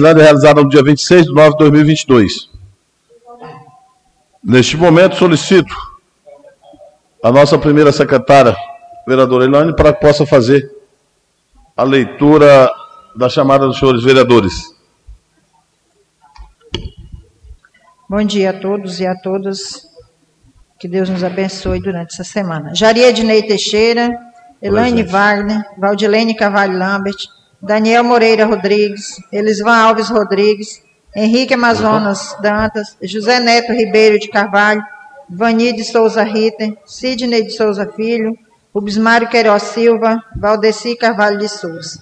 Medicilândia, realizada no dia 26 de nove de 2022. Neste momento, solicito a nossa primeira secretária, vereadora Elane, para que possa fazer a leitura da chamada dos senhores vereadores. Bom dia a todos e a todas. Que Deus nos abençoe durante essa semana. Jaria Ednei Teixeira, Elaine Wagner, Valdilene Cavalho Lambert, Daniel Moreira Rodrigues, Elisvan Alves Rodrigues, Henrique Amazonas Dantas, José Neto Ribeiro de Carvalho, Vani de Souza Ritter, Sidney de Souza Filho, Rubismário Queiroz Silva, Valdeci Carvalho de Souza.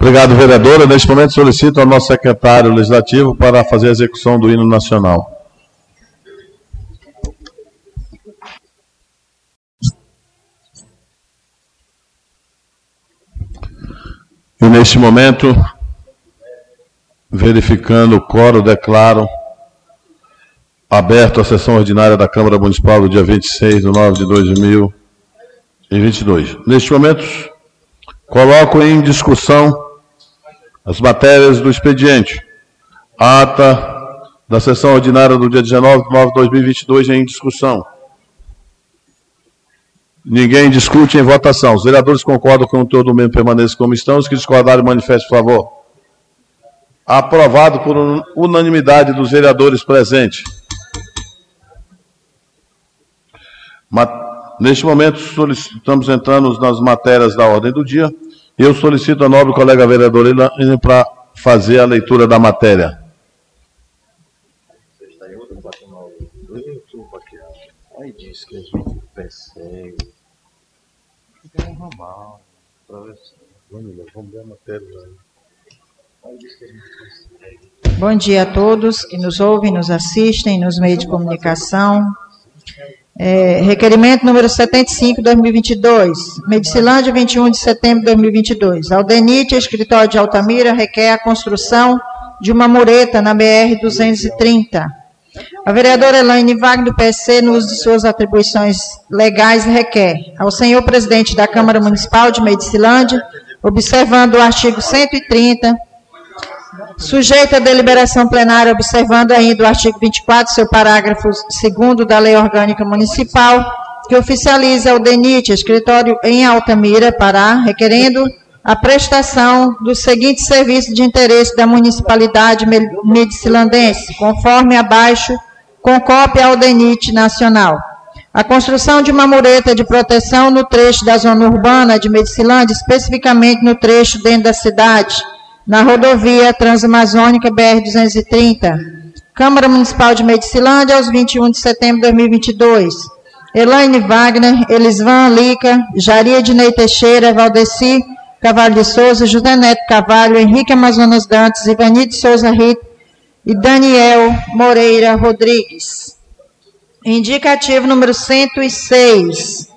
Obrigado, vereadora. Neste momento solicito ao nosso secretário legislativo para fazer a execução do hino nacional. E neste momento, verificando o coro, declaro aberto a sessão ordinária da Câmara Municipal do dia 26 de nove de 2022. Neste momento, coloco em discussão as matérias do expediente. ata da sessão ordinária do dia 19 de nove de 2022 em discussão. Ninguém discute em votação. Os vereadores concordam com todo mesmo permaneça como estão. Os que discordarem, manifestem, por favor. Aprovado por unanimidade dos vereadores presentes. Neste momento, estamos entrando nas matérias da ordem do dia. Eu solicito a nobre colega vereadora para fazer a leitura da matéria. Aí diz que a gente persegue. Fica normal. Vamos ver a matéria. Bom dia a todos que nos ouvem, nos assistem nos meios de comunicação. É, requerimento número 75, 2022. Medicilândia, 21 de setembro de 2022. Aldenite, escritório de Altamira, requer a construção de uma mureta na BR-230. A vereadora Elaine Wagner, do PC, no uso de suas atribuições legais, requer ao senhor presidente da Câmara Municipal de Medicilândia, observando o artigo 130, Sujeita à deliberação plenária, observando ainda o artigo 24, seu parágrafo 2 da Lei Orgânica Municipal, que oficializa o DENIT, escritório em Altamira, Pará, requerendo a prestação dos seguintes serviços de interesse da municipalidade medicilandense, conforme abaixo, com cópia ao DENIT nacional. A construção de uma mureta de proteção no trecho da zona urbana de Medicilândia, especificamente no trecho dentro da cidade, na rodovia Transamazônica BR-230. Câmara Municipal de Medicilândia, aos 21 de setembro de 2022. Elaine Wagner, Elisvan Lica, Jaria Dinei Teixeira, Valdeci Cavalho de Souza, José Neto Cavalho, Henrique Amazonas Dantes, Ivani de Souza Rito e Daniel Moreira Rodrigues. Indicativo número 106,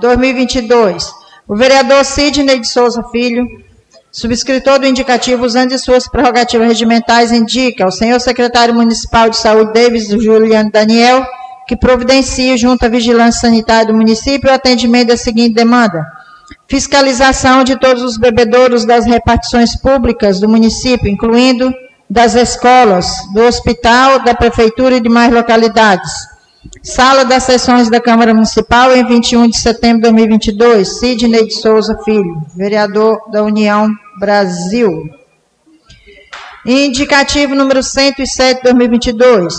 2022. O vereador Sidney de Souza Filho Subscritor do indicativo, usando de suas prerrogativas regimentais, indica ao senhor secretário municipal de saúde, Davis Juliano Daniel, que providencie, junto à vigilância sanitária do município, o atendimento da seguinte demanda. Fiscalização de todos os bebedouros das repartições públicas do município, incluindo das escolas, do hospital, da prefeitura e demais localidades Sala das sessões da Câmara Municipal em 21 de setembro de 2022. Sidney de Souza Filho, vereador da União Brasil. Indicativo número 107 de 2022.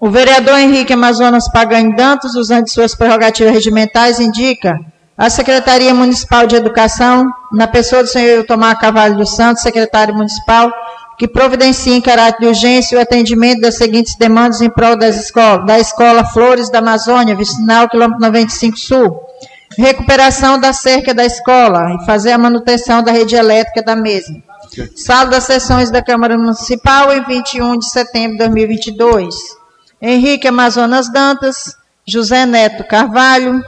O vereador Henrique Amazonas Pagani Dantos, usando suas prerrogativas regimentais, indica a Secretaria Municipal de Educação, na pessoa do senhor Tomar Cavalho dos Santos, secretário municipal, que providencie em caráter de urgência o atendimento das seguintes demandas em prol das escolas, da Escola Flores da Amazônia, vicinal quilômetro 95 Sul, recuperação da cerca da escola e fazer a manutenção da rede elétrica da mesma. Sala das sessões da Câmara Municipal em 21 de setembro de 2022. Henrique Amazonas Dantas, José Neto Carvalho,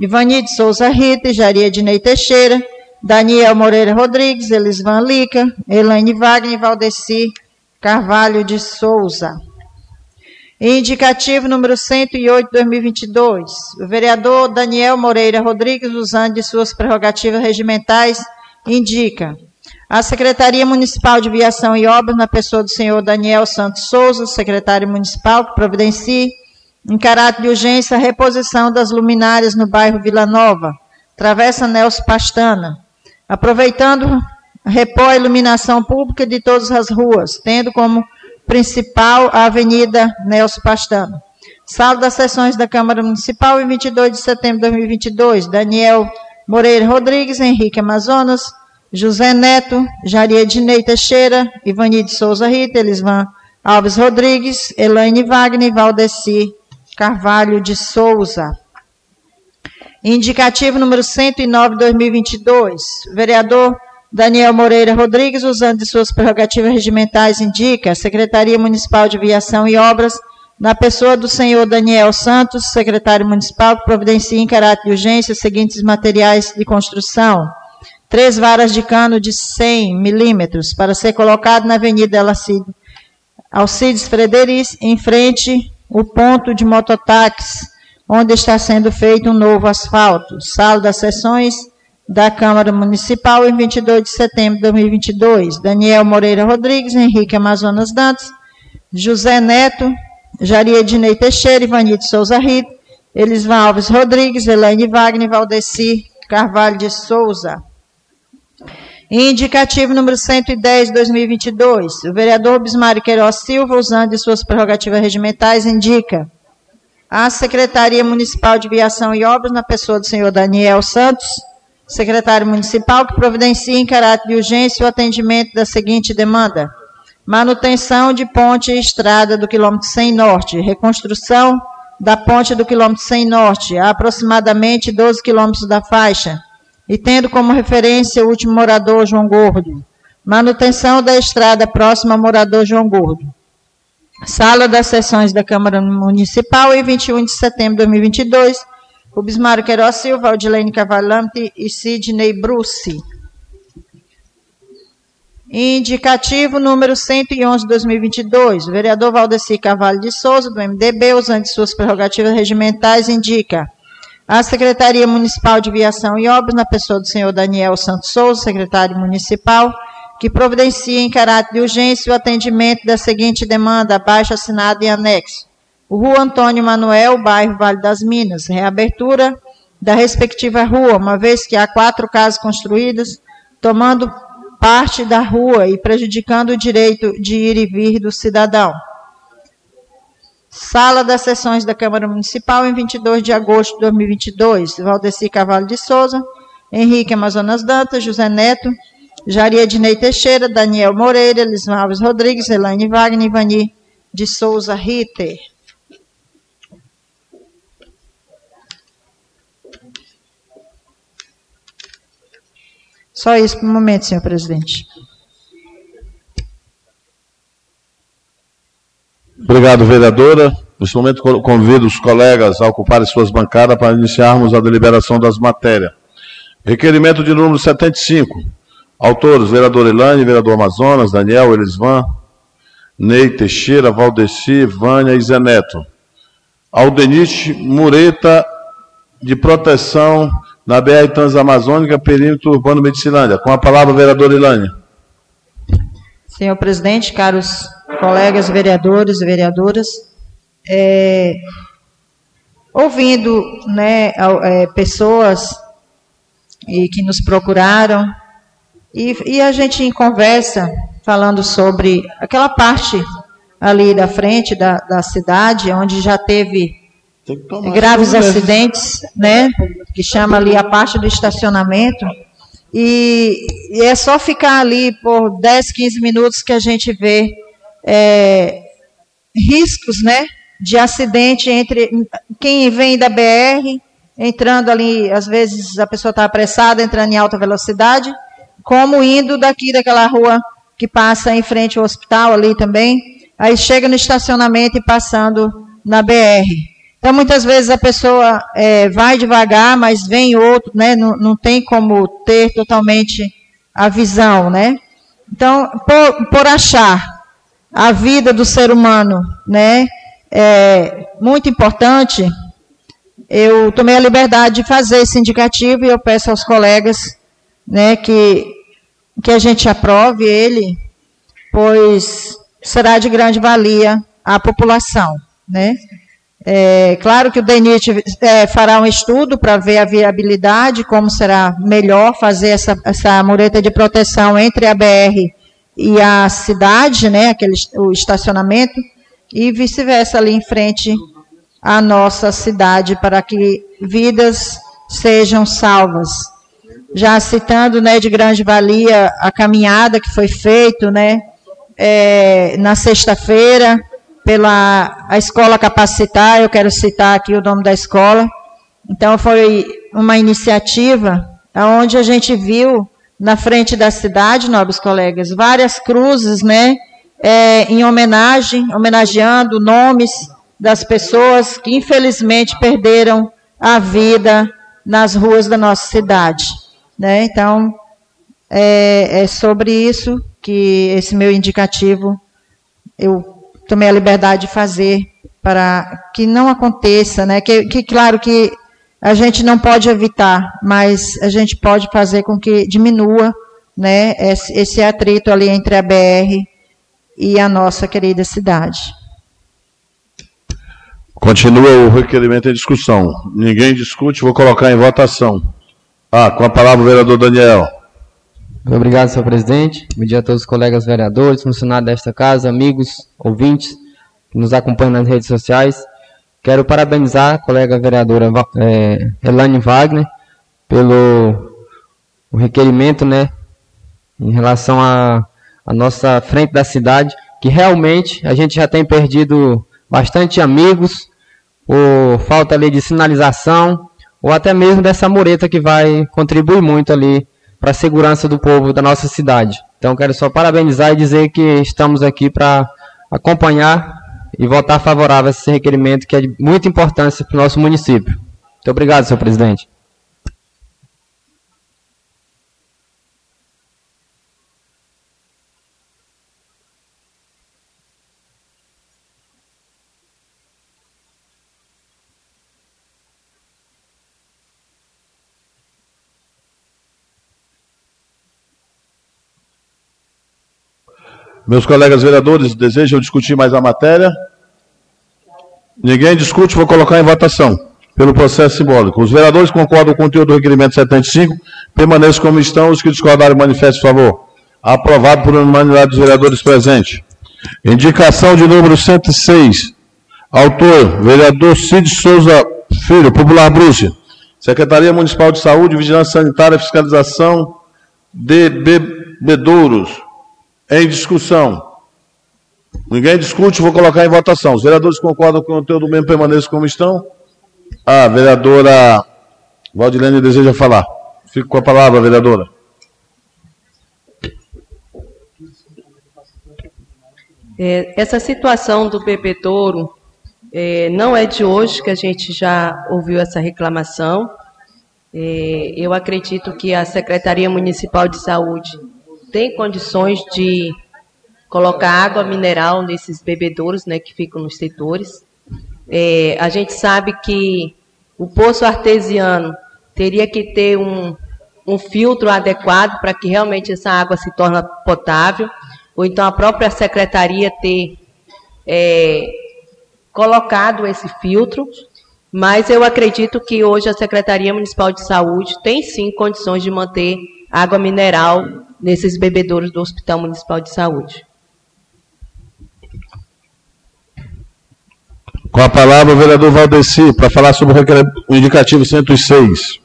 Ivani de Souza Rita Jaria Dinei Teixeira, Daniel Moreira Rodrigues, Elisvan Lica, Elaine Wagner Valdeci Carvalho de Souza. Indicativo número 108, 2022. O vereador Daniel Moreira Rodrigues, usando de suas prerrogativas regimentais, indica A Secretaria Municipal de Viação e Obras, na pessoa do senhor Daniel Santos Souza, secretário municipal, que providencie, em caráter de urgência, a reposição das luminárias no bairro Vila Nova, Travessa Nelson Pastana, aproveitando repor a iluminação pública de todas as ruas, tendo como principal a Avenida Nelson Pastana. Sala das sessões da Câmara Municipal, em 22 de setembro de 2022. Daniel Moreira Rodrigues, Henrique Amazonas, José Neto, Jaria Ednei Teixeira, Ivani de Souza Rita, Elisvan Alves Rodrigues, Elaine Wagner e Valdeci Carvalho de Souza. Indicativo número 109, 2022. Vereador Daniel Moreira Rodrigues, usando de suas prerrogativas regimentais, indica a Secretaria Municipal de Viação e Obras na pessoa do senhor Daniel Santos, secretário municipal, que providencia em caráter de urgência os seguintes materiais de construção. Três varas de cano de 100 milímetros para ser colocado na Avenida Alcides Frederic, em frente ao ponto de mototáxi, onde está sendo feito um novo asfalto. Sala das sessões da Câmara Municipal em 22 de setembro de 2022. Daniel Moreira Rodrigues, Henrique Amazonas Dantas, José Neto, Jaria Ednei Teixeira, Ivanito Souza Rito, Elisvan Alves Rodrigues, Elaine Wagner, Valdeci Carvalho de Souza. Indicativo número 110, 2022. O vereador Bismário Queiroz Silva, usando de suas prerrogativas regimentais, indica a Secretaria Municipal de Viação e Obras, na pessoa do senhor Daniel Santos, secretário municipal, que providencia em caráter de urgência o atendimento da seguinte demanda. Manutenção de ponte e estrada do quilômetro 100 norte, reconstrução da ponte do quilômetro 100 norte, a aproximadamente 12 quilômetros da faixa, e tendo como referência o último morador João Gordo. Manutenção da estrada próxima ao morador João Gordo. Sala das sessões da Câmara Municipal em 21 de setembro de 2022. O Bismário Queiroz Silva, Aldilene Cavalante e Sidney Bruce. Indicativo número 111 de 2022. O vereador Valdeci Carvalho de Souza, do MDB, usando suas prerrogativas regimentais, indica a Secretaria Municipal de Viação e Obras, na pessoa do senhor Daniel Santos Souza, secretário municipal, que providencia em caráter de urgência o atendimento da seguinte demanda, abaixo assinada em anexo. Rua Antônio Manuel, bairro Vale das Minas, reabertura da respectiva rua, uma vez que há quatro casas construídas, tomando parte da rua e prejudicando o direito de ir e vir do cidadão. Sala das sessões da Câmara Municipal em 22 de agosto de 2022. Valdeci Cavalho de Souza, Henrique Amazonas Dantas, José Neto, Jaria Dinei Teixeira, Daniel Moreira, Elisma Alves Rodrigues, Elaine Wagner, Ivani de Souza Ritter. Só isso por um momento, senhor presidente. Obrigado, vereadora. Neste momento, convido os colegas a ocuparem suas bancadas para iniciarmos a deliberação das matérias. Requerimento de número 75. Autores, vereador Elane, vereador Amazonas, Daniel, Elisvan, Ney Teixeira, Valdeci, Vânia e Zé Neto. Aldenite Mureta, de proteção na BR Transamazônica, perímetro urbano Medicilândia. Com a palavra, vereador Ilânia. Senhor presidente, caros colegas vereadores e vereadoras, é, ouvindo né, é, pessoas e que nos procuraram, e, e a gente em conversa, falando sobre aquela parte ali da frente da, da cidade, onde já teve graves acidentes, né? Que chama ali a parte do estacionamento. E, e, é só ficar ali por 10, 15 minutos que a gente vê é, riscos, né? De acidente entre quem vem da BR, entrando ali, às vezes a pessoa está apressada, entrando em alta velocidade, como indo daqui daquela rua que passa em frente ao hospital ali também, aí chega no estacionamento e passando na BR. Então, muitas vezes a pessoa é, vai devagar, mas vem outro, né? Não, não tem como ter totalmente a visão, né? Então, por, por achar a vida do ser humano, né? É muito importante. Eu tomei a liberdade de fazer esse indicativo e eu peço aos colegas, né, que que a gente aprove ele, pois será de grande valia à população, né? É, claro que o DENIT é, fará um estudo para ver a viabilidade, como será melhor fazer essa, essa mureta de proteção entre a BR e a cidade, né, aquele, o estacionamento, e vice-versa ali em frente à nossa cidade, para que vidas sejam salvas. Já citando né, de grande valia a caminhada que foi feita né, é, na sexta-feira, pela a escola capacitar, eu quero citar aqui o nome da escola. Então foi uma iniciativa onde a gente viu na frente da cidade, nobres colegas, várias cruzes, né, é, em homenagem, homenageando nomes das pessoas que infelizmente perderam a vida nas ruas da nossa cidade, né? Então é, é sobre isso que esse meu indicativo eu tomei a liberdade de fazer para que não aconteça, né? Que, que claro que a gente não pode evitar, mas a gente pode fazer com que diminua, né? Esse, atrito ali entre a BR e a nossa querida cidade. Continua o requerimento em discussão. Ninguém discute, vou colocar em votação. Ah, com a palavra o vereador Daniel. Muito obrigado, senhor presidente. Bom dia a todos os colegas vereadores, funcionários desta casa, amigos, ouvintes que nos acompanham nas redes sociais. Quero parabenizar a colega vereadora é, Elane Wagner pelo o requerimento, né, em relação à nossa frente da cidade, que realmente a gente já tem perdido bastante amigos por falta ali de sinalização ou até mesmo dessa mureta que vai contribuir muito ali para a segurança do povo da nossa cidade. Então, quero só parabenizar e dizer que estamos aqui para acompanhar e votar favorável a esse requerimento que é de muita importância para o nosso município. Muito obrigado, senhor presidente. Meus colegas vereadores desejam discutir mais a matéria? Ninguém discute, vou colocar em votação, pelo processo simbólico. Os vereadores concordam com o conteúdo do requerimento 75, permaneçam como estão, os que discordarem manifestem favor. Aprovado por unanimidade dos vereadores presentes. Indicação de número 106. Autor, vereador Cid Souza Filho, Popular Brússia. Secretaria Municipal de Saúde, Vigilância Sanitária e Fiscalização de Bebedouros. Em discussão. Ninguém discute, vou colocar em votação. Os vereadores concordam com o conteúdo mesmo permaneçam como estão? A vereadora Valdilene deseja falar. Fico com a palavra, vereadora. É, essa situação do bebedouro é, não é de hoje que a gente já ouviu essa reclamação. É, eu acredito que a Secretaria Municipal de Saúde tem condições de colocar água mineral nesses bebedouros né, que ficam nos setores. É, a gente sabe que o poço artesiano teria que ter um, um filtro adequado para que realmente essa água se torne potável, ou então a própria secretaria ter é, colocado esse filtro, mas eu acredito que hoje a Secretaria Municipal de Saúde tem sim condições de manter água mineral nesses bebedouros do Hospital Municipal de Saúde. Com a palavra o vereador Valdeci, para falar sobre o indicativo 106.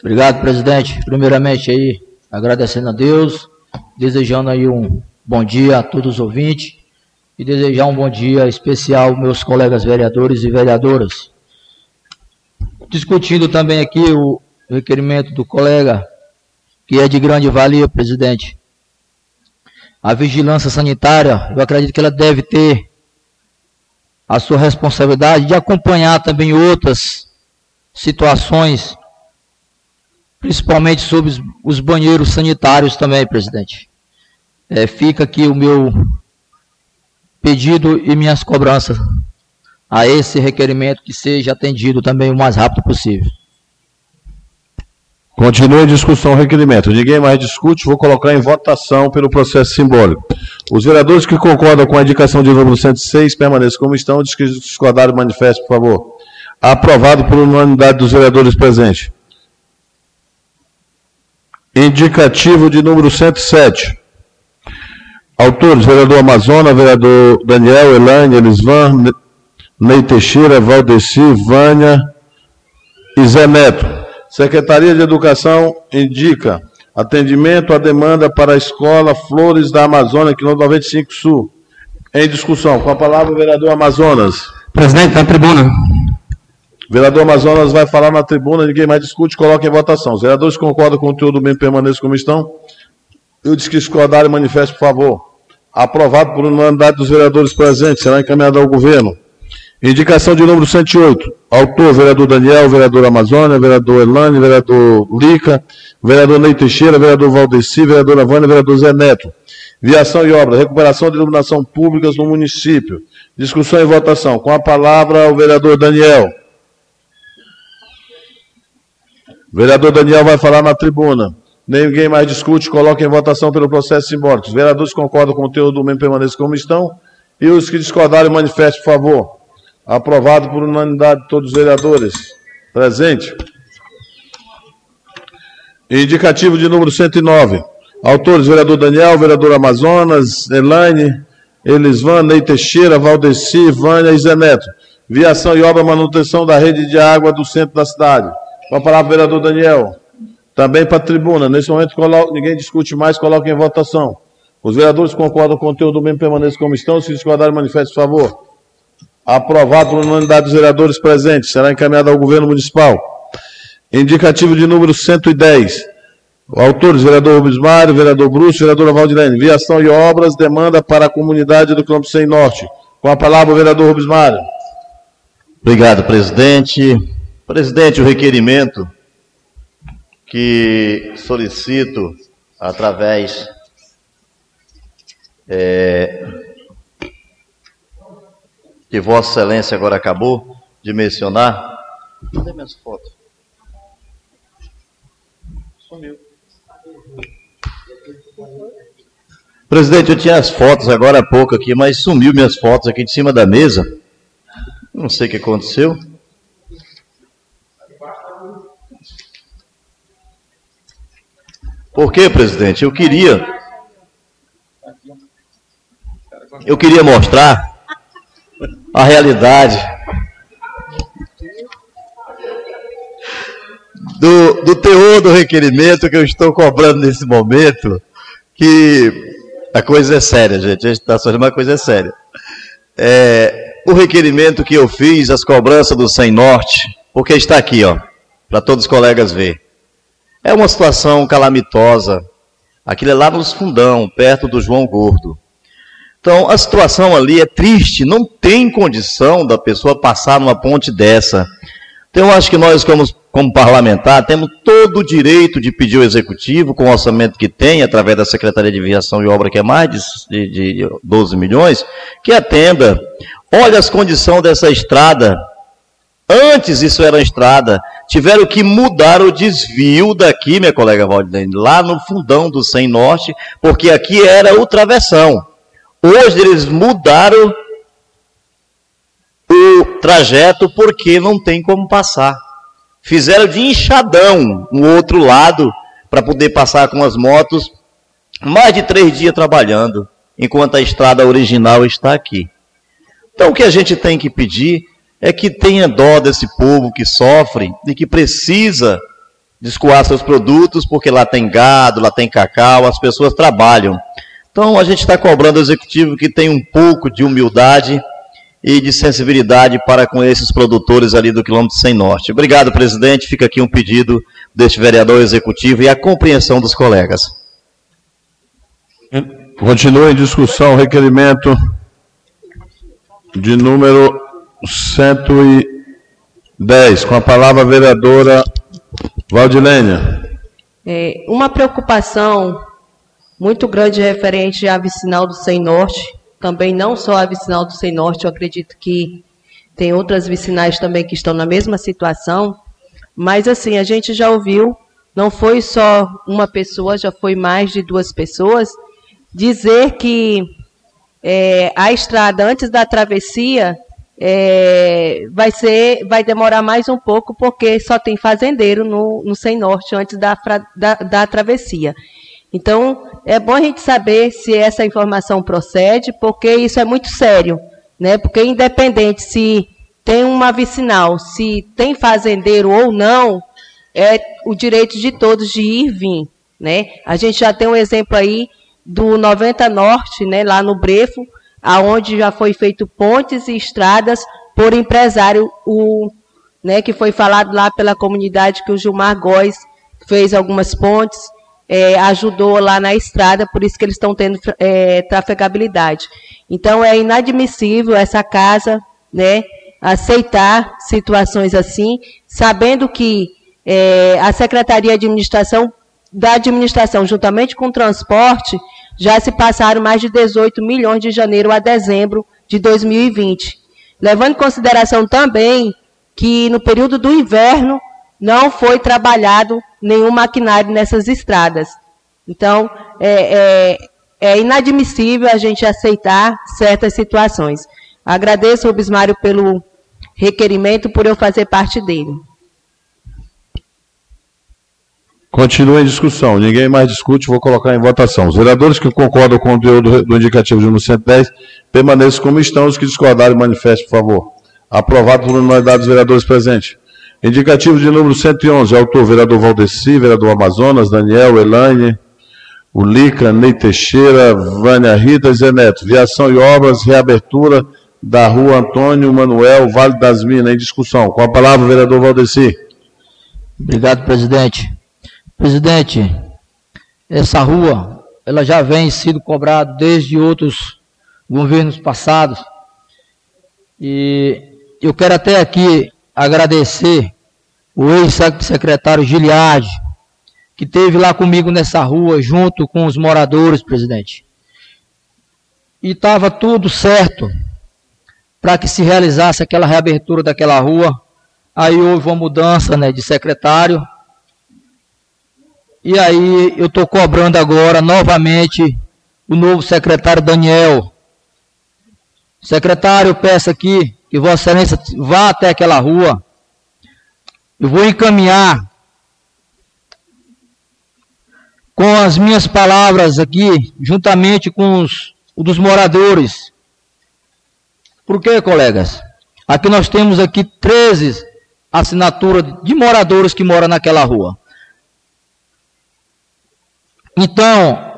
Obrigado, presidente. Primeiramente aí, agradecendo a Deus, desejando aí um bom dia a todos os ouvintes e desejar um bom dia especial aos meus colegas vereadores e vereadoras. Discutindo também aqui o requerimento do colega que é de grande valia, presidente. A vigilância sanitária, eu acredito que ela deve ter a sua responsabilidade de acompanhar também outras situações, principalmente sobre os banheiros sanitários também, presidente. É, fica aqui o meu pedido e minhas cobranças a esse requerimento que seja atendido também o mais rápido possível. Continua em discussão o requerimento. Ninguém mais discute, vou colocar em votação pelo processo simbólico. Os vereadores que concordam com a indicação de número 106 permaneçam como estão. Discordaram, manifesto, por favor. Aprovado por unanimidade dos vereadores presentes. Indicativo de número 107. Autores, vereador Amazona, vereador Daniel, Elaine, Elisvan, Ney Teixeira, Valdeci, Vânia e Zé Neto. Secretaria de Educação indica atendimento à demanda para a Escola Flores da Amazônia, quilômetro 95 Sul. Em discussão. Com a palavra o vereador Amazonas. Presidente, na tribuna. Vereador Amazonas vai falar na tribuna, ninguém mais discute, coloca em votação. Os vereadores concordam com o conteúdo bem permaneçam como estão. Eu disse que discordarem, manifeste, por favor. Aprovado por unanimidade dos vereadores presentes, será encaminhado ao governo. Indicação de número 108. Autor, vereador Daniel, vereador Amazônia, vereador Elane, vereador Lica, vereador Ney Teixeira, vereador Valdeci, vereador Vânia, vereador Zé Neto. Viação e obra, recuperação de iluminação públicas no município. Discussão e votação. Com a palavra o vereador Daniel. vereador Daniel vai falar na tribuna. Ninguém mais discute, coloca em votação pelo processo simbólico. Os vereadores concordam com o conteúdo do mesmo permaneçam como estão. E os que discordarem, manifestem, por favor. Aprovado por unanimidade de todos os vereadores. Presente. Indicativo de número 109. Autores, vereador Daniel, vereador Amazonas, Elaine, Elisvan, Ney Teixeira, Valdeci, Vânia e Zé Neto. Viação e obra manutenção da rede de água do centro da cidade. Com a palavra, vereador Daniel. Também para a tribuna. Nesse momento, ninguém discute mais, coloca em votação. Os vereadores concordam com o conteúdo do mesmo permaneça como estão. Se discordarem, manifeste, favor. Aprovado por unanimidade dos vereadores presentes. Será encaminhado ao governo municipal. Indicativo de número 110. Autores, vereador Rubens Mário, vereador Bruce, vereadora Valdilene. Viação e obras, demanda para a comunidade do quilômetro 100 Norte. Com a palavra o vereador Rubens Mário. Obrigado, presidente. Presidente, o requerimento que solicito através é, que Vossa Excelência agora acabou de mencionar. Cadê minhas fotos? Sumiu. Presidente, eu tinha as fotos agora há pouco aqui, mas sumiu minhas fotos aqui de cima da mesa. Não sei o que aconteceu. Por quê, presidente? Eu queria. Eu queria mostrar a realidade do, do teor do requerimento que eu estou cobrando nesse momento, que a coisa é séria, gente. A gente está fazendo uma coisa é séria. É, o requerimento que eu fiz, as cobranças do Sem Norte, porque está aqui, ó, para todos os colegas ver. É uma situação calamitosa. Aquilo é lá nos fundão, perto do João Gordo. Então, a situação ali é triste, não tem condição da pessoa passar numa ponte dessa. Então, eu acho que nós, como, como parlamentar, temos todo o direito de pedir ao executivo, com o orçamento que tem, através da Secretaria de Viação e Obra, que é mais de, de 12 milhões, que atenda. Olha as condições dessa estrada. Antes isso era estrada. Tiveram que mudar o desvio daqui, minha colega Valdene, lá no fundão do Sem Norte, porque aqui era o travessão. Hoje eles mudaram o trajeto porque não tem como passar. Fizeram de enxadão no outro lado para poder passar com as motos. Mais de três dias trabalhando, enquanto a estrada original está aqui. Então o que a gente tem que pedir é que tenha dó desse povo que sofre e que precisa de escoar seus produtos, porque lá tem gado, lá tem cacau, as pessoas trabalham. Então a gente está cobrando o executivo que tem um pouco de humildade e de sensibilidade para com esses produtores ali do quilômetro sem norte. Obrigado, presidente. Fica aqui um pedido deste vereador executivo e a compreensão dos colegas. Continua em discussão o requerimento de número 110, com a palavra a vereadora Valdilênia. É, uma preocupação muito grande referente à vicinal do Sem Norte, também não só a vicinal do Sem Norte, eu acredito que tem outras vicinais também que estão na mesma situação, mas assim, a gente já ouviu não foi só uma pessoa, já foi mais de duas pessoas, dizer que é, a estrada antes da travessia é, vai ser, vai demorar mais um pouco porque só tem fazendeiro no, no Sem Norte antes da, da, da travessia. Então, é bom a gente saber se essa informação procede, porque isso é muito sério, né? Porque independente se tem uma vicinal, se tem fazendeiro ou não, é o direito de todos de ir e vir, né? A gente já tem um exemplo aí do 90 Norte, né, lá no Brefo, aonde já foi feito pontes e estradas por empresário, o, né, que foi falado lá pela comunidade que o Gilmar Góes fez algumas pontes, é, ajudou lá na estrada, por isso que eles estão tendo é, trafegabilidade. Então é inadmissível essa casa, né, aceitar situações assim, sabendo que é, a Secretaria de Administração da Administração, juntamente com o transporte, já se passaram mais de 18 milhões de janeiro a dezembro de 2020. Levando em consideração também que no período do inverno não foi trabalhado nenhum maquinário nessas estradas. Então, é, é, é inadmissível a gente aceitar certas situações. Agradeço ao Bismário pelo requerimento, por eu fazer parte dele. Continua em discussão. Ninguém mais discute, vou colocar em votação. Os vereadores que concordam com o conteúdo do indicativo de número 110 permaneçam como estão. Os que discordarem, manifestem, por favor. Aprovado por unanimidade dos vereadores presentes. Indicativo de número 111, autor vereador Valdeci, vereador Amazonas, Daniel, Elaine, Ulica, Ney Teixeira, Vânia Rita e Zé Neto. Viação e obras, reabertura da rua Antônio Manuel, Vale das Minas, em discussão. Com a palavra, vereador Valdeci. Obrigado, presidente. Presidente, essa rua, ela já vem sido cobrada desde outros governos passados. E eu quero até aqui agradecer o ex-secretário Giliardi, que teve lá comigo nessa rua, junto com os moradores, presidente. E estava tudo certo para que se realizasse aquela reabertura daquela rua. Aí houve uma mudança né, de secretário. E aí eu estou cobrando agora novamente o novo secretário Daniel. Secretário, peço aqui que Vossa Excelência vá até aquela rua. Eu vou encaminhar com as minhas palavras aqui, juntamente com os, os dos moradores. Por quê, colegas? Aqui nós temos aqui 13 assinaturas de moradores que moram naquela rua. Então,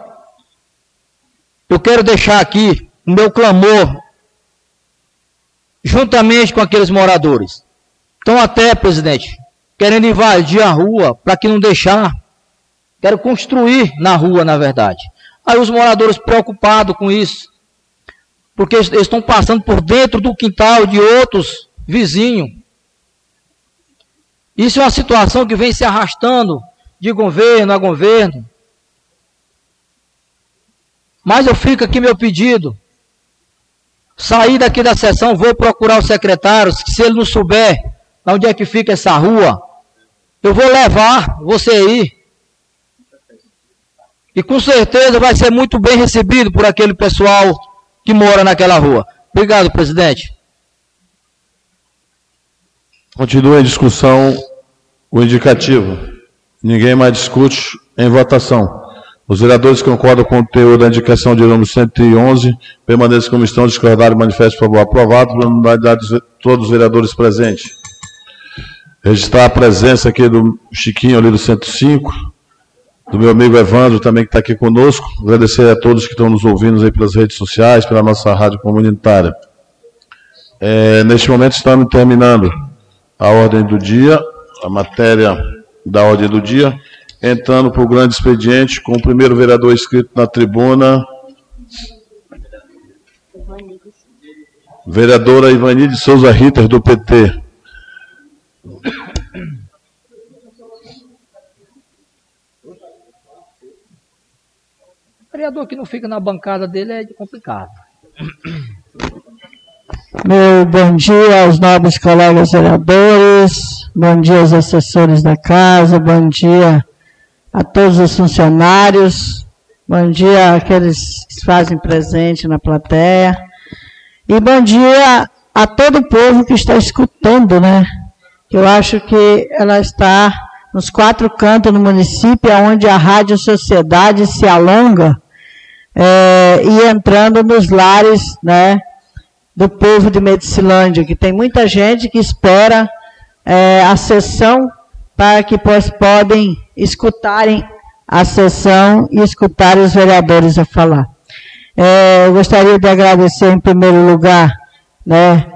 eu quero deixar aqui o meu clamor juntamente com aqueles moradores. Então, até, presidente, querendo invadir a rua para que não deixar. Quero construir na rua, na verdade. Aí os moradores preocupados com isso, porque eles estão passando por dentro do quintal de outros vizinhos. Isso é uma situação que vem se arrastando de governo a governo. Mas eu fico aqui meu pedido Sair daqui da sessão, vou procurar o secretário, se ele não souber onde é que fica essa rua, eu vou levar você aí. E com certeza vai ser muito bem recebido por aquele pessoal que mora naquela rua. Obrigado, presidente. Continua em discussão o indicativo. Ninguém mais discute em votação. Os vereadores concordam com o teor da indicação de número 111 permaneçam como estão, discordaram, manifesto por favor. Aprovado por unanimidade de todos os vereadores presentes. Registrar a presença aqui do Chiquinho ali do 105, do meu amigo Evandro também que está aqui conosco. Agradecer a todos que estão nos ouvindo aí pelas redes sociais, pela nossa rádio comunitária. É, neste momento estamos terminando a ordem do dia, a matéria da ordem do dia entrando para o grande expediente com o primeiro vereador inscrito na tribuna. Vereadora Ivani de Souza Ritter, do PT. O vereador que não fica na bancada dele é complicado. Meu bom dia aos nobres colegas vereadores, bom dia aos assessores da casa, bom dia a todos os funcionários, bom dia àqueles que fazem presente na plateia, e bom dia a todo o povo que está escutando, né? Eu acho que ela está nos quatro cantos do município, onde a Rádio Sociedade se alonga, é, e entrando nos lares, né? Do povo de Medicilândia, que tem muita gente que espera é, a sessão para que pois, podem escutarem a sessão e escutar os vereadores a falar. É, eu gostaria de agradecer em primeiro lugar, né,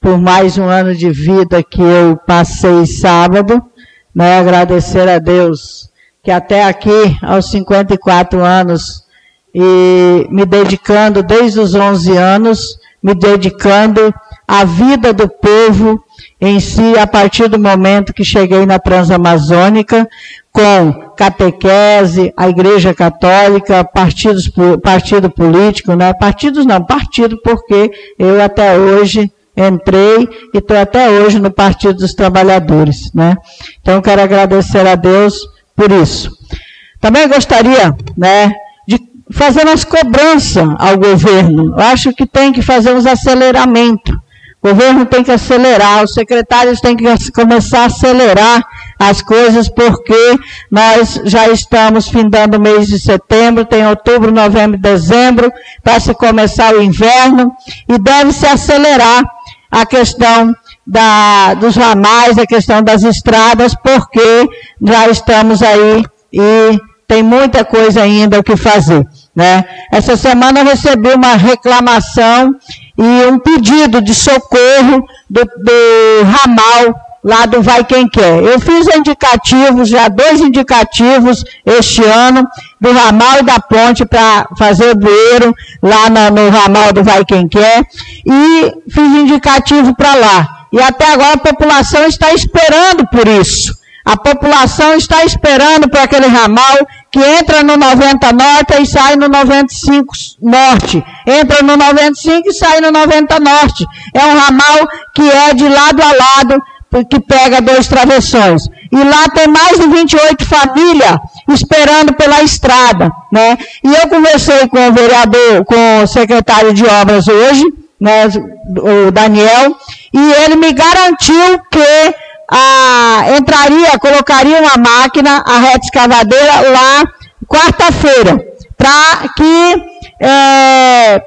por mais um ano de vida que eu passei sábado, né, agradecer a Deus que até aqui, aos 54 anos, e me dedicando desde os 11 anos, me dedicando à vida do povo em si, a partir do momento que cheguei na Transamazônica, com catequese, a Igreja Católica, partidos, partido político, né? Partidos não, partido, porque eu até hoje entrei e estou até hoje no Partido dos Trabalhadores, né? Então quero agradecer a Deus por isso. Também gostaria, né, de fazer umas cobranças ao governo. Eu acho que tem que fazer uns aceleramentos o governo tem que acelerar, os secretários têm que começar a acelerar as coisas, porque nós já estamos findando o mês de setembro, tem outubro, novembro, dezembro, para se começar o inverno, e deve-se acelerar a questão da, dos ramais, a questão das estradas, porque já estamos aí e tem muita coisa ainda o que fazer. Né? Essa semana eu recebi uma reclamação e um pedido de socorro do, do ramal lá do Vai Quem Quer. Eu fiz indicativos, já dois indicativos este ano, do ramal e da ponte para fazer o bueiro lá no, no, ramal do Vai Quem Quer, e fiz indicativo para lá. E até agora a população está esperando por isso. A população está esperando por aquele ramal que entra no 90 Norte e sai no 95 Norte. Entra no 95 e sai no 90 Norte. É um ramal que é de lado a lado, que pega dois travessões. E lá tem mais de 28 famílias esperando pela estrada. Né? E eu conversei com o vereador, com o secretário de obras hoje, né, o Daniel, e ele me garantiu que a, entraria, colocaria uma máquina, a reta escavadeira, lá quarta-feira, para que é,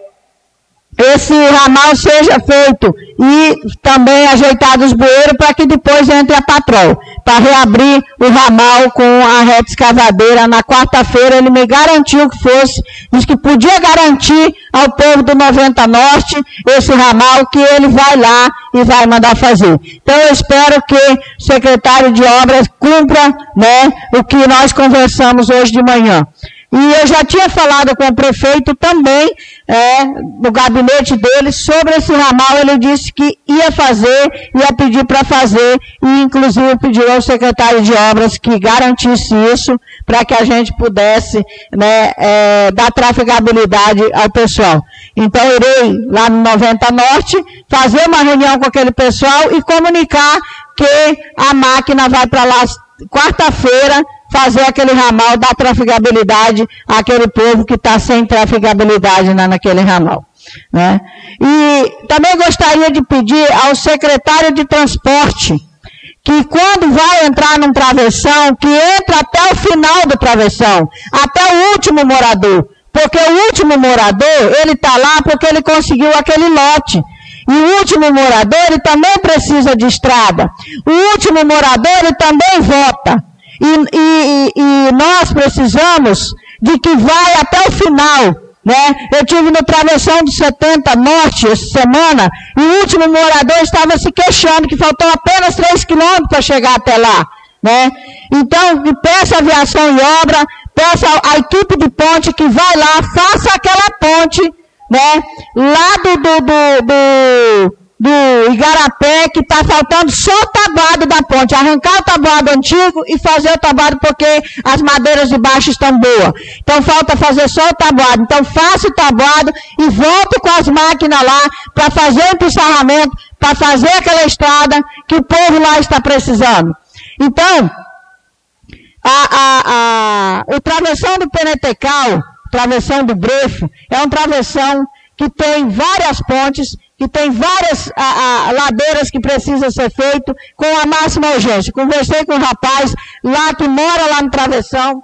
esse ramal seja feito e também ajeitado os bueiros para que depois entre a patrol, para reabrir o ramal com a reta escavadeira na quarta-feira. Ele me garantiu que fosse, disse que podia garantir ao povo do 90 Norte esse ramal que ele vai lá e vai mandar fazer. Então eu espero que o secretário de obras cumpra né, o que nós conversamos hoje de manhã. E eu já tinha falado com o prefeito também, é, no gabinete dele, sobre esse ramal. Ele disse que ia fazer, ia pedir para fazer, e inclusive pediu ao secretário de obras que garantisse isso, para que a gente pudesse né, é, dar trafegabilidade ao pessoal. Então, irei lá no 90 Norte, fazer uma reunião com aquele pessoal e comunicar que a máquina vai para lá quarta-feira fazer aquele ramal, dar trafegabilidade àquele povo que está sem trafegabilidade na, naquele ramal. Né? E também gostaria de pedir ao secretário de transporte que quando vai entrar num travessão, que entre até o final do travessão, até o último morador. Porque o último morador, ele está lá porque ele conseguiu aquele lote. E o último morador, ele também precisa de estrada. O último morador, ele também vota. E, e, e nós precisamos de que vai até o final. Né? Eu tive no travessão do 70 Norte essa semana e o último morador estava se queixando que faltou apenas 3 quilômetros para chegar até lá. Né? Então, peça a aviação e obra, peça a equipe de ponte que vai lá, faça aquela ponte, né? Lá do, do, do, do do Igarapé, que está faltando só o tabuado da ponte. Arrancar o tabuado antigo e fazer o tabuado porque as madeiras de baixo estão boas. Então falta fazer só o tabuado. Então faça o tabuado e volte com as máquinas lá para fazer o empiçarramento, para fazer aquela estrada que o povo lá está precisando. Então, a, a, a, o travessão do Penetecal, travessão do Brefo, é um travessão que tem várias pontes, que tem várias a, a, ladeiras que precisa ser feito com a máxima urgência. Conversei com um rapaz lá que mora lá no travessão.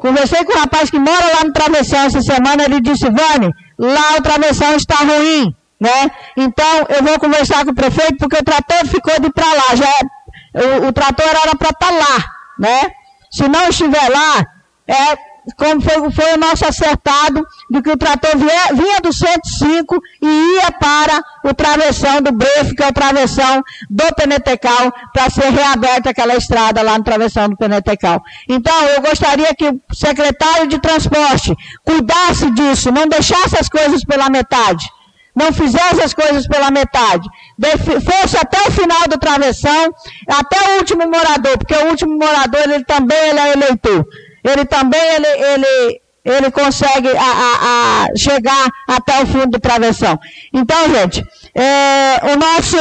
Conversei com um rapaz que mora lá no travessão essa semana, ele disse, Vani, lá o travessão está ruim, né? Então, eu vou conversar com o prefeito, porque o trator ficou de para lá, já é, o, o trator era para estar tá lá, né? Se não estiver lá, é como foi, foi o nosso acertado, de que o trator via, vinha do 105 e ia para o travessão do Brefe, que é o travessão do Penetecal, para ser reaberta aquela estrada lá no travessão do Penetecal. Então, eu gostaria que o secretário de transporte cuidasse disso, não deixasse as coisas pela metade não fizesse as coisas pela metade, fosse até o final do travessão, até o último morador, porque o último morador ele também ele é eleitor ele também ele, ele, ele consegue a, a, a chegar até o fundo do travessão. Então, gente, é, o, nosso,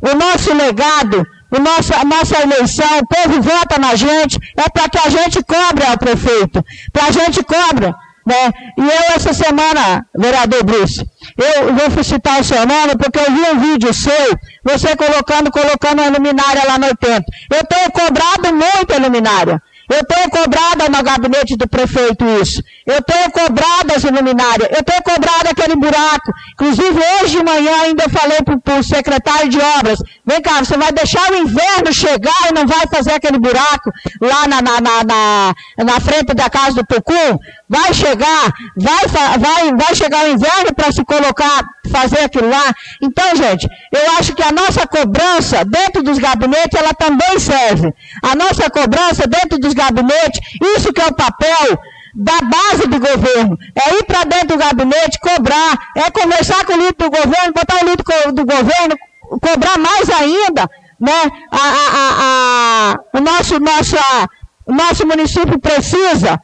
o nosso legado, o nosso, a nossa eleição, o povo vota na gente, é para que a gente cobre ao prefeito, para a gente cobra. Né? E eu, essa semana, vereador Bruce, eu vou citar o seu nome porque eu vi um vídeo seu, você colocando, colocando a luminária lá no 80. Eu tenho cobrado muito a luminária. Eu tenho cobrado no gabinete do prefeito isso. Eu tenho cobrado as luminárias. Eu tenho cobrado aquele buraco. Inclusive, hoje de manhã ainda eu falei para o secretário de obras, vem cá, você vai deixar o inverno chegar e não vai fazer aquele buraco lá na, na, na, na, na frente da casa do Tucum? Vai chegar, vai, vai, vai chegar o inverno para se colocar, fazer aquilo lá. Então, gente, eu acho que a nossa cobrança dentro dos gabinetes, ela também serve. A nossa cobrança dentro dos gabinetes, isso que é o papel da base do governo. É ir para dentro do gabinete, cobrar, é conversar com o líder do governo, botar o líder do governo, cobrar mais ainda, né? A, a, a, o nosso, nosso município precisa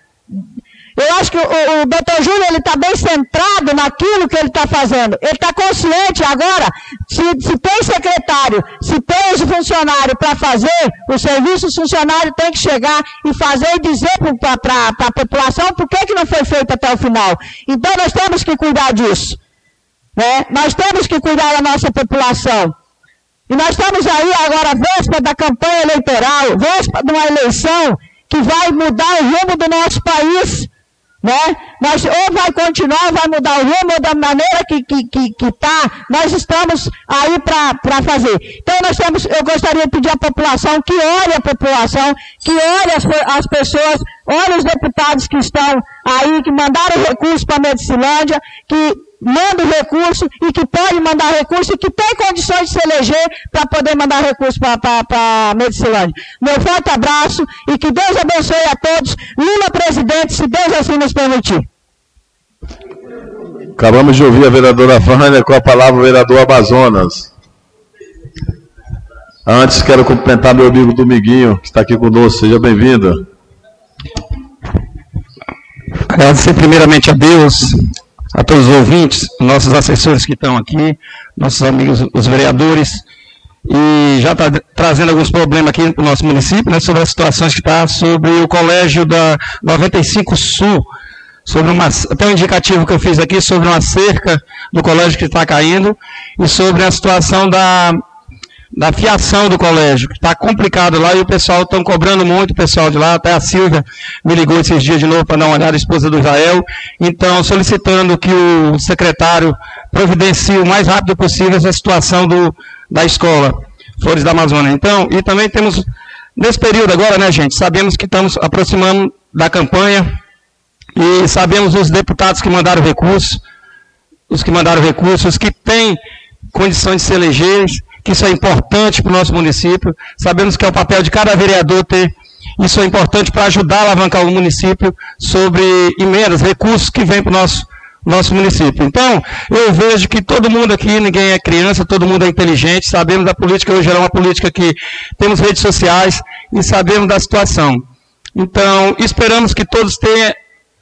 eu acho que o, o doutor Júlio ele está bem centrado naquilo que ele está fazendo. Ele está consciente agora, se, se, tem secretário, se tem os funcionários para fazer, o serviço funcionário tem que chegar e fazer e dizer para a população por que, que não foi feito até o final. Então nós temos que cuidar disso. Né? Nós temos que cuidar da nossa população. E nós estamos aí agora, véspera da campanha eleitoral, véspera de uma eleição que vai mudar o rumo do nosso país né? Nós ou vai continuar, vai mudar o rumo da maneira que está, que, que, que tá, nós estamos aí para fazer. Então nós temos, eu gostaria de pedir à população que olhe a população, que olhe as, as pessoas, olhe os deputados que estão aí, que mandaram recursos para a Medicilândia, que manda o recurso e que pode mandar recurso e que tem condições de se eleger para poder mandar recurso para a Medicilândia. Meu forte abraço e que Deus abençoe a todos. Lula presidente, se Deus assim nos permitir. Acabamos de ouvir a vereadora Vânia com a palavra o vereador Amazonas. Antes, quero cumprimentar meu amigo Domiguinho, que está aqui conosco. Seja bem-vindo. Agradecer primeiramente a Deus a todos os ouvintes, nossos assessores que estão aqui, nossos amigos, os vereadores, e já está trazendo alguns problemas aqui no nosso município, né, sobre as situações que está sobre o colégio da 95 Sul, sobre uma, até um indicativo que eu fiz aqui sobre uma cerca do colégio que está caindo, e sobre a situação da da fiação do colégio, que está complicado lá e o pessoal estão cobrando muito, o pessoal de lá, até a Silvia me ligou esses dias de novo para dar uma olhada, a esposa do Israel, então solicitando que o secretário providencie o mais rápido possível essa situação do, da escola Flores da Amazônia. Então, e também temos, nesse período agora, né, gente, sabemos que estamos aproximando da campanha e sabemos os deputados que mandaram recursos, os que mandaram recursos, os que têm condições de se eleger, que isso é importante para o nosso município. Sabemos que é o papel de cada vereador ter isso é importante para ajudar a alavancar o município sobre emendas, recursos que vêm para o nosso, nosso município. Então, eu vejo que todo mundo aqui, ninguém é criança, todo mundo é inteligente, sabemos da política, hoje é uma política que temos redes sociais e sabemos da situação. Então, esperamos que todos tenham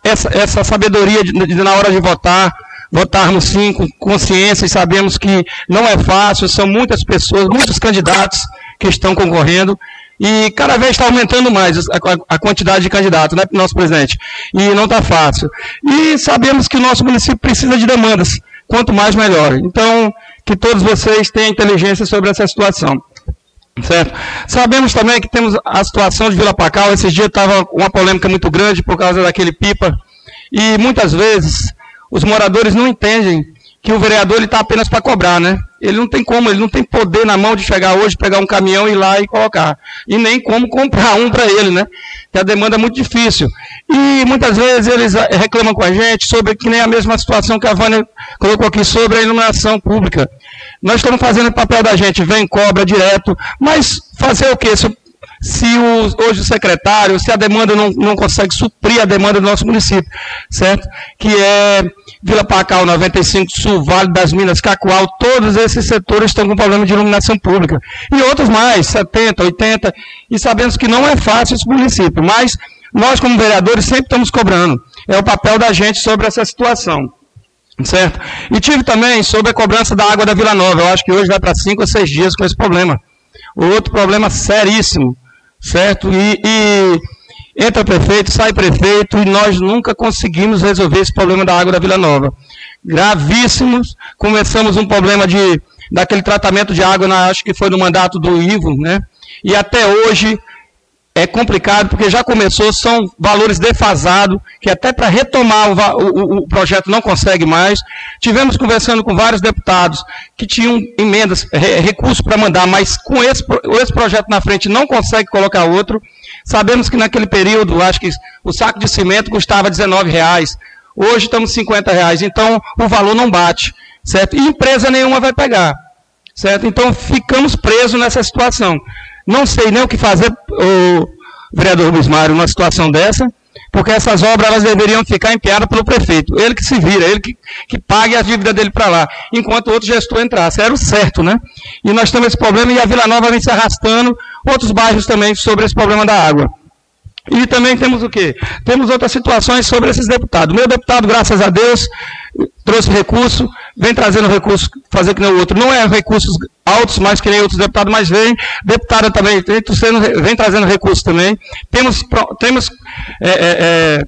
essa, essa sabedoria de, de, na hora de votar, votarmos sim com consciência e sabemos que não é fácil, são muitas pessoas, muitos candidatos que estão concorrendo E cada vez está aumentando mais a, quantidade de candidatos, né, nosso presidente? E não está fácil. E sabemos que o nosso município precisa de demandas. Quanto mais, melhor. Então, que todos vocês tenham inteligência sobre essa situação. Certo? Sabemos também que temos a situação de Vila Pacal. Esses dias estava uma polêmica muito grande por causa daquele pipa. E muitas vezes os moradores não entendem que o vereador está apenas para cobrar, né? Ele não tem como, ele não tem poder na mão de chegar hoje, pegar um caminhão e ir lá e colocar. E nem como comprar um para ele, né? Que a demanda é muito difícil. E muitas vezes eles eh, reclamam com a gente sobre que nem a mesma situação que a Vânia colocou aqui sobre a iluminação pública. Nós estamos fazendo o papel da gente, vem, cobra direto, mas fazer o quê? Se se o, hoje o secretário, se a demanda não, não consegue suprir a demanda do nosso município, certo? Que é Vila Pacal, 95 Sul, Vale das Minas, Cacoal, todos esses setores estão com problema de iluminação pública. E outros mais, 70, 80, e sabemos que não é fácil esse município, mas nós como vereadores sempre estamos cobrando. É o papel da gente sobre essa situação. Certo? E tive também sobre a cobrança da água da Vila Nova. Eu acho que hoje vai para cinco ou seis dias com esse problema. Outro problema seríssimo certo? E, e entra prefeito, sai prefeito, e nós nunca conseguimos resolver esse problema da água da Vila Nova. Gravíssimos, começamos um problema de, daquele tratamento de água, na, acho que foi no mandato do Ivo, né? E até hoje é complicado, porque já começou, são valores defasados, que até para retomar o, o, o, projeto não consegue mais. Tivemos conversando com vários deputados que tinham emendas, re, recursos para mandar, mas com esse, esse projeto na frente não consegue colocar outro. Sabemos que naquele período, acho que o saco de cimento custava 19 reais. Hoje estamos 50 reais, então o valor não bate, certo? E empresa nenhuma vai pegar, certo? Então ficamos presos nessa situação. Não sei nem o que fazer, o vereador Luiz Mário, numa situação dessa, porque essas obras elas deveriam ficar empenhadas pelo prefeito. Ele que se vira, ele que, que pague a dívida dele para lá, enquanto outro gestor entrasse. Era o certo, né? E nós temos esse problema e a Vila Nova vem se arrastando, outros bairros também sobre esse problema da água. E também temos o quê? Temos outras situações sobre esses deputados. Meu deputado, graças a Deus, trouxe recurso, vem trazendo recurso, fazer que nem o outro. Não é recursos altos, mais que nem outros deputados, mas vem. Deputada também vem, vem trazendo recurso também. Temos, temos é, é, é,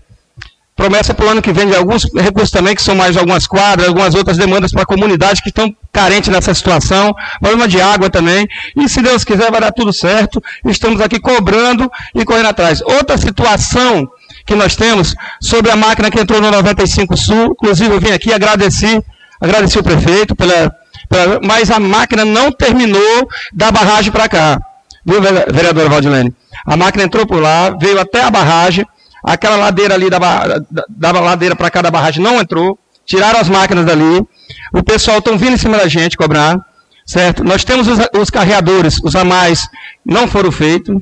promessa para o ano que vem de alguns recursos também, que são mais algumas quadras, algumas outras demandas para a comunidade que estão carentes nessa situação, problema de água também, e se Deus quiser vai dar tudo certo, estamos aqui cobrando e correndo atrás. Outra situação que nós temos sobre a máquina que entrou no 95 Sul, inclusive eu vim aqui agradecer, agradecer o prefeito, pela mas a máquina não terminou da barragem para cá, viu, vereadora Valdilene? A máquina entrou por lá, veio até a barragem, Aquela ladeira ali da, da, da ladeira para cá da barragem não entrou. Tiraram as máquinas dali. O pessoal estão vindo em cima da gente cobrar. Certo? Nós temos os, os carreadores, os a mais, não foram feitos.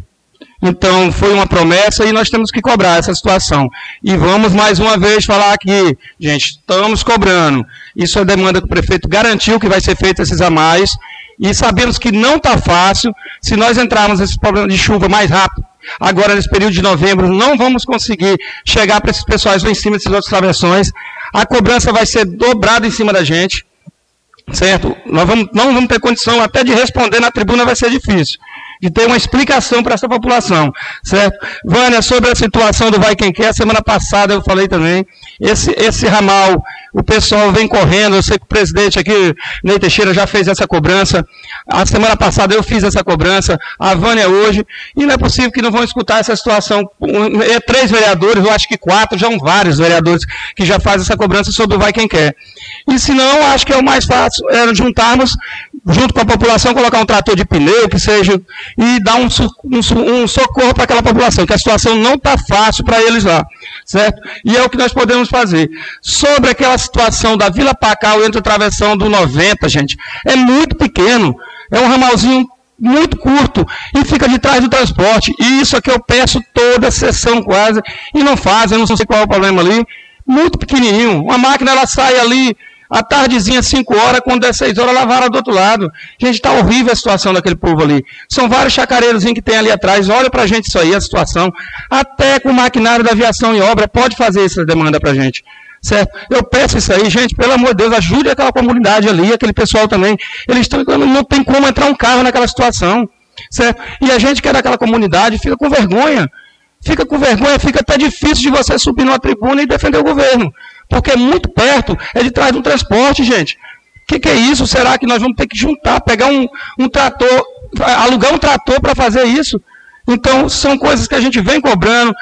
Então, foi uma promessa e nós temos que cobrar essa situação. E vamos mais uma vez falar aqui, gente, estamos cobrando. Isso é demanda que o prefeito garantiu que vai ser feito esses a mais. E sabemos que não está fácil. Se nós entrarmos nesse problema de chuva mais rápido, agora nesse período de novembro, não vamos conseguir chegar para esses pessoais lá em cima desses outros travessões. A cobrança vai ser dobrada em cima da gente, certo? Nós vamos, não vamos ter condição até de responder na tribuna, vai ser difícil de ter uma explicação para essa população, certo? Vânia, sobre a situação do Vai Quem Quer, semana passada eu falei também, esse, esse ramal, o pessoal vem correndo, eu sei que o presidente aqui, Ney Teixeira, já fez essa cobrança, a semana passada eu fiz essa cobrança, a Vânia hoje, e não é possível que não vão escutar essa situação. É três vereadores, eu acho que quatro, já são vários vereadores que já fazem essa cobrança sobre o Vai Quem Quer. E se não, acho que é o mais fácil, é juntarmos, junto com a população, colocar um trator de pneu, que seja, e dar um, um, um socorro para aquela população, que a situação não está fácil para eles lá, certo? E é o que nós podemos fazer. Sobre aquela situação da Vila Pacal entre o travessão do 90, gente, é muito pequeno. É um ramalzinho muito curto e fica de trás do transporte. E isso aqui eu peço toda a sessão quase e não fazem, não sei qual é o problema ali. Muito pequenininho. Uma máquina ela sai ali à tardezinha, 5 horas, quando é 6 horas, lavaram do outro lado. Gente, está horrível a situação daquele povo ali. São vários chacareiros que tem ali atrás. Olha para a gente isso aí, a situação. Até com o maquinário da aviação em obra, pode fazer essa demanda para a gente. Certo? Eu peço isso aí, gente, pelo amor de Deus, ajude aquela comunidade ali, aquele pessoal também. Eles estão, não tem como entrar um carro naquela situação. certo? E a gente que é daquela comunidade fica com vergonha. Fica com vergonha, fica até difícil de você subir numa tribuna e defender o governo. Porque é muito perto, é de trás do transporte, gente. O que, que, é isso? Será que nós vamos ter que juntar, pegar um, um trator, alugar um trator para fazer isso? Então, são coisas que a gente vem cobrando.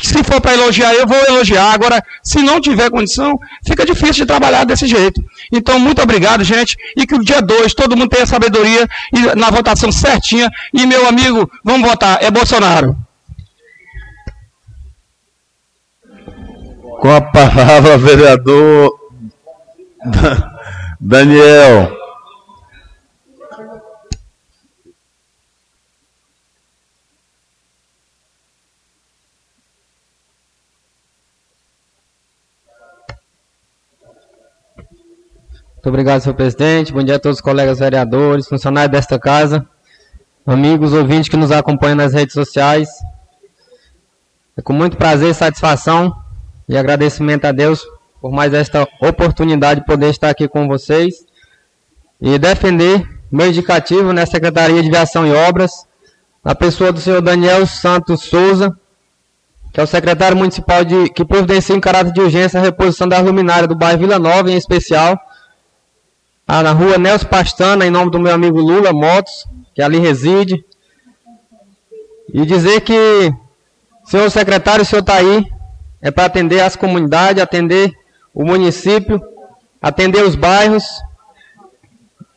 Se for para elogiar, eu vou elogiar. Agora, se não tiver condição, fica difícil de trabalhar desse jeito. Então, muito obrigado, gente. E que o dia 2 todo mundo tenha sabedoria e na votação certinha. E, meu amigo, vamos votar. É Bolsonaro. Com a palavra, vereador Daniel. Muito obrigado, senhor presidente. Bom dia a todos os colegas vereadores, funcionários desta casa, amigos, ouvintes que nos acompanham nas redes sociais. É com muito prazer e satisfação e agradecimento a Deus por mais esta oportunidade de poder estar aqui com vocês e defender meu indicativo na Secretaria de Viação e Obras, na pessoa do senhor Daniel Santos Souza, que é o secretário municipal de, que providencia em caráter de urgência a reposição da luminária do bairro Vila Nova, em especial, na rua Nelson Pastana, em nome do meu amigo Lula Motos, que ali reside. E dizer que, senhor secretário, o senhor está aí, é para atender as comunidades, atender o município, atender os bairros.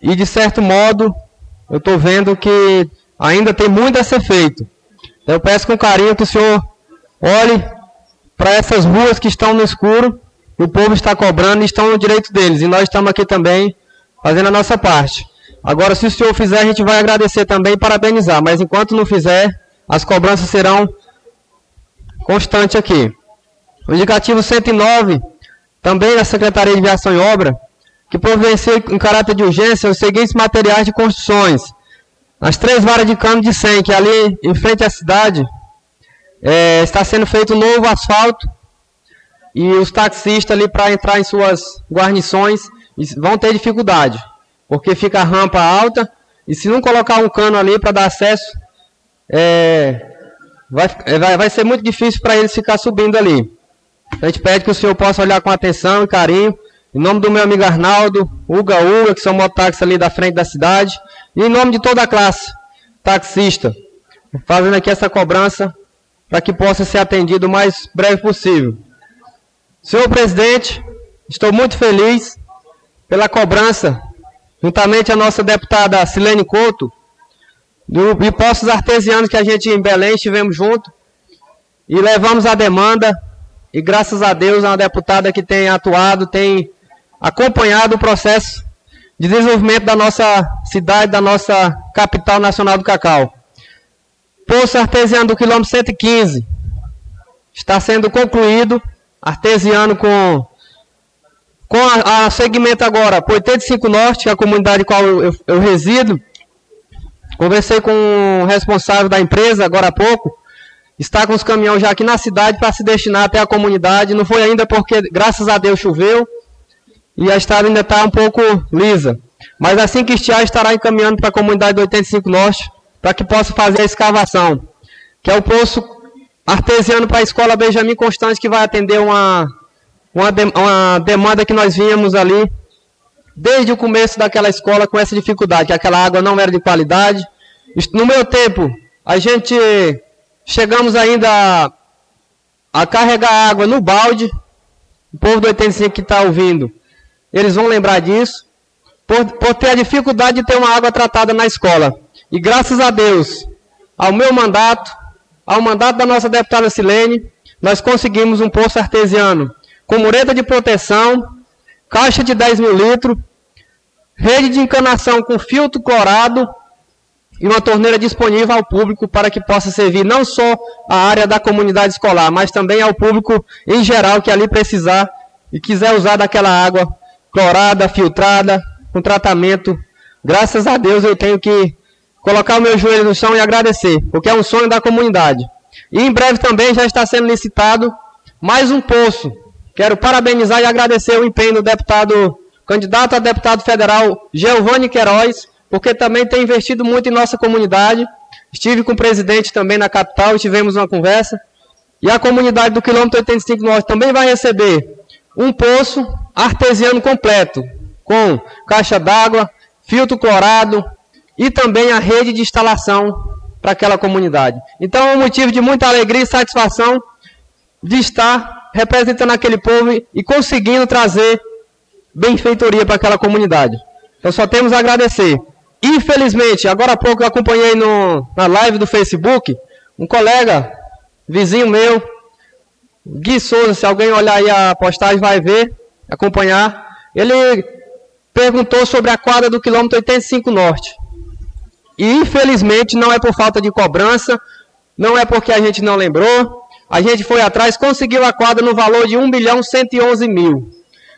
E, de certo modo, eu estou vendo que ainda tem muito a ser feito. Então, eu peço com carinho que o senhor olhe para essas ruas que estão no escuro, que o povo está cobrando e estão no direito deles. E nós estamos aqui também fazendo a nossa parte. Agora, se o senhor fizer, a gente vai agradecer também e parabenizar, mas enquanto não fizer, as cobranças serão constantes aqui. O indicativo 109, também da Secretaria de Viação e Obra, que providencia em caráter de urgência os seguintes materiais de construções. As três varas de cano de 100, que ali em frente à cidade, é, está sendo feito um novo asfalto, e os taxistas ali para entrar em suas guarnições vão ter dificuldade, porque fica a rampa alta e se não colocar um cano ali para dar acesso, é, vai, é, vai, vai ser muito difícil para eles ficar subindo ali. A gente pede que o senhor possa olhar com atenção e carinho, em nome do meu amigo Arnaldo, Uga Uga, que são mototáxis ali da frente da cidade, e em nome de toda a classe taxista, fazendo aqui essa cobrança para que possa ser atendido o mais breve possível. Senhor presidente, estou muito feliz pela cobrança, juntamente a nossa deputada Silene Couto, do, de postos artesianos que a gente em Belém estivemos junto, e levamos a demanda, e graças a Deus é uma deputada que tem atuado, tem acompanhado o processo de desenvolvimento da nossa cidade, da nossa capital nacional do cacau. Poço artesiano do quilômetro 115 está sendo concluído, artesiano com com a, a segmento agora, por 85 Norte, que é a comunidade qual eu, eu, eu resido, conversei com o responsável da empresa agora há pouco, está com os caminhões já aqui na cidade para se destinar até a comunidade. Não foi ainda porque, graças a Deus, choveu e a estrada ainda está um pouco lisa. Mas assim que estiar, estará encaminhando para a comunidade do 85 Norte para que possa fazer a escavação, que é o poço artesiano para a escola Benjamin Constante, que vai atender uma uma, de, uma demanda que nós vínhamos ali desde o começo daquela escola com essa dificuldade, que aquela água não era de qualidade. No meu tempo, a gente chegamos ainda a, a carregar água no balde. O povo do 85 que está ouvindo, eles vão lembrar disso. Por, por ter a dificuldade de ter uma água tratada na escola. E graças a Deus, ao meu mandato, ao mandato da nossa deputada Silene, nós conseguimos um poço artesiano com mureta de proteção, caixa de 10 mil litros, rede de encanação com filtro clorado e uma torneira disponível ao público para que possa servir não só a área da comunidade escolar, mas também ao público em geral que ali precisar e quiser usar daquela água clorada, filtrada, com tratamento. Graças a Deus eu tenho que colocar o meu joelho no chão e agradecer, porque é um sonho da comunidade. E em breve também já está sendo licitado mais um poço Quero parabenizar e agradecer o empenho do deputado, candidato a deputado federal Giovanni Queiroz, porque também tem investido muito em nossa comunidade Estive com o presidente também na capital e tivemos uma conversa. E a comunidade do quilômetro 85 Norte também vai receber um poço artesiano completo, com caixa d'água, filtro clorado e também a rede de instalação para aquela comunidade. Então é um motivo de muita alegria e satisfação de estar representando aquele povo e conseguindo trazer benfeitoria para aquela comunidade. Então só temos a agradecer. Infelizmente, agora há pouco eu acompanhei no, na live do Facebook, um colega, vizinho meu, Gui Souza, se alguém olhar aí a postagem vai ver, acompanhar, ele perguntou sobre a quadra do quilômetro 85 Norte. E infelizmente não é por falta de cobrança, não é porque a gente não lembrou, a gente foi atrás, conseguiu a quadra no valor de 1 bilhão 111 mil.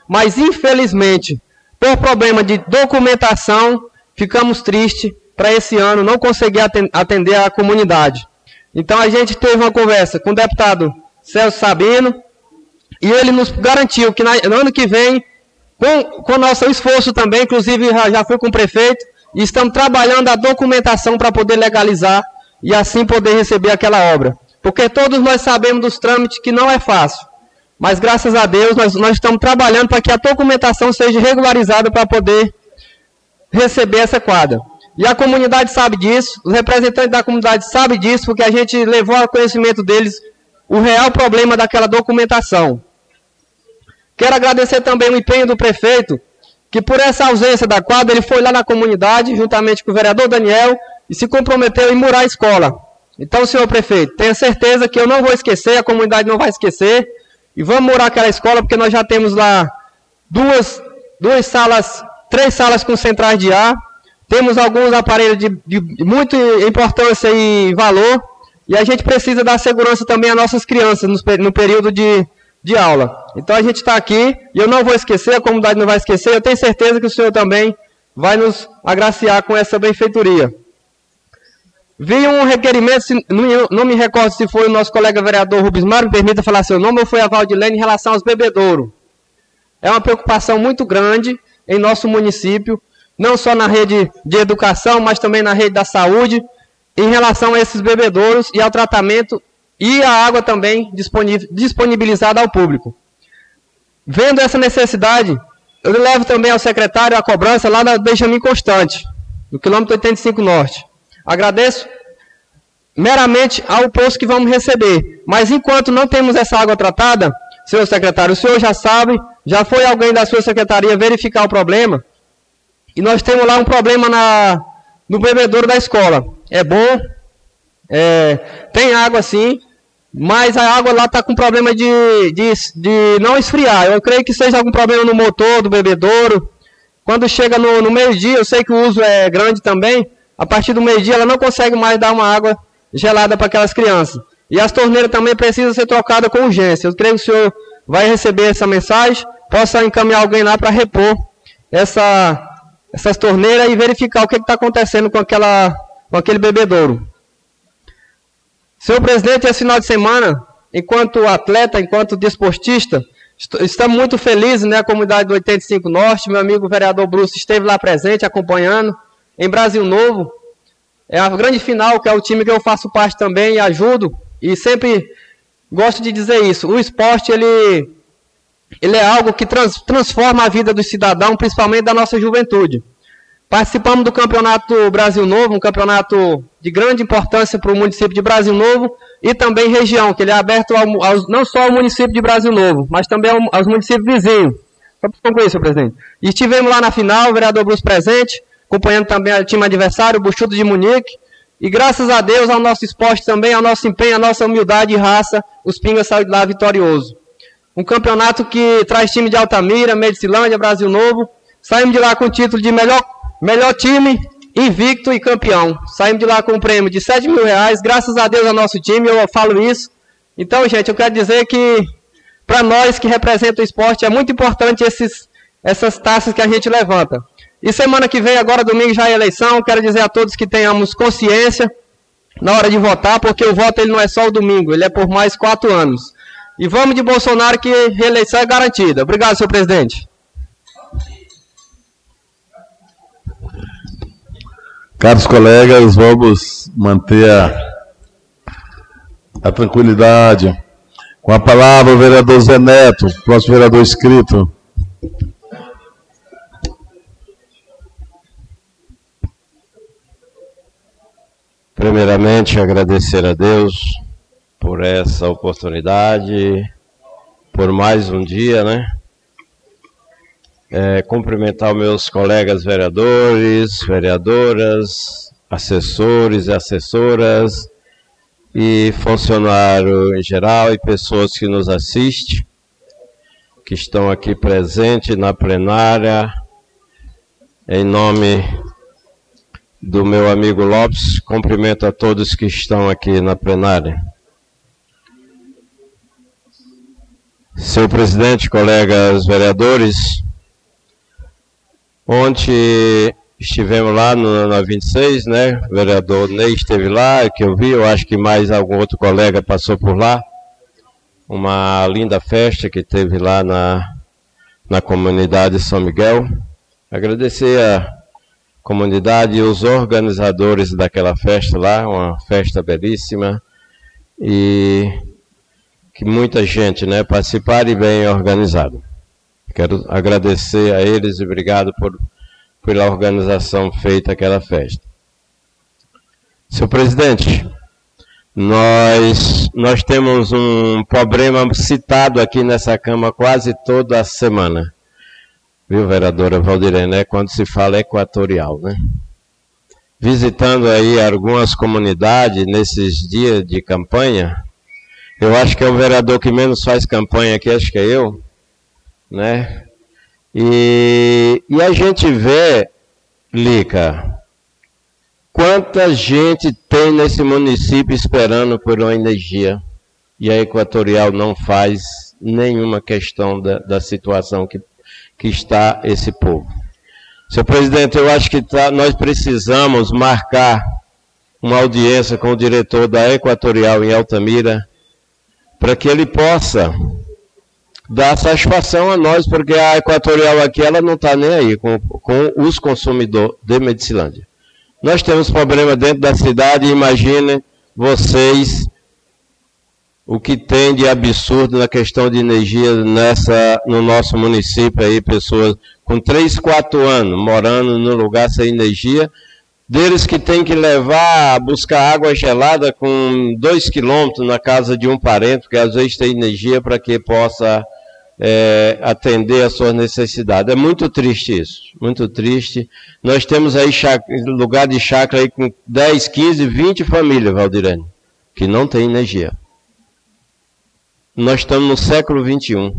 Mas infelizmente, por problema de documentação, ficamos tristes para esse ano não conseguir atender a comunidade. Então a gente teve uma conversa com o deputado Celso Sabino e ele nos garantiu que no ano que vem, com, com nosso esforço também, inclusive já, fui com o prefeito, e estamos trabalhando a documentação para poder legalizar e assim poder receber aquela obra. Porque todos nós sabemos dos trâmites que não é fácil. Mas graças a Deus nós, nós estamos trabalhando para que a documentação seja regularizada para poder receber essa quadra. E a comunidade sabe disso, os representantes da comunidade sabem disso, porque a gente levou ao conhecimento deles o real problema daquela documentação. Quero agradecer também o empenho do prefeito, que por essa ausência da quadra, ele foi lá na comunidade, juntamente com o vereador Daniel, e se comprometeu em murar a escola. Então, senhor prefeito, tenha certeza que eu não vou esquecer, a comunidade não vai esquecer, e vamos murar aquela escola, porque nós já temos lá duas, duas salas, três salas com centrais de ar, temos alguns aparelhos de, de muita importância e valor, e a gente precisa dar segurança também às nossas crianças no, no período de, de aula. Então a gente está aqui, e eu não vou esquecer, a comunidade não vai esquecer, eu tenho certeza que o senhor também vai nos agraciar com essa benfeitoria. Vi um requerimento, não, me recordo se foi o nosso colega vereador Rubens Mário, me permita falar seu nome, ou foi a Valdilene em relação aos bebedouros. É uma preocupação muito grande em nosso município, não só na rede de educação, mas também na rede da saúde, em relação a esses bebedouros e ao tratamento e a água também disponibilizada ao público. Vendo essa necessidade, eu levo também ao secretário a cobrança lá da Benjamin Constante, no quilômetro 85 Norte. Agradeço meramente ao posto que vamos receber. Mas enquanto não temos essa água tratada, senhor secretário, o senhor já sabe, já foi alguém da sua secretaria verificar o problema, e nós temos lá um problema na, no bebedouro da escola. É bom, é, tem água sim, mas a água lá está com problema de, de, de, não esfriar. Eu creio que seja algum problema no motor do bebedouro. Quando chega no, no meio-dia, eu sei que o uso é grande também. A partir do meio-dia, ela não consegue mais dar uma água gelada para aquelas crianças. E as torneiras também precisam ser trocadas com urgência. Eu creio que o senhor vai receber essa mensagem, possa encaminhar alguém lá para repor essa, essas torneiras e verificar o que está acontecendo com, aquela, com aquele bebedouro. Senhor presidente, esse final de semana, enquanto atleta, enquanto desportista, estamos muito felizes, né? A comunidade do 85 Norte, meu amigo vereador Bruce esteve lá presente, acompanhando. Em Brasil Novo, é a grande final, que é o time que eu faço parte também e ajudo. E sempre gosto de dizer isso. O esporte, ele, ele é algo que trans, transforma a vida do cidadão, principalmente da nossa juventude. Participamos do Campeonato Brasil Novo, um campeonato de grande importância para o município de Brasil Novo e também região, que ele é aberto ao, aos, não só ao município de Brasil Novo, mas também ao, aos municípios vizinhos. Só para concluir, senhor presidente. E estivemos lá na final, o vereador Bruce presente, acompanhando também o time adversário, o Buchudo de Munique. E graças a Deus, ao nosso esporte também, ao nosso empenho, à nossa humildade e raça, os Pingas saíram de lá vitorioso. Um campeonato que traz time de Altamira, Medicilândia, Brasil Novo. Saímos de lá com o título de melhor Melhor time, invicto e campeão. Saímos de lá com um prêmio de 7 mil reais, graças a Deus ao nosso time, eu falo isso. Então, gente, eu quero dizer que para nós que representam o esporte é muito importante esses, essas taças que a gente levanta. E semana que vem, agora domingo já é eleição, quero dizer a todos que tenhamos consciência na hora de votar, porque o voto ele não é só o domingo, ele é por mais quatro anos. E vamos de Bolsonaro que reeleição é garantida. Obrigado, senhor presidente. Caros colegas, vamos manter a, a tranquilidade. Com a palavra, o vereador Zé Neto, próximo vereador inscrito. Primeiramente, agradecer a Deus por essa oportunidade, por mais um dia, né? É, cumprimentar meus colegas vereadores, vereadoras, assessores e assessoras e funcionário em geral e pessoas que nos assistem, que estão aqui presentes na plenária, em nome do meu amigo Lopes, cumprimento a todos que estão aqui na plenária. Seu presidente, colegas vereadores, ontem estivemos lá no, na 26, né? O vereador Ney esteve lá, que eu vi, eu acho que mais algum outro colega passou por lá. Uma linda festa que teve lá na, na comunidade São Miguel. Agradecer a comunidade e os organizadores daquela festa lá, uma festa belíssima e que muita gente né, participar e bem organizado. Quero agradecer a eles e obrigado por, pela organização feita aquela festa. Senhor presidente, nós, nós temos um problema citado aqui nessa Câmara quase toda a semana viu, vereadora Valdirene, é quando se fala equatorial, né? Visitando aí algumas comunidades nesses dias de campanha, eu acho que é o vereador que menos faz campanha aqui, acho que é eu, né? E, e a gente vê, Lica, quanta gente tem nesse município esperando por uma energia e a Equatorial não faz nenhuma questão da, da situação que que está esse povo. Senhor presidente, eu acho que tá, nós precisamos marcar uma audiência com o diretor da Equatorial em Altamira, para que ele possa dar satisfação a nós, porque a Equatorial aqui ela não está nem aí com, com os consumidores de Medicilândia. Nós temos problema dentro da cidade, imaginem vocês o que tem de absurdo na questão de energia nessa, no nosso município aí, pessoas com 3, 4 anos morando no lugar sem energia, deles que tem que levar, buscar água gelada com 2 quilômetros na casa de um parente, que às vezes tem energia para que possa é, atender às suas necessidades. É muito triste isso, muito triste. Nós temos aí lugar de chácara aí com 10, 15, 20 famílias, Valdirene, que não tem energia. Nós estamos no século 21.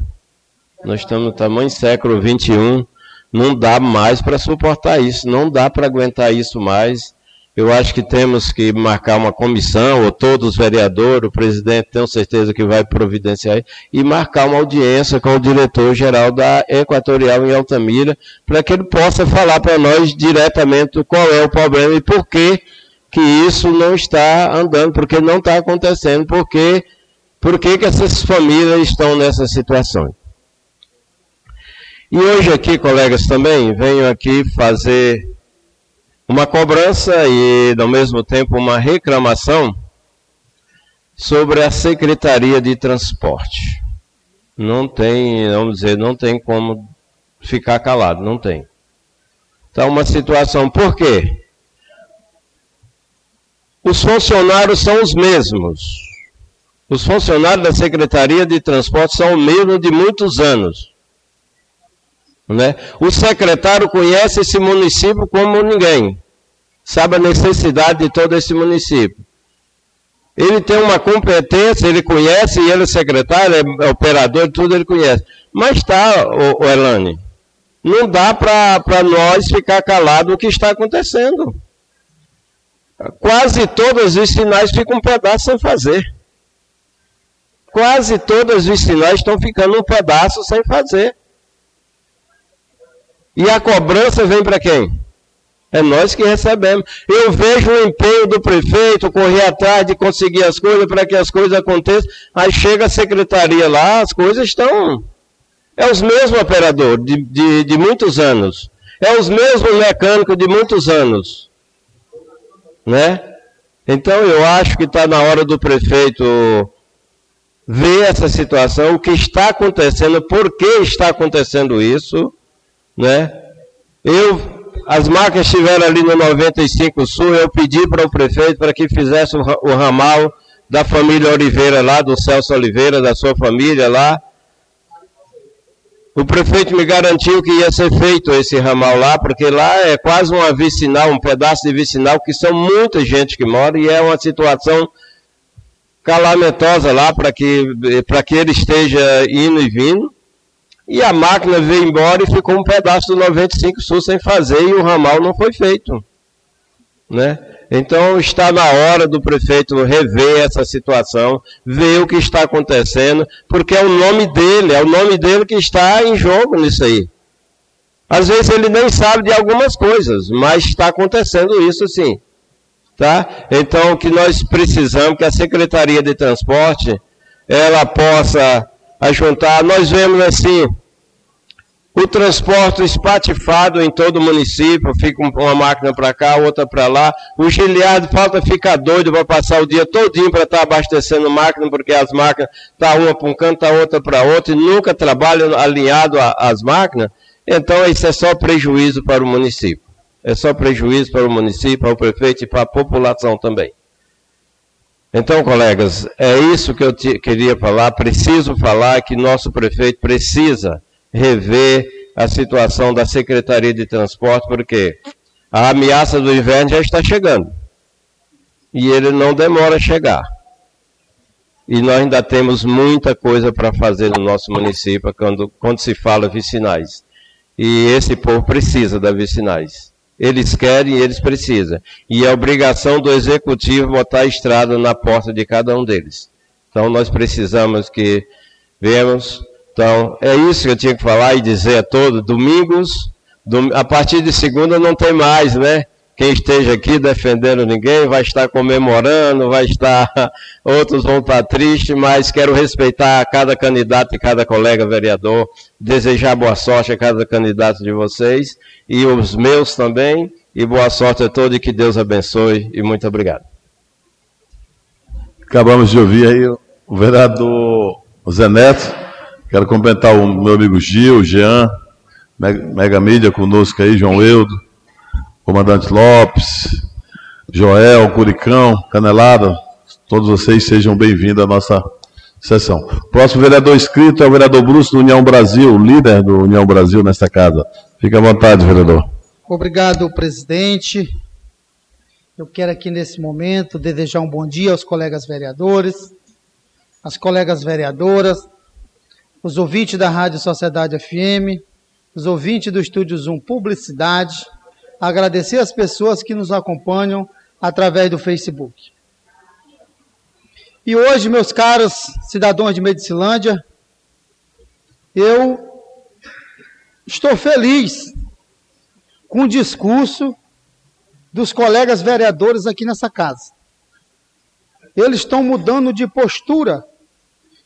Nós estamos no tamanho século 21. Não dá mais para suportar isso. Não dá para aguentar isso mais. Eu acho que temos que marcar uma comissão, ou todos os vereadores, o presidente tenho certeza que vai providenciar, e marcar uma audiência com o diretor-geral da Equatorial em Altamira, para que ele possa falar para nós diretamente qual é o problema e por que, que isso não está andando, porque não está acontecendo, porque por que, que essas famílias estão nessa situação? E hoje aqui, colegas, também venho aqui fazer uma cobrança e, ao mesmo tempo, uma reclamação sobre a Secretaria de Transporte. Não tem, vamos dizer, não tem como ficar calado, não tem. Então, uma situação, por quê? Os funcionários são os mesmos. Os funcionários da Secretaria de Transporte são o mesmo de muitos anos. Né? O secretário conhece esse município como ninguém. Sabe a necessidade de todo esse município. Ele tem uma competência, ele conhece, ele é secretário, é operador, tudo ele conhece. Mas tá, o, o Elane, não dá para nós ficar calado o que está acontecendo. Quase todos os sinais ficam um pedaço sem fazer quase todos os sinais estão ficando um pedaço sem fazer. E a cobrança vem para quem? É nós que recebemos. Eu vejo o empenho do prefeito correr atrás de conseguir as coisas para que as coisas aconteçam. Aí chega a secretaria lá, as coisas estão. É os mesmos operadores de, de, de muitos anos. É os mesmos mecânicos de muitos anos. né? Então eu acho que está na hora do prefeito ver essa situação, o que está acontecendo, por que está acontecendo isso, né? Eu, as máquinas estiveram ali no 95 Sul, eu pedi para o prefeito para que fizesse o ramal da família Oliveira lá, do Celso Oliveira, da sua família lá, o prefeito me garantiu que ia ser feito esse ramal lá, porque lá é quase uma vicinal, um pedaço de vicinal, que são muita gente que mora e é uma situação calamitosa lá para que, que ele esteja indo e vindo. E a máquina veio embora e ficou um pedaço do 95 Sul sem fazer e o ramal não foi feito. Né? Então está na hora do prefeito rever essa situação, ver o que está acontecendo, porque é o nome dele, é o nome dele que está em jogo nisso aí. Às vezes ele nem sabe de algumas coisas, mas está acontecendo isso sim. Tá? Então o que nós precisamos que a Secretaria de Transporte ela possa ajuntar, nós vemos assim, o transporte espatifado em todo o município, fica uma máquina para cá, outra para lá. O giliado falta ficar doido para passar o dia todinho para estar tá abastecendo máquina, porque as máquinas tá uma para um canto, tá outra para outro, e nunca trabalham alinhado às máquinas. Então isso é só prejuízo para o município. É só prejuízo para o município, para o prefeito e para a população também. Então, colegas, é isso que eu queria falar. Preciso falar que nosso prefeito precisa rever a situação da Secretaria de Transporte, porque a ameaça do inverno já está chegando. E ele não demora a chegar. E nós ainda temos muita coisa para fazer no nosso município quando, quando se fala vicinais. E esse povo precisa da vicinais. Eles querem e eles precisam. E é obrigação do executivo botar a estrada na porta de cada um deles. Então nós precisamos que vemos então, é isso que eu tinha que falar e dizer a todos. Domingos, dom... a partir de segunda não tem mais, né? Quem esteja aqui defendendo ninguém vai estar comemorando, vai estar. Outros vão estar tristes, mas quero respeitar cada candidato e cada colega vereador, desejar boa sorte a cada candidato de vocês e os meus também. E boa sorte a todos e que Deus abençoe. E muito obrigado. Acabamos de ouvir aí o vereador Zé Neto. Quero cumprimentar o meu amigo Gil, Jean, Mega Mídia conosco aí, João Eudo, Comandante Lopes, Joel, Curicão, Canelada, todos vocês sejam bem-vindos à nossa sessão. Próximo vereador inscrito é o vereador Bruce do União Brasil, líder do União Brasil nesta casa. Fique à vontade, vereador. Obrigado, presidente. Eu quero aqui nesse momento desejar um bom dia aos colegas vereadores, às colegas vereadoras, os ouvintes da Rádio Sociedade FM, os ouvintes do Estúdio Zoom Publicidade, agradecer as pessoas que nos acompanham através do Facebook. E hoje, meus caros cidadãos de Medicilândia, eu estou feliz com o discurso dos colegas vereadores aqui nessa casa. Eles estão mudando de postura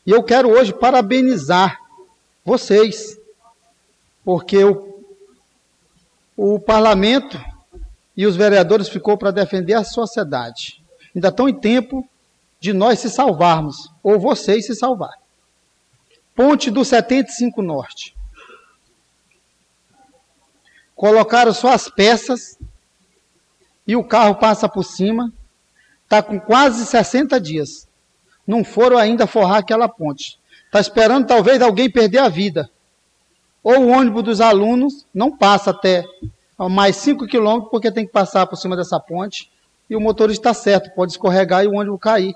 e eu quero hoje parabenizar vocês, porque o, o parlamento e os vereadores ficou para defender a sociedade. Ainda estão em tempo de nós se salvarmos, ou vocês se salvarem. Ponte do 75 Norte. Colocaram só as peças e o carro passa por cima. Está com quase 60 dias não foram ainda forrar aquela ponte. Está esperando talvez alguém perder a vida. Ou o ônibus dos alunos não passa até mais 5 quilômetros, porque tem que passar por cima dessa ponte. E o motorista está certo, pode escorregar e o ônibus cair.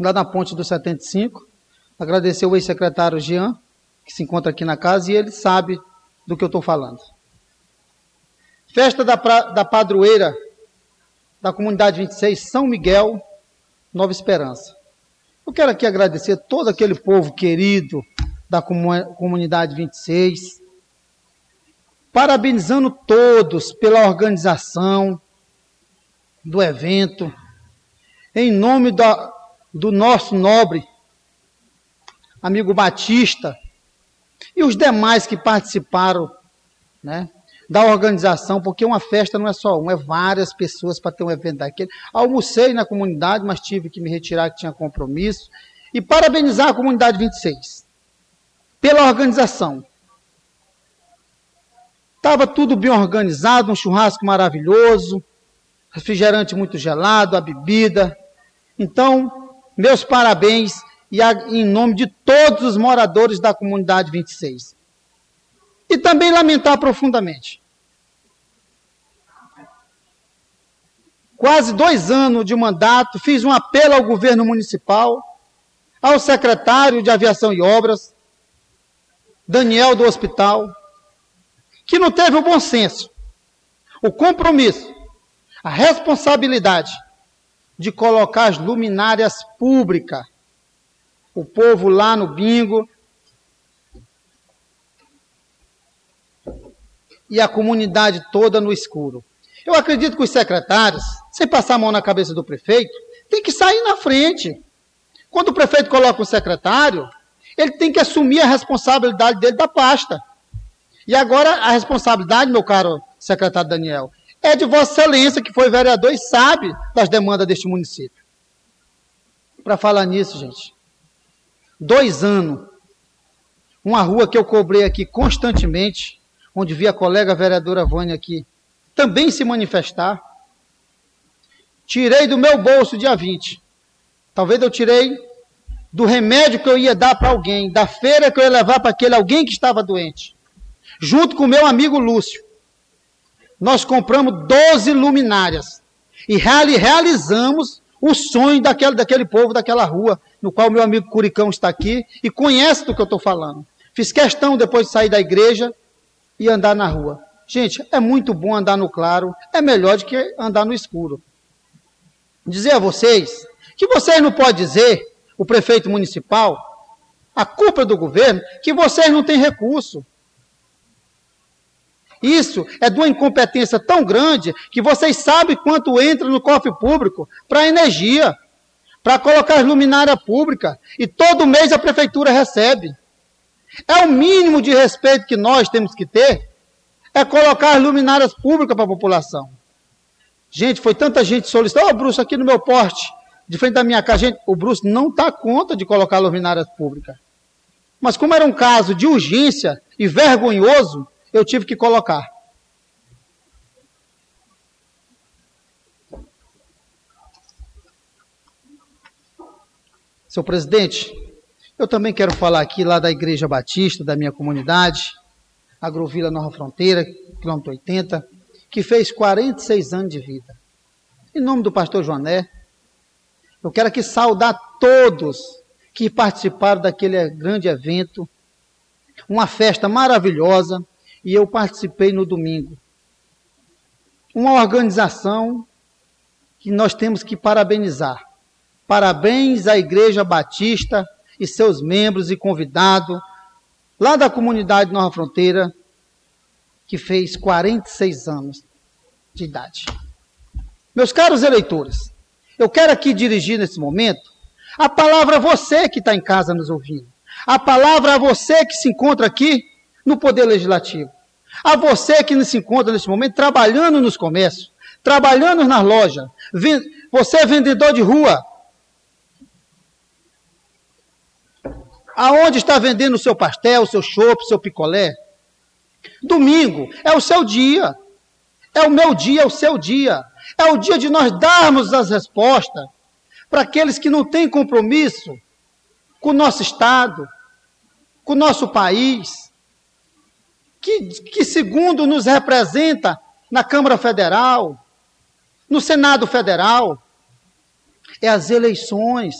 Lá na ponte do 75. Agradecer o ex-secretário Jean, que se encontra aqui na casa, e ele sabe do que eu estou falando. Festa da, pra, da padroeira da comunidade 26, São Miguel, Nova Esperança. Eu quero aqui agradecer todo aquele povo querido da comunidade 26, parabenizando todos pela organização do evento, em nome da, do nosso nobre amigo Batista e os demais que participaram, né? da organização, porque uma festa não é só uma, é várias pessoas para ter um evento daquele. Almocei na comunidade, mas tive que me retirar que tinha compromisso. E parabenizar a comunidade 26 pela organização. Estava tudo bem organizado, um churrasco maravilhoso, refrigerante muito gelado, a bebida. Então, meus parabéns e a, em nome de todos os moradores da comunidade 26. E também lamentar profundamente. Quase dois anos de mandato, fiz um apelo ao governo municipal, ao secretário de Aviação e Obras, Daniel do Hospital, que não teve o bom senso, o compromisso, a responsabilidade de colocar as luminárias públicas o povo lá no bingo. E a comunidade toda no escuro. Eu acredito que os secretários, sem passar a mão na cabeça do prefeito, tem que sair na frente. Quando o prefeito coloca um secretário, ele tem que assumir a responsabilidade dele da pasta. E agora a responsabilidade, meu caro secretário Daniel, é de Vossa Excelência, que foi vereador e sabe das demandas deste município. Para falar nisso, gente, dois anos, uma rua que eu cobrei aqui constantemente, onde vi a colega vereadora Vânia aqui também se manifestar. Tirei do meu bolso dia 20. Talvez eu tirei do remédio que eu ia dar para alguém, da feira que eu ia levar para aquele alguém que estava doente. Junto com meu amigo Lúcio. Nós compramos 12 luminárias e realizamos o sonho daquele, daquele povo, daquela rua, no qual meu amigo Curicão está aqui e conhece do que eu estou falando. Fiz questão depois de sair da igreja e andar na rua. Gente, é muito bom andar no claro, é melhor do que andar no escuro. Dizer a vocês que vocês não podem dizer, o prefeito municipal, a culpa é do governo, que vocês não têm recurso. Isso é de uma incompetência tão grande que vocês sabem quanto entra no cofre público para energia, para colocar as luminárias públicas, e todo mês a prefeitura recebe. É o mínimo de respeito que nós temos que ter, é colocar as luminárias públicas para a população. Gente, foi tanta gente solicitando, ô oh, Bruce, aqui no meu porte, de frente da minha casa, gente, o Bruce não está conta de colocar luminárias públicas. Mas como era um caso de urgência e vergonhoso, eu tive que colocar. Seu presidente, eu também quero falar aqui lá da Igreja Batista, da minha comunidade, Agrovila Nova Fronteira, quilômetro 80, que fez 46 anos de vida. Em nome do pastor Joané, eu quero aqui saudar todos que participaram daquele grande evento, uma festa maravilhosa, e eu participei no domingo. Uma organização que nós temos que parabenizar. Parabéns à Igreja Batista e seus membros e convidados, lá da comunidade Nova Fronteira, que fez 46 anos de idade. Meus caros eleitores, eu quero aqui dirigir nesse momento a palavra a você que está em casa nos ouvindo. A palavra a você que se encontra aqui no Poder Legislativo. A você que se encontra nesse momento trabalhando nos comércios, trabalhando nas lojas, você é vendedor de rua. Aonde está vendendo o seu pastel, o seu chopp, o seu picolé? Domingo é o seu dia. É o meu dia, é o seu dia. É o dia de nós darmos as respostas para aqueles que não têm compromisso com o nosso Estado, com o nosso país, que, que segundo nos representa na Câmara Federal, no Senado Federal, é as eleições.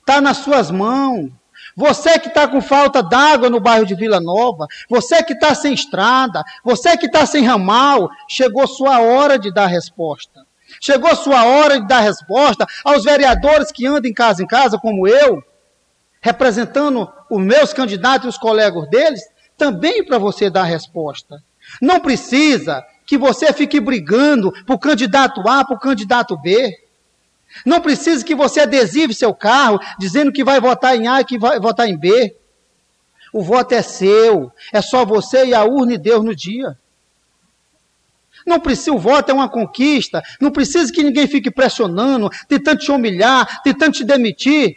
Está nas suas mãos. Você que está com falta d'água no bairro de Vila Nova, você que está sem estrada, você que está sem ramal, chegou sua hora de dar resposta. Chegou sua hora de dar resposta aos vereadores que andam em casa em casa, como eu, representando os meus candidatos e os colegas deles, também para você dar resposta. Não precisa que você fique brigando para o candidato A, para o candidato B. Não precisa que você adesive seu carro dizendo que vai votar em A e que vai votar em B. O voto é seu. É só você e a urna e Deus no dia. Não precisa, o voto é uma conquista. Não precisa que ninguém fique pressionando, tentando te humilhar, tentando te demitir.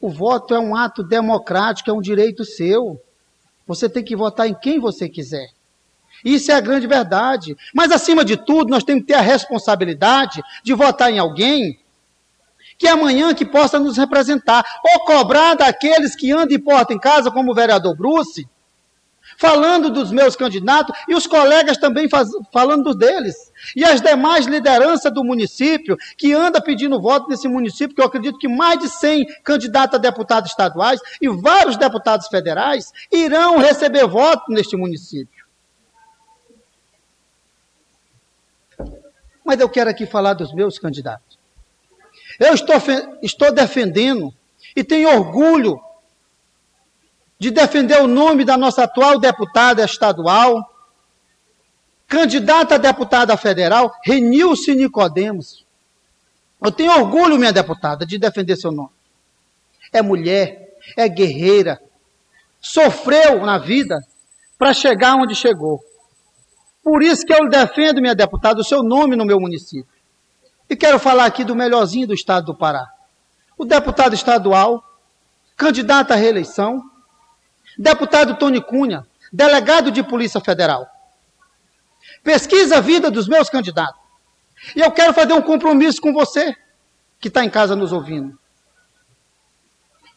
O voto é um ato democrático, é um direito seu. Você tem que votar em quem você quiser. Isso é a grande verdade. Mas, acima de tudo, nós temos que ter a responsabilidade de votar em alguém que amanhã que possa nos representar, ou cobrar daqueles que andam e porta em casa, como o vereador Bruce, falando dos meus candidatos e os colegas também faz, falando deles. E as demais lideranças do município que anda pedindo voto nesse município, que eu acredito que mais de 100 candidatos a deputados estaduais e vários deputados federais irão receber voto neste município. Mas eu quero aqui falar dos meus candidatos. Eu estou, estou defendendo e tenho orgulho de defender o nome da nossa atual deputada estadual, candidata a deputada federal, Renilce Nicodemos. Eu tenho orgulho, minha deputada, de defender seu nome. É mulher, é guerreira, sofreu na vida para chegar onde chegou. Por isso que eu defendo, minha deputada, o seu nome no meu município. E quero falar aqui do melhorzinho do estado do Pará. O deputado estadual, candidato à reeleição, deputado Tony Cunha, delegado de Polícia Federal. Pesquisa a vida dos meus candidatos. E eu quero fazer um compromisso com você, que está em casa nos ouvindo.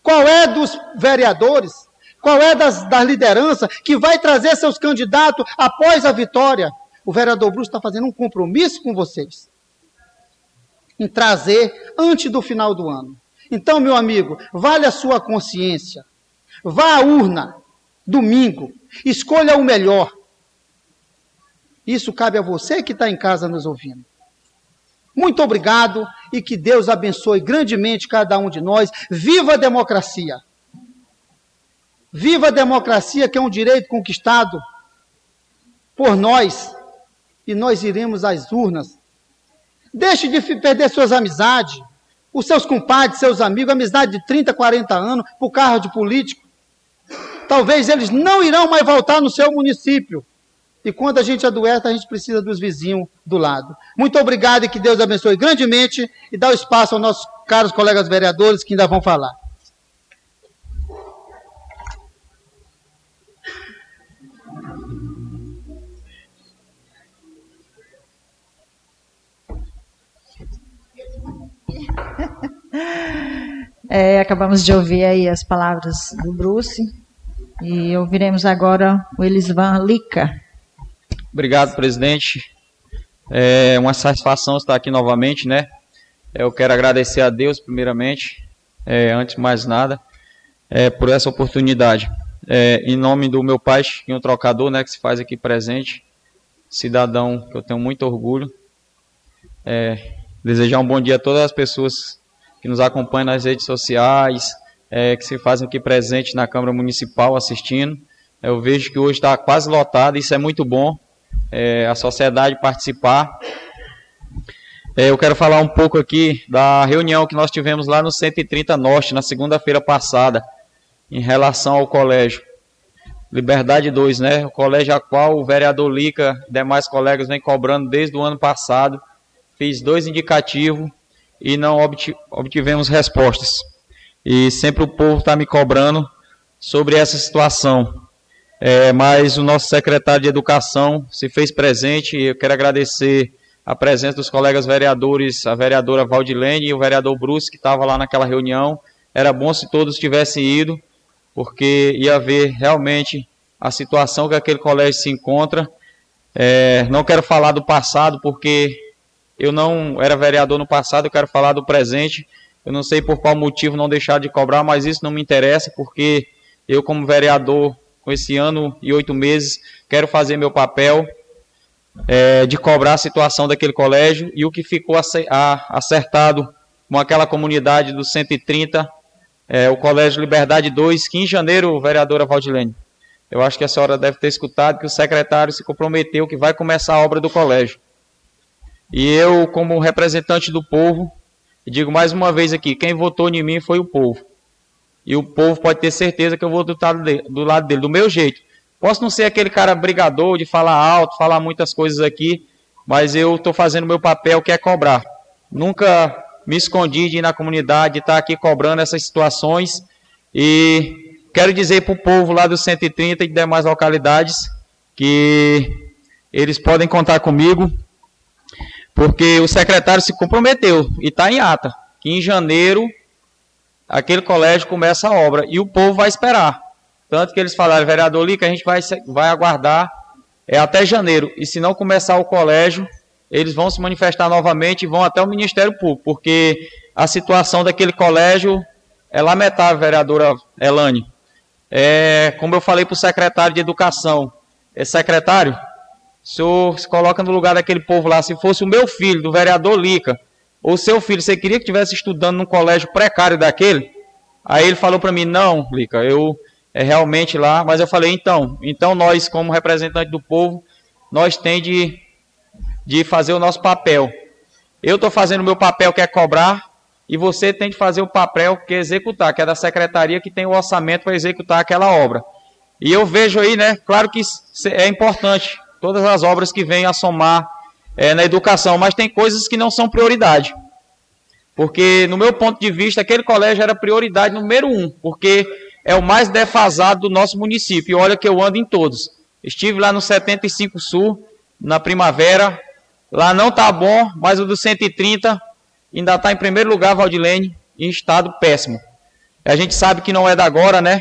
Qual é dos vereadores, qual é das, das lideranças que vai trazer seus candidatos após a vitória? O vereador Bruce está fazendo um compromisso com vocês em trazer antes do final do ano. Então, meu amigo, vale a sua consciência. Vá à urna, domingo, escolha o melhor. Isso cabe a você que está em casa nos ouvindo. Muito obrigado e que Deus abençoe grandemente cada um de nós. Viva a democracia! Viva a democracia, que é um direito conquistado por nós, e nós iremos às urnas Deixe de perder suas amizades, os seus compadres, seus amigos, amizade de 30, 40 anos, por carro de político. Talvez eles não irão mais voltar no seu município. E quando a gente adoece, a gente precisa dos vizinhos do lado. Muito obrigado e que Deus abençoe grandemente e dá o espaço aos nossos caros colegas vereadores que ainda vão falar. É, acabamos de ouvir aí as palavras do Bruce e ouviremos agora o Elisvan Lica. Obrigado, presidente. É uma satisfação estar aqui novamente, né? Eu quero agradecer a Deus, primeiramente, é, antes de mais nada, é, por essa oportunidade. É, em nome do meu pai, Chiquinho Trocador, né, que se faz aqui presente, cidadão que eu tenho muito orgulho. É, desejar um bom dia a todas as pessoas que nos acompanham nas redes sociais, é, que se fazem aqui presente na Câmara Municipal assistindo. Eu vejo que hoje está quase lotado, isso é muito bom, é, a sociedade participar. É, eu quero falar um pouco aqui da reunião que nós tivemos lá no 130 Norte, na segunda-feira passada, em relação ao colégio. Liberdade 2, né? O colégio a qual o vereador Lica e demais colegas vem cobrando desde o ano passado. Fiz dois indicativos, e não obtivemos respostas. E sempre o povo está me cobrando sobre essa situação. É, mas o nosso secretário de Educação se fez presente e eu quero agradecer a presença dos colegas vereadores, a vereadora Valdilene e o vereador Bruce, que estava lá naquela reunião. Era bom se todos tivessem ido, porque ia ver realmente a situação que aquele colégio se encontra. É, não quero falar do passado, porque eu não era vereador no passado, eu quero falar do presente. Eu não sei por qual motivo não deixar de cobrar, mas isso não me interessa, porque eu, como vereador, com esse ano e oito meses, quero fazer meu papel é, de cobrar a situação daquele colégio e o que ficou acertado com aquela comunidade dos 130, é, o Colégio Liberdade 2, que em janeiro, vereadora Valdilene, eu acho que a senhora deve ter escutado que o secretário se comprometeu que vai começar a obra do colégio. E eu, como representante do povo, digo mais uma vez aqui: quem votou em mim foi o povo. E o povo pode ter certeza que eu vou do lado dele, do, meu jeito. Posso não ser aquele cara brigador de falar alto, falar muitas coisas aqui, mas eu estou fazendo meu papel que é cobrar. Nunca me escondi de ir na comunidade, estar tá aqui cobrando essas situações e quero dizer para o povo lá dos 130 e demais localidades que eles podem contar comigo, porque o secretário se comprometeu e está em ata, que em janeiro aquele colégio começa a obra e o povo vai esperar. Tanto que eles falaram, vereador Lica, a gente vai, vai aguardar é até janeiro. E se não começar o colégio, eles vão se manifestar novamente e vão até o Ministério Público, porque a situação daquele colégio é lamentável, vereadora Elane. É, como eu falei para o secretário de Educação, é secretário, o senhor se coloca no lugar daquele povo lá, se fosse o meu filho, do vereador Lica, ou seu filho, você queria que estivesse estudando num colégio precário daquele? Aí ele falou para mim, não, Lica, eu é realmente lá, mas eu falei, então, então nós, como representantes do povo, nós tem de, de fazer o nosso papel. Eu estou fazendo o meu papel que é cobrar, e você tem de fazer o papel que é executar, que é da secretaria que tem o orçamento para executar aquela obra. E eu vejo aí, né, claro que é importante, todas as obras que vêm a somar é, na educação, mas tem coisas que não são prioridade. Porque, no meu ponto de vista, aquele colégio era prioridade número um, porque é o mais defasado do nosso município. E olha que eu ando em todos. Estive lá no 75 Sul, na primavera. Lá não tá bom, mas o do 130 ainda está em primeiro lugar, Valdilene, em estado péssimo. A gente sabe que não é da agora, né?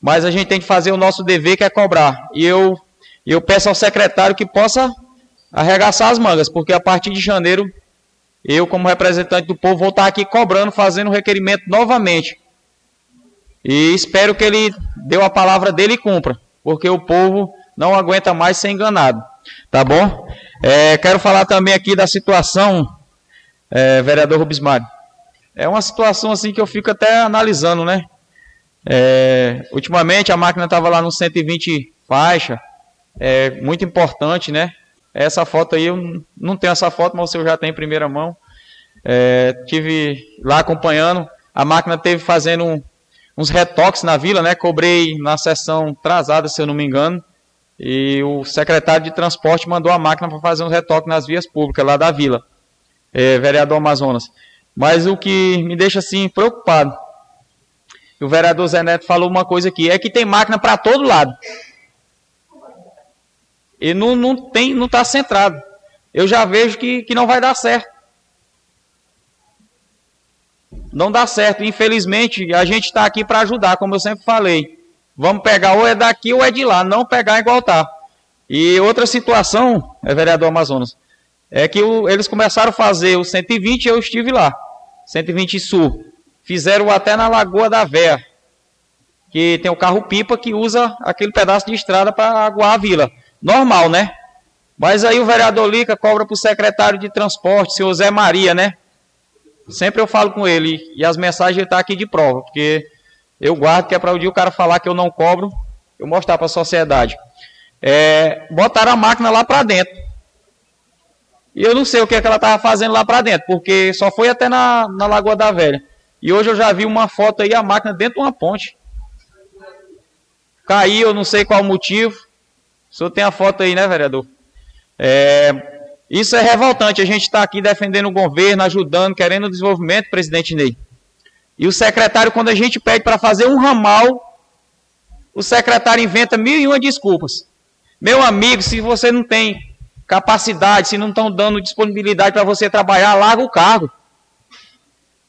Mas a gente tem que fazer o nosso dever, que é cobrar. E eu, eu peço ao secretário que possa arregaçar as mangas, porque a partir de janeiro, eu, como representante do povo, vou estar aqui cobrando, fazendo requerimento novamente e espero que ele deu a palavra dele e cumpra, porque o povo não aguenta mais ser enganado. Tá bom? É, quero falar também aqui da situação, é, vereador Rubens Mário. É uma situação assim que eu fico até analisando, né? É, ultimamente a máquina estava lá no 120 faixa, é muito importante, né? Essa foto aí, eu não tenho essa foto, mas senhor já tem em primeira mão. É, tive lá acompanhando, a máquina teve fazendo um, uns retoques na vila, né? Cobrei na sessão atrasada, se eu não me engano. E o secretário de transporte mandou a máquina para fazer uns retoques nas vias públicas lá da vila, é, vereador Amazonas. Mas o que me deixa assim preocupado, o vereador Zé Neto falou uma coisa aqui, é que tem máquina para todo lado. E não, não tem, não está centrado. Eu já vejo que, que não vai dar certo não dá certo. Infelizmente, a gente está aqui para ajudar, como eu sempre falei. Vamos pegar ou é daqui ou é de lá, não pegar igual tá. E outra situação, é vereador Amazonas, é que o, eles começaram a fazer o 120 eu estive lá. 120 Sul. Fizeram até na Lagoa da Véia, que tem o carro pipa que usa aquele pedaço de estrada para aguar a vila. Normal, né? Mas aí o vereador Lica cobra para o secretário de transporte, seu Zé Maria, né? Sempre eu falo com ele e as mensagens ele está aqui de prova, porque eu guardo que é para o dia o cara falar que eu não cobro, eu mostrar para a sociedade. É, botaram a máquina lá para dentro. E eu não sei o que, é que ela estava fazendo lá para dentro, porque só foi até na, na Lagoa da Velha. E hoje eu já vi uma foto aí, a máquina dentro de uma ponte. Caiu, eu não sei qual o motivo. O senhor tem a foto aí, né, vereador? É, isso é revoltante. A gente está aqui defendendo o governo, ajudando, querendo o desenvolvimento, presidente Ney. E o secretário, quando a gente pede para fazer um ramal, o secretário inventa mil e uma desculpas. Meu amigo, se você não tem capacidade, se não estão dando disponibilidade para você trabalhar, larga o cargo.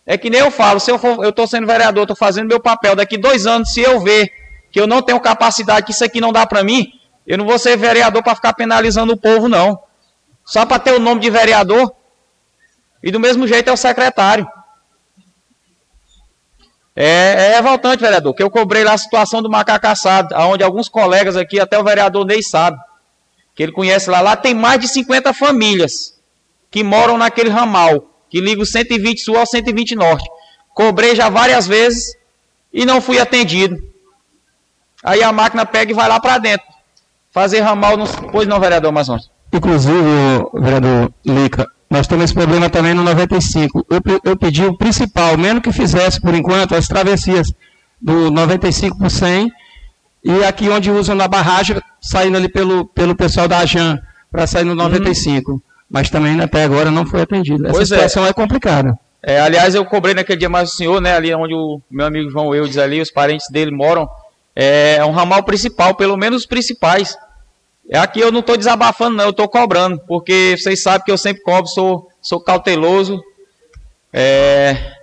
É que nem eu falo, se eu estou sendo vereador, estou fazendo meu papel, daqui dois anos, se eu ver que eu não tenho capacidade, que isso aqui não dá para mim, eu não vou ser vereador para ficar penalizando o povo, não. Só para ter o nome de vereador. E do mesmo jeito é o secretário. É, é revoltante, vereador, que eu cobrei lá a situação do macaco assado, onde alguns colegas aqui, até o vereador Ney sabe, que ele conhece lá. Lá tem mais de 50 famílias que moram naquele ramal, que liga o 120 Sul ao 120 Norte. Cobrei já várias vezes e não fui atendido. Aí a máquina pega e vai lá para dentro. Fazer ramal, no... pois não, vereador Amazonas. Inclusive, vereador Lica, nós temos esse problema também no 95. Eu, eu pedi o principal, menos que fizesse por enquanto as travessias do 95 por 100 e aqui onde usam na barragem, saindo ali pelo, pelo pessoal da AJAN, para sair no 95. Hum. Mas também até agora não foi atendido. Essa pois é. situação é, é complicada. É, aliás, eu cobrei naquele dia mais o senhor, né, ali onde o meu amigo João Eudes ali, os parentes dele moram, é um ramal principal, pelo menos os principais. É aqui eu não estou desabafando, não, eu estou cobrando, porque vocês sabem que eu sempre cobro, sou, sou cauteloso. É,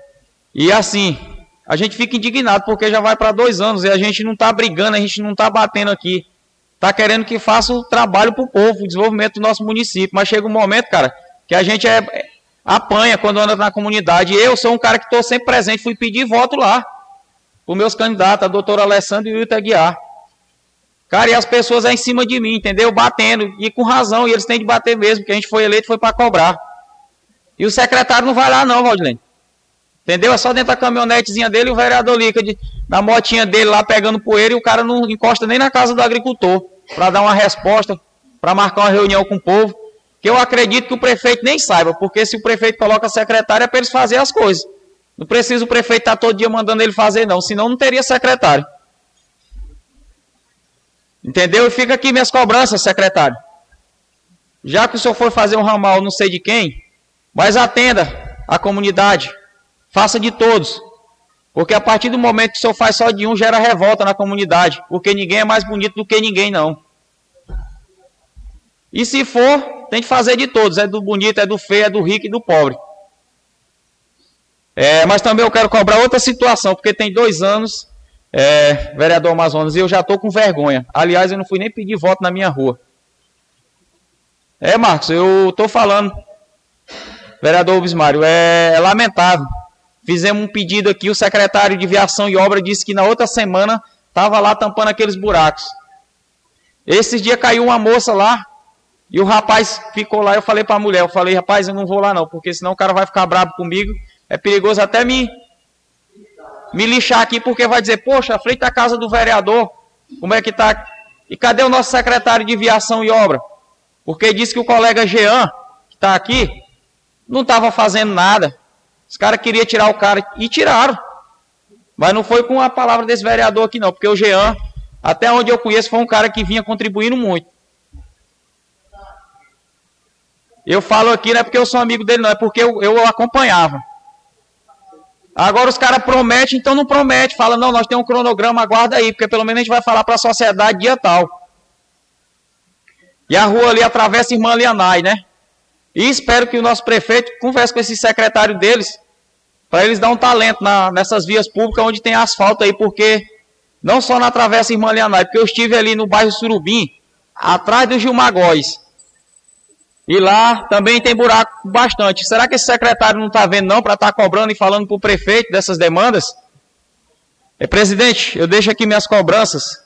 e assim, a gente fica indignado porque já vai para dois anos e a gente não está brigando, a gente não está batendo aqui. Está querendo que faça o trabalho para o povo, o desenvolvimento do nosso município. Mas chega um momento, cara, que a gente é, apanha quando anda na comunidade. Eu sou um cara que estou sempre presente, fui pedir voto lá. Os meus candidatos, a doutora Alessandra e o Ita Guiar. Cara, e as pessoas é em cima de mim, entendeu? Batendo, e com razão, e eles têm de bater mesmo, porque a gente foi eleito foi para cobrar. E o secretário não vai lá não, Valdilene. Entendeu? É só dentro da caminhonetezinha dele e o vereador Lica de, na motinha dele lá pegando poeira e o cara não encosta nem na casa do agricultor para dar uma resposta, para marcar uma reunião com o povo. Que eu acredito que o prefeito nem saiba, porque se o prefeito coloca a secretária é para eles fazer as coisas. Não precisa o prefeito estar tá todo dia mandando ele fazer, não, senão não teria secretário. Entendeu? E fica aqui minhas cobranças, secretário. Já que o senhor for fazer um ramal, não sei de quem, mas atenda a comunidade. Faça de todos. Porque a partir do momento que o senhor faz só de um, gera revolta na comunidade. Porque ninguém é mais bonito do que ninguém, não. E se for, tem que fazer de todos. É do bonito, é do feio, é do rico e do pobre. É, mas também eu quero cobrar outra situação, porque tem dois anos, é, vereador Amazonas, e eu já estou com vergonha. Aliás, eu não fui nem pedir voto na minha rua. É, Marcos, eu estou falando, vereador Bismário, é, lamentável. Fizemos um pedido aqui, o secretário de Viação e Obra disse que na outra semana estava lá tampando aqueles buracos. Esse dia caiu uma moça lá e o rapaz ficou lá. Eu falei para a mulher, eu falei, rapaz, eu não vou lá não, porque senão o cara vai ficar bravo comigo. É perigoso até me, me lixar aqui, porque vai dizer, poxa, a frente da casa do vereador, como é que tá? E cadê o nosso secretário de Viação e Obra? Porque disse que o colega Jean, que está aqui, não estava fazendo nada. Os caras queriam tirar o cara e tiraram. Mas não foi com a palavra desse vereador aqui, não, porque o Jean, até onde eu conheço, foi um cara que vinha contribuindo muito. Eu falo aqui não é porque eu sou amigo dele, não, é porque eu, eu acompanhava. Agora os caras prometem, então não promete. Fala, não, nós temos um cronograma, aguarda aí, porque pelo menos a gente vai falar para a sociedade dia tal. E a rua ali atravessa Irmã Lianai, né? E espero que o nosso prefeito converse com esse secretário deles, para eles dar um talento na, nessas vias públicas onde tem asfalto aí, porque não só na Travessa Irmã Leonardo, porque eu estive ali no bairro Surubim, atrás do Gilmagóis. E lá também tem buraco bastante. Será que esse secretário não está vendo não para estar tá cobrando e falando para o prefeito dessas demandas? É, presidente, eu deixo aqui minhas cobranças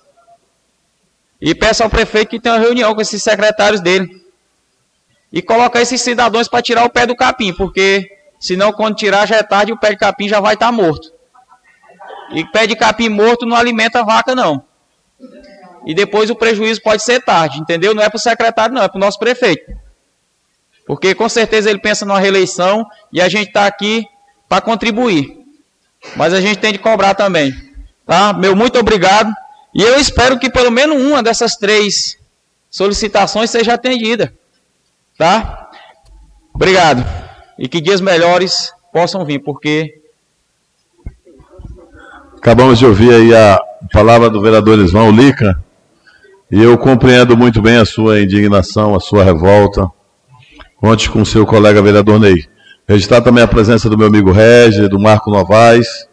e peço ao prefeito que tenha uma reunião com esses secretários dele e colocar esses cidadãos para tirar o pé do capim, porque senão quando tirar já é tarde e o pé de capim já vai estar tá morto. E pé de capim morto não alimenta a vaca, não. E depois o prejuízo pode ser tarde, entendeu? Não é para o secretário, não, é para o nosso prefeito. Porque com certeza ele pensa numa reeleição e a gente está aqui para contribuir. Mas a gente tem de cobrar também. Tá? Meu muito obrigado. E eu espero que pelo menos uma dessas três solicitações seja atendida. Tá? Obrigado. E que dias melhores possam vir, porque. Acabamos de ouvir aí a palavra do vereador Isvão Lica. E eu compreendo muito bem a sua indignação, a sua revolta. Conte com o seu colega vereador Ney. Registrar também a presença do meu amigo Regi, do Marco Novaes.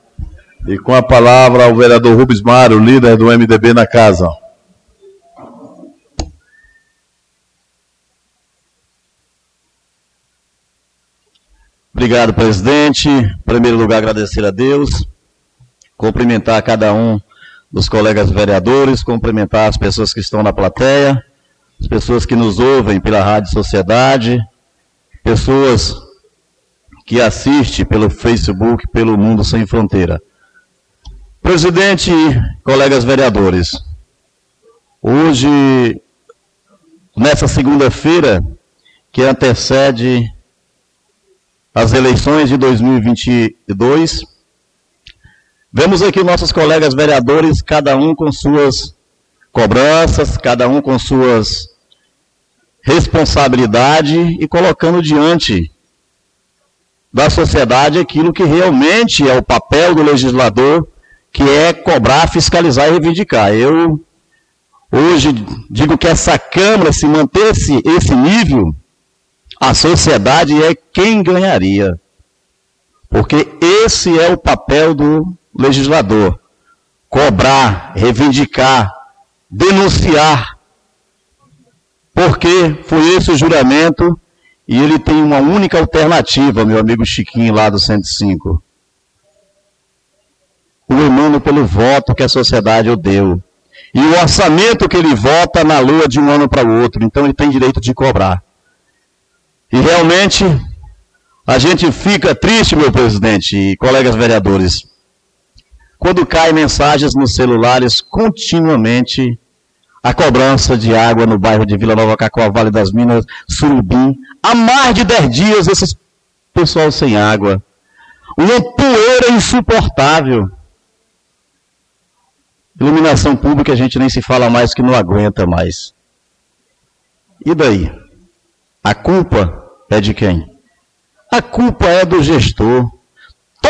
E com a palavra ao vereador Rubens Mário, líder do MDB na casa. Obrigado, presidente. Em primeiro lugar, agradecer a Deus, cumprimentar cada um dos colegas vereadores, cumprimentar as pessoas que estão na plateia, as pessoas que nos ouvem pela Rádio Sociedade, pessoas que assistem pelo Facebook, pelo Mundo Sem Fronteira. Presidente colegas vereadores, hoje, nessa segunda-feira, que antecede as eleições de 2022. Vemos aqui nossos colegas vereadores, cada um com suas cobranças, cada um com suas responsabilidades e colocando diante da sociedade aquilo que realmente é o papel do legislador, que é cobrar, fiscalizar e reivindicar. Eu hoje digo que essa Câmara, se mantesse esse nível, a sociedade é quem ganharia. Porque esse é o papel do legislador: cobrar, reivindicar, denunciar. Porque foi esse o juramento e ele tem uma única alternativa, meu amigo Chiquinho, lá do 105. O emano pelo voto que a sociedade o deu. E o orçamento que ele vota na lua de um ano para o outro. Então ele tem direito de cobrar. E realmente, a gente fica triste, meu presidente e colegas vereadores, quando caem mensagens nos celulares continuamente a cobrança de água no bairro de Vila Nova Cacau, Vale das Minas, Surubim. Há mais de 10 dias esses pessoal sem água. Uma poeira insuportável. Iluminação pública a gente nem se fala mais que não aguenta mais. E daí? A culpa é de quem? A culpa é do gestor.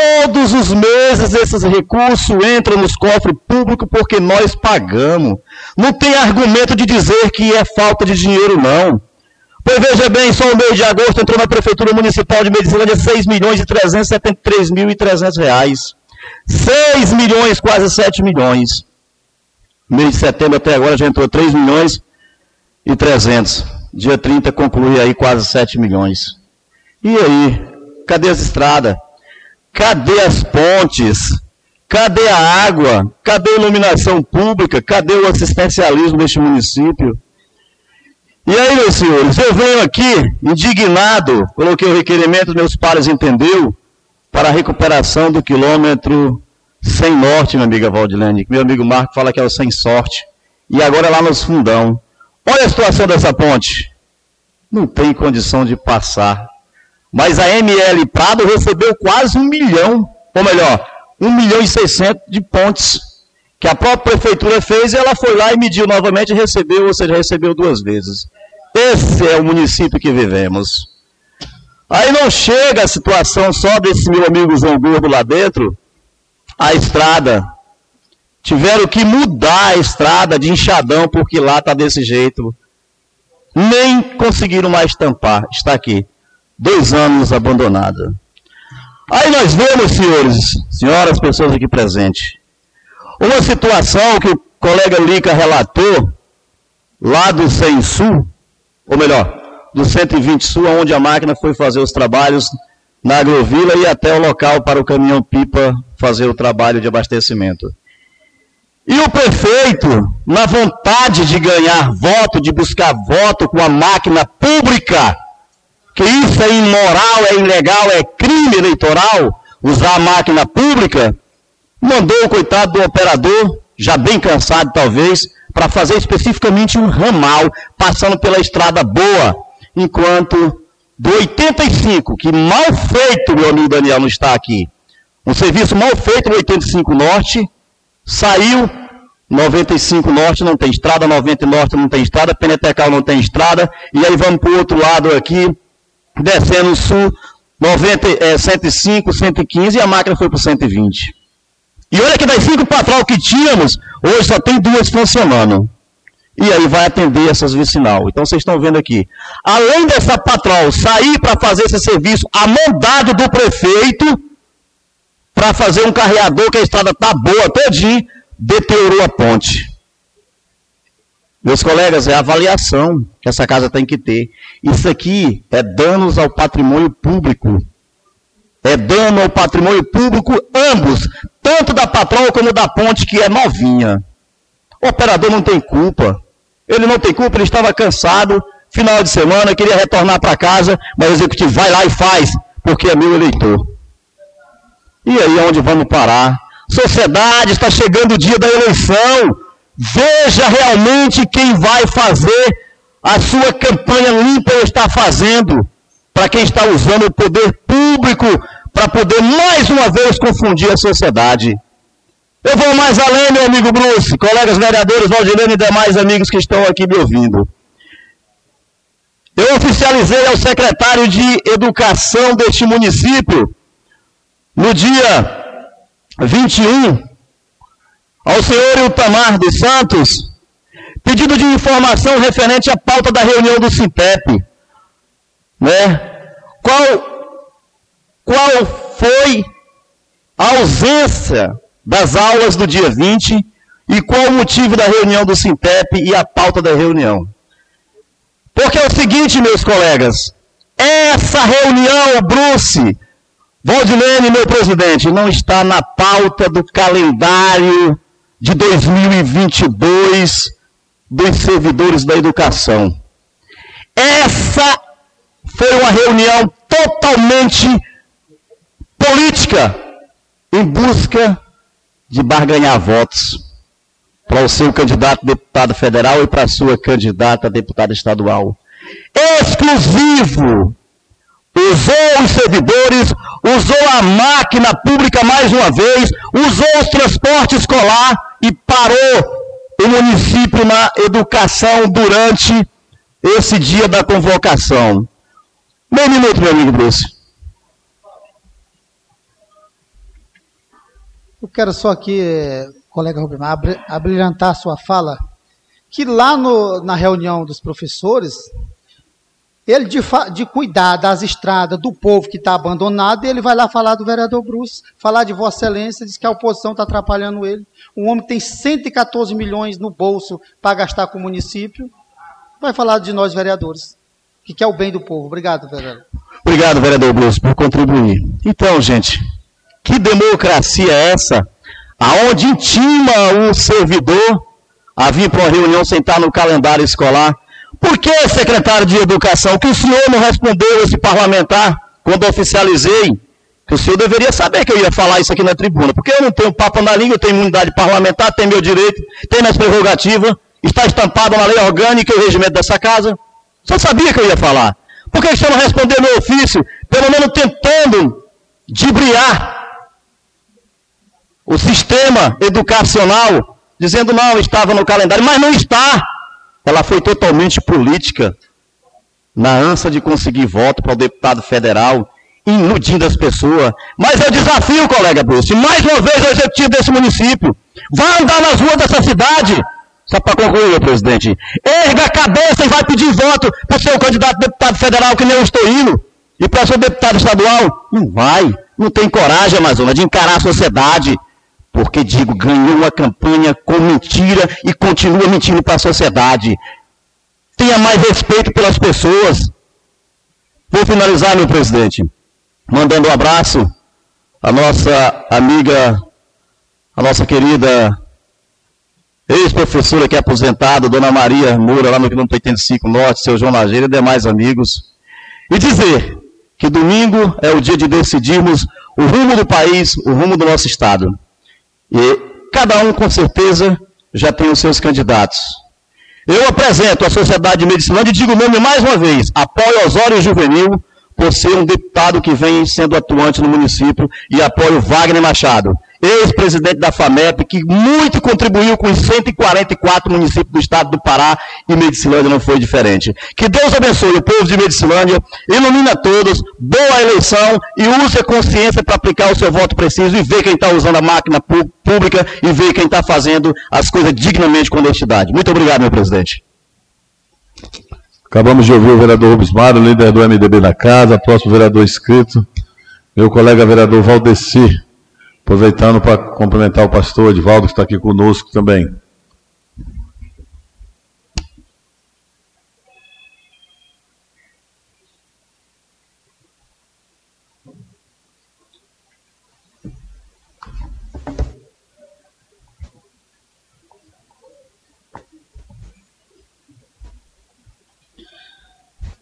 Todos os meses esses recursos entram nos cofres públicos porque nós pagamos. Não tem argumento de dizer que é falta de dinheiro, não. Pois veja bem, só no mês de agosto entrou na Prefeitura Municipal de Medicilândia 6 milhões e 373 mil e 300 reais. 6 milhões, quase 7 milhões. Mês de setembro até agora já entrou 3 milhões e 300. Dia 30 conclui aí quase 7 milhões. E aí? Cadê as estradas? Cadê as pontes? Cadê a água? Cadê a iluminação pública? Cadê o assistencialismo neste município? E aí, meus senhores, eu venho aqui indignado, coloquei o requerimento, meus pares entendeu, para a recuperação do quilômetro sem norte, minha amiga Valdilene. Meu amigo Marco fala que é o sem sorte. E agora é lá nos fundão. Olha a situação dessa ponte. Não tem condição de passar. Mas a ML Prado recebeu quase um milhão, ou melhor, um milhão e seiscentos de pontes que a própria prefeitura fez e ela foi lá e mediu novamente e recebeu, ou seja, recebeu duas vezes. Esse é o município que vivemos. Aí não chega a situação só desse meu amigo João Gordo lá dentro, a estrada. Tiveram que mudar a estrada de enxadão porque lá está desse jeito. Nem conseguiram mais tampar. Está aqui dois anos abandonada. Aí nós vemos, senhores, senhoras, pessoas aqui presentes, uma situação que o colega Lica relatou, lá do 100 Sul, ou melhor, do 120 Sul, onde a máquina foi fazer os trabalhos na agrovila e até o local para o caminhão-pipa fazer o trabalho de abastecimento. E o prefeito, na vontade de ganhar voto, de buscar voto com a máquina pública, que isso é imoral, é ilegal, é crime eleitoral, usar a máquina pública, mandou o coitado do operador, já bem cansado talvez, para fazer especificamente um ramal, passando pela estrada boa, enquanto do 85, que mal feito, meu amigo Daniel não está aqui, um serviço mal feito no 85 Norte, saiu 95 Norte não tem estrada, 90 Norte não tem estrada, Penetecal não tem estrada, e aí vamos para o outro lado aqui, descendo o sul, 90, é, 105, 115 e a máquina foi para 120. E olha que das cinco patrol que tínhamos, hoje só tem duas funcionando. E aí vai atender essas vicinal. Então vocês estão vendo aqui. Além dessa patrol sair para fazer esse serviço a mandado do prefeito, para fazer um carreador que a estrada está boa todinho, deteriorou a ponte. Meus colegas, é a avaliação que essa casa tem que ter. Isso aqui é danos ao patrimônio público. É dano ao patrimônio público, ambos, tanto da patroa como da ponte, que é novinha. O operador não tem culpa. Ele não tem culpa, ele estava cansado, final de semana, queria retornar para casa, mas o executivo vai lá e faz, porque é meu eleitor. E aí onde vamos parar? Sociedade, está chegando o dia da eleição. Veja realmente quem vai fazer a sua campanha limpa está fazendo para quem está usando o poder público para poder mais uma vez confundir a sociedade. Eu vou mais além, meu amigo Bruce, colegas vereadores, Valdilene e demais amigos que estão aqui me ouvindo. Eu oficializei ao secretário de Educação deste município, no dia 21, ao senhor Iltamar dos Santos, pedido de informação referente à pauta da reunião do Sintep. Né? Qual, qual foi a ausência das aulas do dia 20 e qual o motivo da reunião do Sintep e a pauta da reunião? Porque é o seguinte, meus colegas, essa reunião, Bruce, Valdilene, meu presidente, não está na pauta do calendário de 2022 dos servidores da educação. Essa foi uma reunião totalmente política em busca de barganhar votos para o seu candidato a deputado federal e para a sua candidata a deputada estadual. Exclusivo. Usou os servidores, usou a máquina pública mais uma vez, usou o transporte escolar e parou o município na educação durante esse dia da convocação. Meio minuto, meu amigo Bruce. Eu quero só aqui, colega Rubimar, abrilhantar a sua fala, que lá no, na reunião dos professores, ele de, de, cuidar das estradas do povo que está abandonado, ele vai lá falar do vereador Bruce, falar de Vossa Excelência, diz que a oposição está atrapalhando ele. Um homem tem 114 milhões no bolso para gastar com o município, vai falar de nós vereadores, que quer o bem do povo. Obrigado, vereador. Obrigado, vereador Bruce, por contribuir. Então, gente, que democracia é essa? Aonde intima o servidor a vir para uma reunião sentar no calendário escolar? Por que, secretário de Educação, que o senhor não respondeu esse parlamentar quando oficializei o senhor deveria saber que eu ia falar isso aqui na tribuna, porque eu não tenho papo na língua, eu tenho imunidade parlamentar, tenho meu direito, tenho minhas prerrogativas, está estampado na lei orgânica e o regimento dessa casa. O senhor sabia que eu ia falar. Por que o senhor não respondeu meu ofício, pelo menos tentando dibriar o sistema educacional, dizendo não, estava no calendário, mas não está. Ela foi totalmente política, na ânsia de conseguir voto para o deputado federal iludindo as pessoas. Mas eu desafio, colega Bruce, mais uma vez o executivo desse município. Vá andar nas ruas dessa cidade. Só para concluir, presidente. Erga a cabeça e vai pedir voto para o seu candidato a deputado federal, que nem eu estou indo. E para o deputado estadual. Não vai. Não tem coragem, Amazonas, de encarar a sociedade. Porque, digo, ganhou uma campanha com mentira e continua mentindo para a sociedade. Tenha mais respeito pelas pessoas. Vou finalizar, meu presidente mandando um abraço à nossa amiga, a nossa querida ex-professora que é aposentada, Dona Maria Moura, lá no quilômetro 85 Norte, seu João Lageira e demais amigos. E dizer que domingo é o dia de decidirmos o rumo do país, o rumo do nosso Estado. E cada um, com certeza, já tem os seus candidatos. Eu apresento a Sociedade de Medicina e digo o nome mais uma vez, apoio Osório Juvenil, por ser um deputado que vem sendo atuante no município e apoio Wagner Machado, ex-presidente da FAMEP, que muito contribuiu com os 144 municípios do estado do Pará e Medicilândia não foi diferente. Que Deus abençoe o povo de Medicilândia, ilumina todos, boa eleição e use a consciência para aplicar o seu voto preciso e ver quem está usando a máquina pública e ver quem está fazendo as coisas dignamente com honestidade. Muito obrigado, meu presidente. Acabamos de ouvir o vereador Rubens Mário, líder do MDB da casa, próximo vereador inscrito, meu colega vereador Valdeci, aproveitando para cumprimentar o pastor Edvaldo, que está aqui conosco também.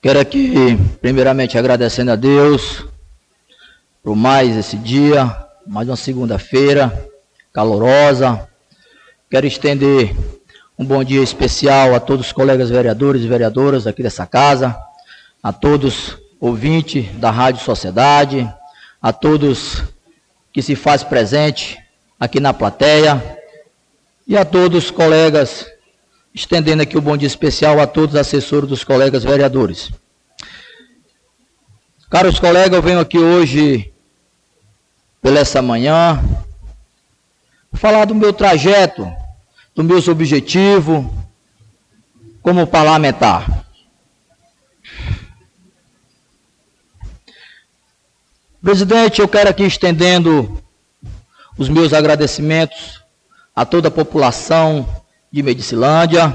Quero aqui, primeiramente, agradecendo a Deus por mais esse dia, mais uma segunda-feira calorosa. Quero estender um bom dia especial a todos os colegas vereadores e vereadoras aqui dessa casa, a todos ouvintes da Rádio Sociedade, a todos que se faz presente aqui na plateia e a todos os colegas, estendendo aqui o bom dia especial a todos os assessores dos colegas vereadores. Caros colegas, eu venho aqui hoje, pela essa manhã, falar do meu trajeto, dos meus objetivos como parlamentar. Presidente, eu quero aqui estendendo os meus agradecimentos a toda a população de Medicilândia.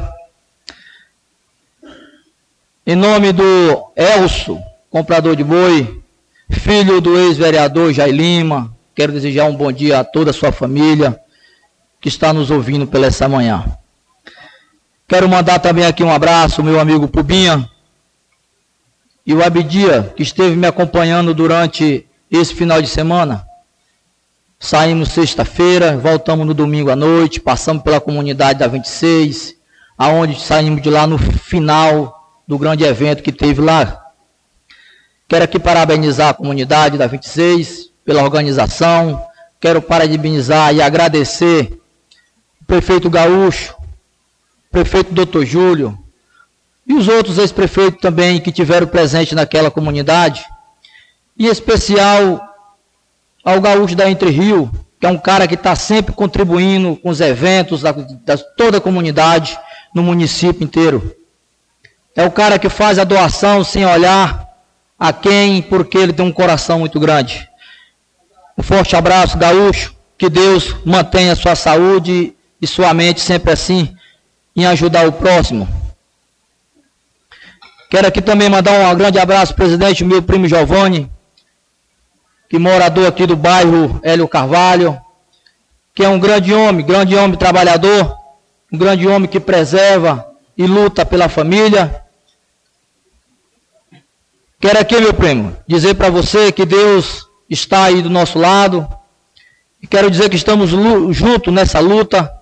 Em nome do Elso, comprador de boi, filho do ex-vereador Jair Lima, quero desejar um bom dia a toda a sua família que está nos ouvindo pela essa manhã. Quero mandar também aqui um abraço ao meu amigo Pubinha e o Abidia, que esteve me acompanhando durante esse final de semana. Saímos sexta-feira, voltamos no domingo à noite, passamos pela comunidade da 26, aonde saímos de lá no final do grande evento que teve lá. Quero aqui parabenizar a comunidade da 26 pela organização. Quero parabenizar e agradecer o prefeito Gaúcho, o prefeito Dr. Júlio e os outros ex-prefeitos também que tiveram presente naquela comunidade em especial ao gaúcho da Entre Rio, que é um cara que está sempre contribuindo com os eventos da, da, toda a comunidade no município inteiro. É o cara que faz a doação sem olhar a quem, porque ele tem um coração muito grande. Um forte abraço, gaúcho. Que Deus mantenha sua saúde e sua mente sempre assim, em ajudar o próximo. Quero aqui também mandar um grande abraço, presidente, meu primo Giovanni, que morador aqui do bairro Hélio Carvalho, que é um grande homem, grande homem trabalhador, um grande homem que preserva e luta pela família. Quero aqui, meu primo, dizer para você que Deus está aí do nosso lado. E quero dizer que estamos juntos nessa luta,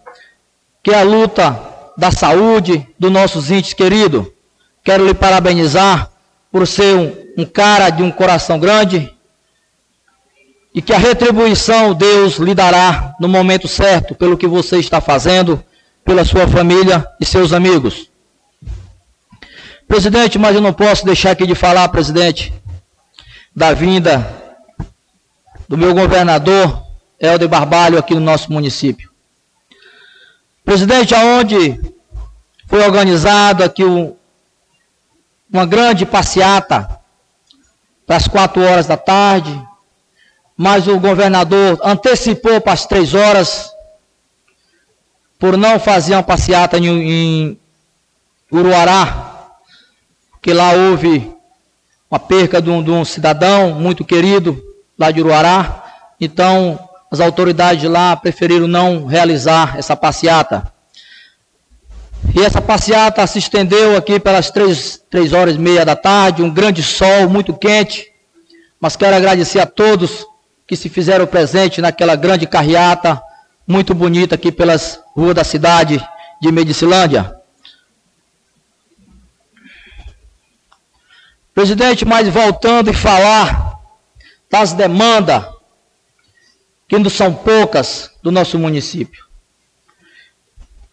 que é a luta da saúde dos nossos índios queridos. Quero lhe parabenizar por ser um, um cara de um coração grande, e que a retribuição Deus lhe dará no momento certo pelo que você está fazendo, pela sua família e seus amigos. Presidente, mas eu não posso deixar aqui de falar, presidente, da vinda do meu governador Helder Barbalho aqui no nosso município. Presidente, aonde foi organizado aqui um, uma grande passeata das quatro horas da tarde, mas o governador antecipou para as três horas, por não fazer uma passeata em, em Uruará, que lá houve uma perca de um, de um, cidadão muito querido lá de Uruará, então as autoridades lá preferiram não realizar essa passeata. E essa passeata se estendeu aqui pelas três, três horas e meia da tarde, um grande sol muito quente, mas quero agradecer a todos que se fizeram presente naquela grande carreata muito bonita aqui pelas ruas da cidade de Medicilândia. Presidente, mas voltando e falar das demandas, que não são poucas, do nosso município.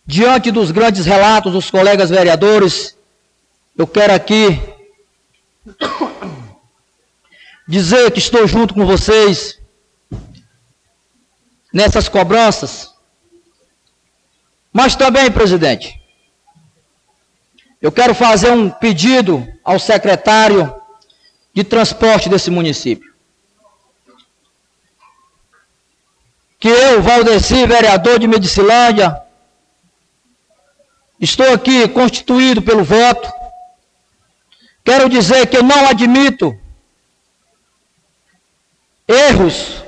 Diante dos grandes relatos dos colegas vereadores, eu quero aqui dizer que estou junto com vocês nessas cobranças. Mas também, presidente, eu quero fazer um pedido ao secretário de transporte desse município. Que eu, Valdeci, vereador de Medicilândia, estou aqui constituído pelo voto. Quero dizer que eu não admito erros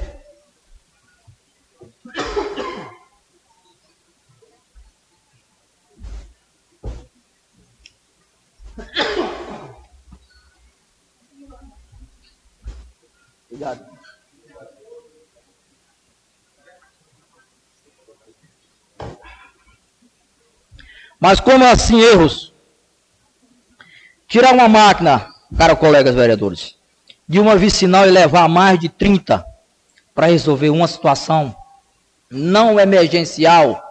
Mas como assim erros? Tirar uma máquina, cara, colegas vereadores, de uma vicinal e levar mais de 30 para resolver uma situação não emergencial,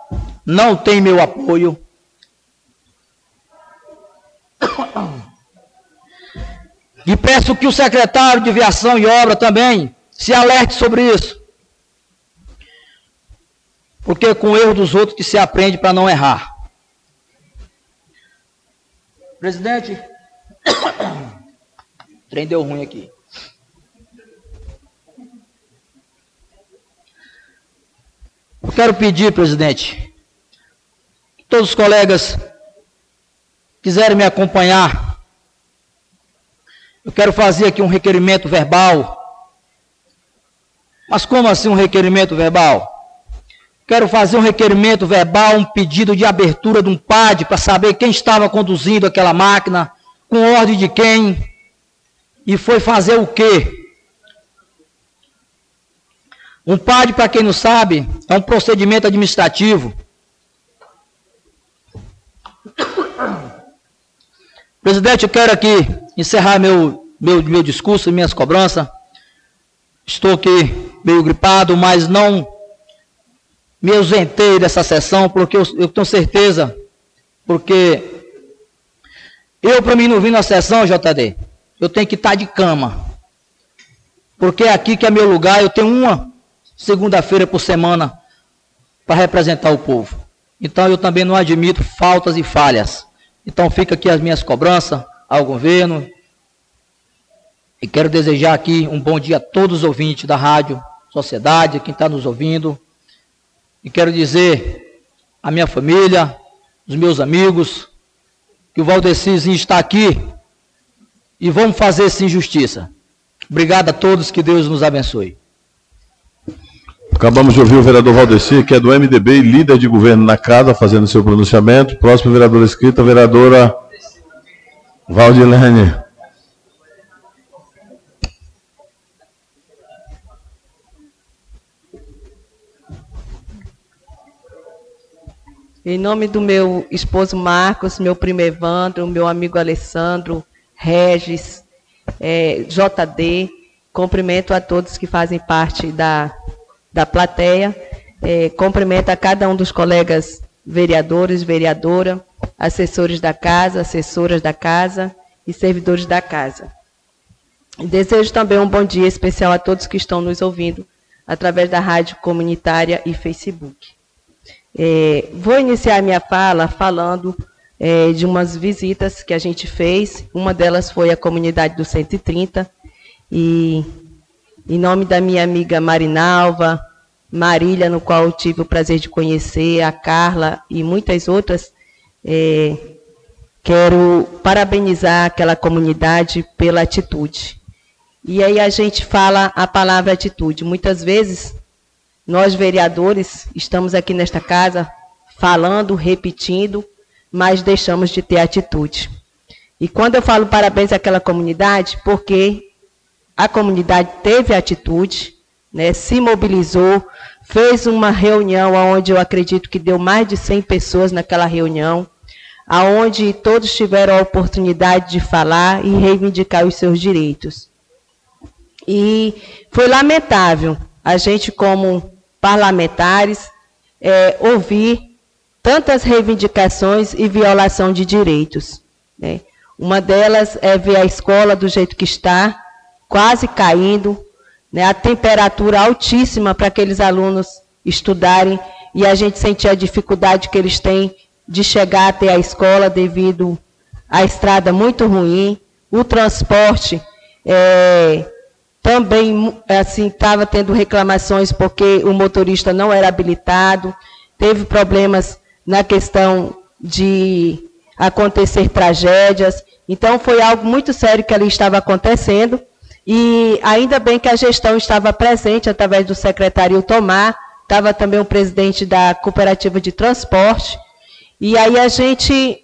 não tem meu apoio. E peço que o secretário de Viação e Obra também se alerte sobre isso. Porque é com o erro dos outros que se aprende para não errar. Presidente, o trem deu ruim aqui. Eu quero pedir, presidente, que todos os colegas quiserem me acompanhar. Eu quero fazer aqui um requerimento verbal. Mas como assim um requerimento verbal? Quero fazer um requerimento verbal, um pedido de abertura de um PAD para saber quem estava conduzindo aquela máquina, com ordem de quem, e foi fazer o quê? Um PAD, para quem não sabe, é um procedimento administrativo. Presidente, eu quero aqui encerrar meu, meu, meu discurso, minhas cobranças. Estou aqui meio gripado, mas não me ausentei dessa sessão porque eu, eu tenho certeza, porque eu, para mim, não vim na sessão, JD, eu tenho que estar de cama. Porque é aqui que é meu lugar, eu tenho uma segunda-feira por semana para representar o povo. Então eu também não admito faltas e falhas. Então fica aqui as minhas cobranças ao governo. E quero desejar aqui um bom dia a todos os ouvintes da rádio, sociedade, quem está nos ouvindo. E quero dizer à minha família, os meus amigos, que o Valdecizinho está aqui e vamos fazer sim justiça. Obrigado a todos, que Deus nos abençoe. Acabamos de ouvir o vereador Valdeci, que é do MDB e líder de governo na casa, fazendo seu pronunciamento. Próximo vereador escrito, a vereadora Valdilene. Em nome do meu esposo Marcos, meu primo Evandro, meu amigo Alessandro, Regis, é, JD, cumprimento a todos que fazem parte da, da plateia, é, cumprimento a cada um dos colegas vereadores, vereadora, assessores da casa, assessoras da casa e servidores da casa. Desejo também um bom dia especial a todos que estão nos ouvindo através da rádio comunitária e Facebook. É, vou iniciar minha fala falando é, de umas visitas que a gente fez. Uma delas foi a comunidade do 130. E em nome da minha amiga Marinalva, Marília, no qual eu tive o prazer de conhecer, a Carla e muitas outras, é, quero parabenizar aquela comunidade pela atitude. E aí a gente fala a palavra atitude. Muitas vezes nós, vereadores, estamos aqui nesta casa falando, repetindo, mas deixamos de ter atitude. E quando eu falo parabéns àquela comunidade, porque a comunidade teve atitude, né, se mobilizou, fez uma reunião onde eu acredito que deu mais de 100 pessoas naquela reunião, aonde todos tiveram a oportunidade de falar e reivindicar os seus direitos. E foi lamentável a gente como parlamentares é, ouvir tantas reivindicações e violação de direitos. Né? Uma delas é ver a escola do jeito que está, quase caindo, né? a temperatura altíssima para aqueles alunos estudarem e a gente sentir a dificuldade que eles têm de chegar até a escola devido à estrada muito ruim, o transporte é, também assim estava tendo reclamações porque o motorista não era habilitado, teve problemas na questão de acontecer tragédias. Então foi algo muito sério que ali estava acontecendo e ainda bem que a gestão estava presente através do secretário Tomar, estava também o presidente da cooperativa de transporte e aí a gente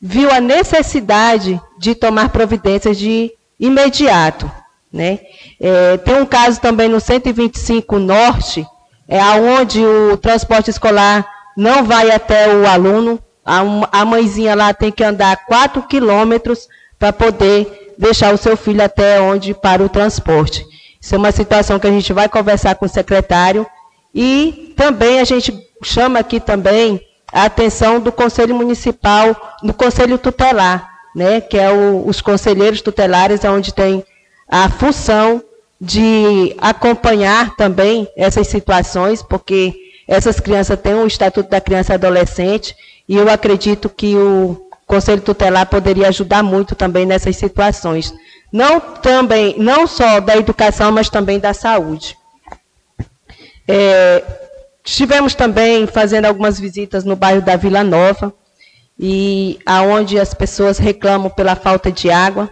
viu a necessidade de tomar providências de imediato. Né? É, tem um caso também no 125 Norte, é onde o transporte escolar não vai até o aluno, a, a mãezinha lá tem que andar 4 quilômetros para poder deixar o seu filho até onde para o transporte. Isso é uma situação que a gente vai conversar com o secretário E também a gente chama aqui também a atenção do Conselho Municipal, do Conselho Tutelar, né, que é o, os conselheiros tutelares, onde tem a função de acompanhar também essas situações, porque essas crianças têm o Estatuto da Criança e Adolescente, e eu acredito que o Conselho Tutelar poderia ajudar muito também nessas situações. Não, também, não só da educação, mas também da saúde. É, estivemos também fazendo algumas visitas no bairro da Vila Nova, e aonde as pessoas reclamam pela falta de água.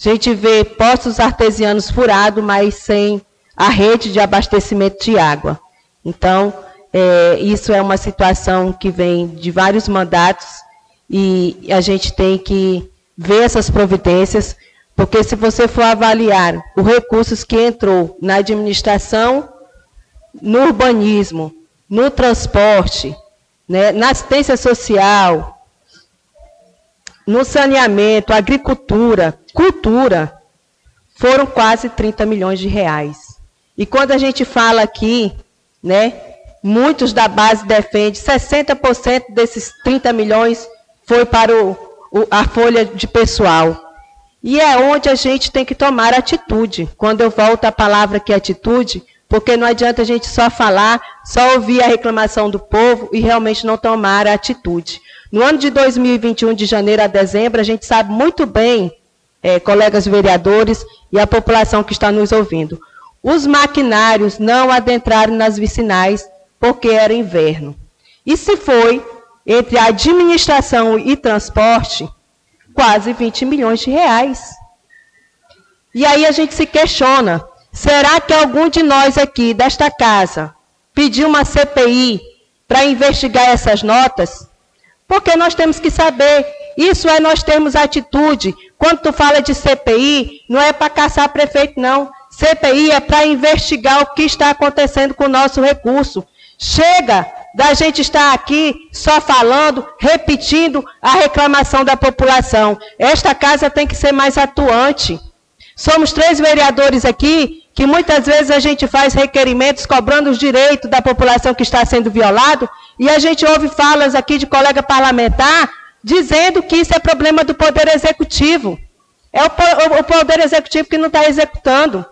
A gente vê postos artesianos furados, mas sem a rede de abastecimento de água. Então, é, isso é uma situação que vem de vários mandatos e a gente tem que ver essas providências, porque se você for avaliar os recursos que entrou na administração, no urbanismo, no transporte, né, na assistência social, no saneamento, agricultura, cultura, foram quase 30 milhões de reais. E quando a gente fala aqui, né, muitos da base defendem 60% desses 30 milhões foi para o, o, a folha de pessoal. E é onde a gente tem que tomar atitude. Quando eu volto à palavra que é atitude, porque não adianta a gente só falar, só ouvir a reclamação do povo e realmente não tomar a atitude. No ano de 2021, de janeiro a dezembro, a gente sabe muito bem, é, colegas vereadores e a população que está nos ouvindo, os maquinários não adentraram nas vicinais porque era inverno. E se foi, entre administração e transporte, quase 20 milhões de reais. E aí a gente se questiona, será que algum de nós aqui desta casa pediu uma CPI para investigar essas notas? Porque nós temos que saber, isso é nós termos atitude. Quando tu fala de CPI, não é para caçar prefeito, não. CPI é para investigar o que está acontecendo com o nosso recurso. Chega da gente estar aqui só falando, repetindo a reclamação da população. Esta casa tem que ser mais atuante. Somos três vereadores aqui que muitas vezes a gente faz requerimentos cobrando os direitos da população que está sendo violado, e a gente ouve falas aqui de colega parlamentar dizendo que isso é problema do Poder Executivo. É o, Poder Executivo que não está executando,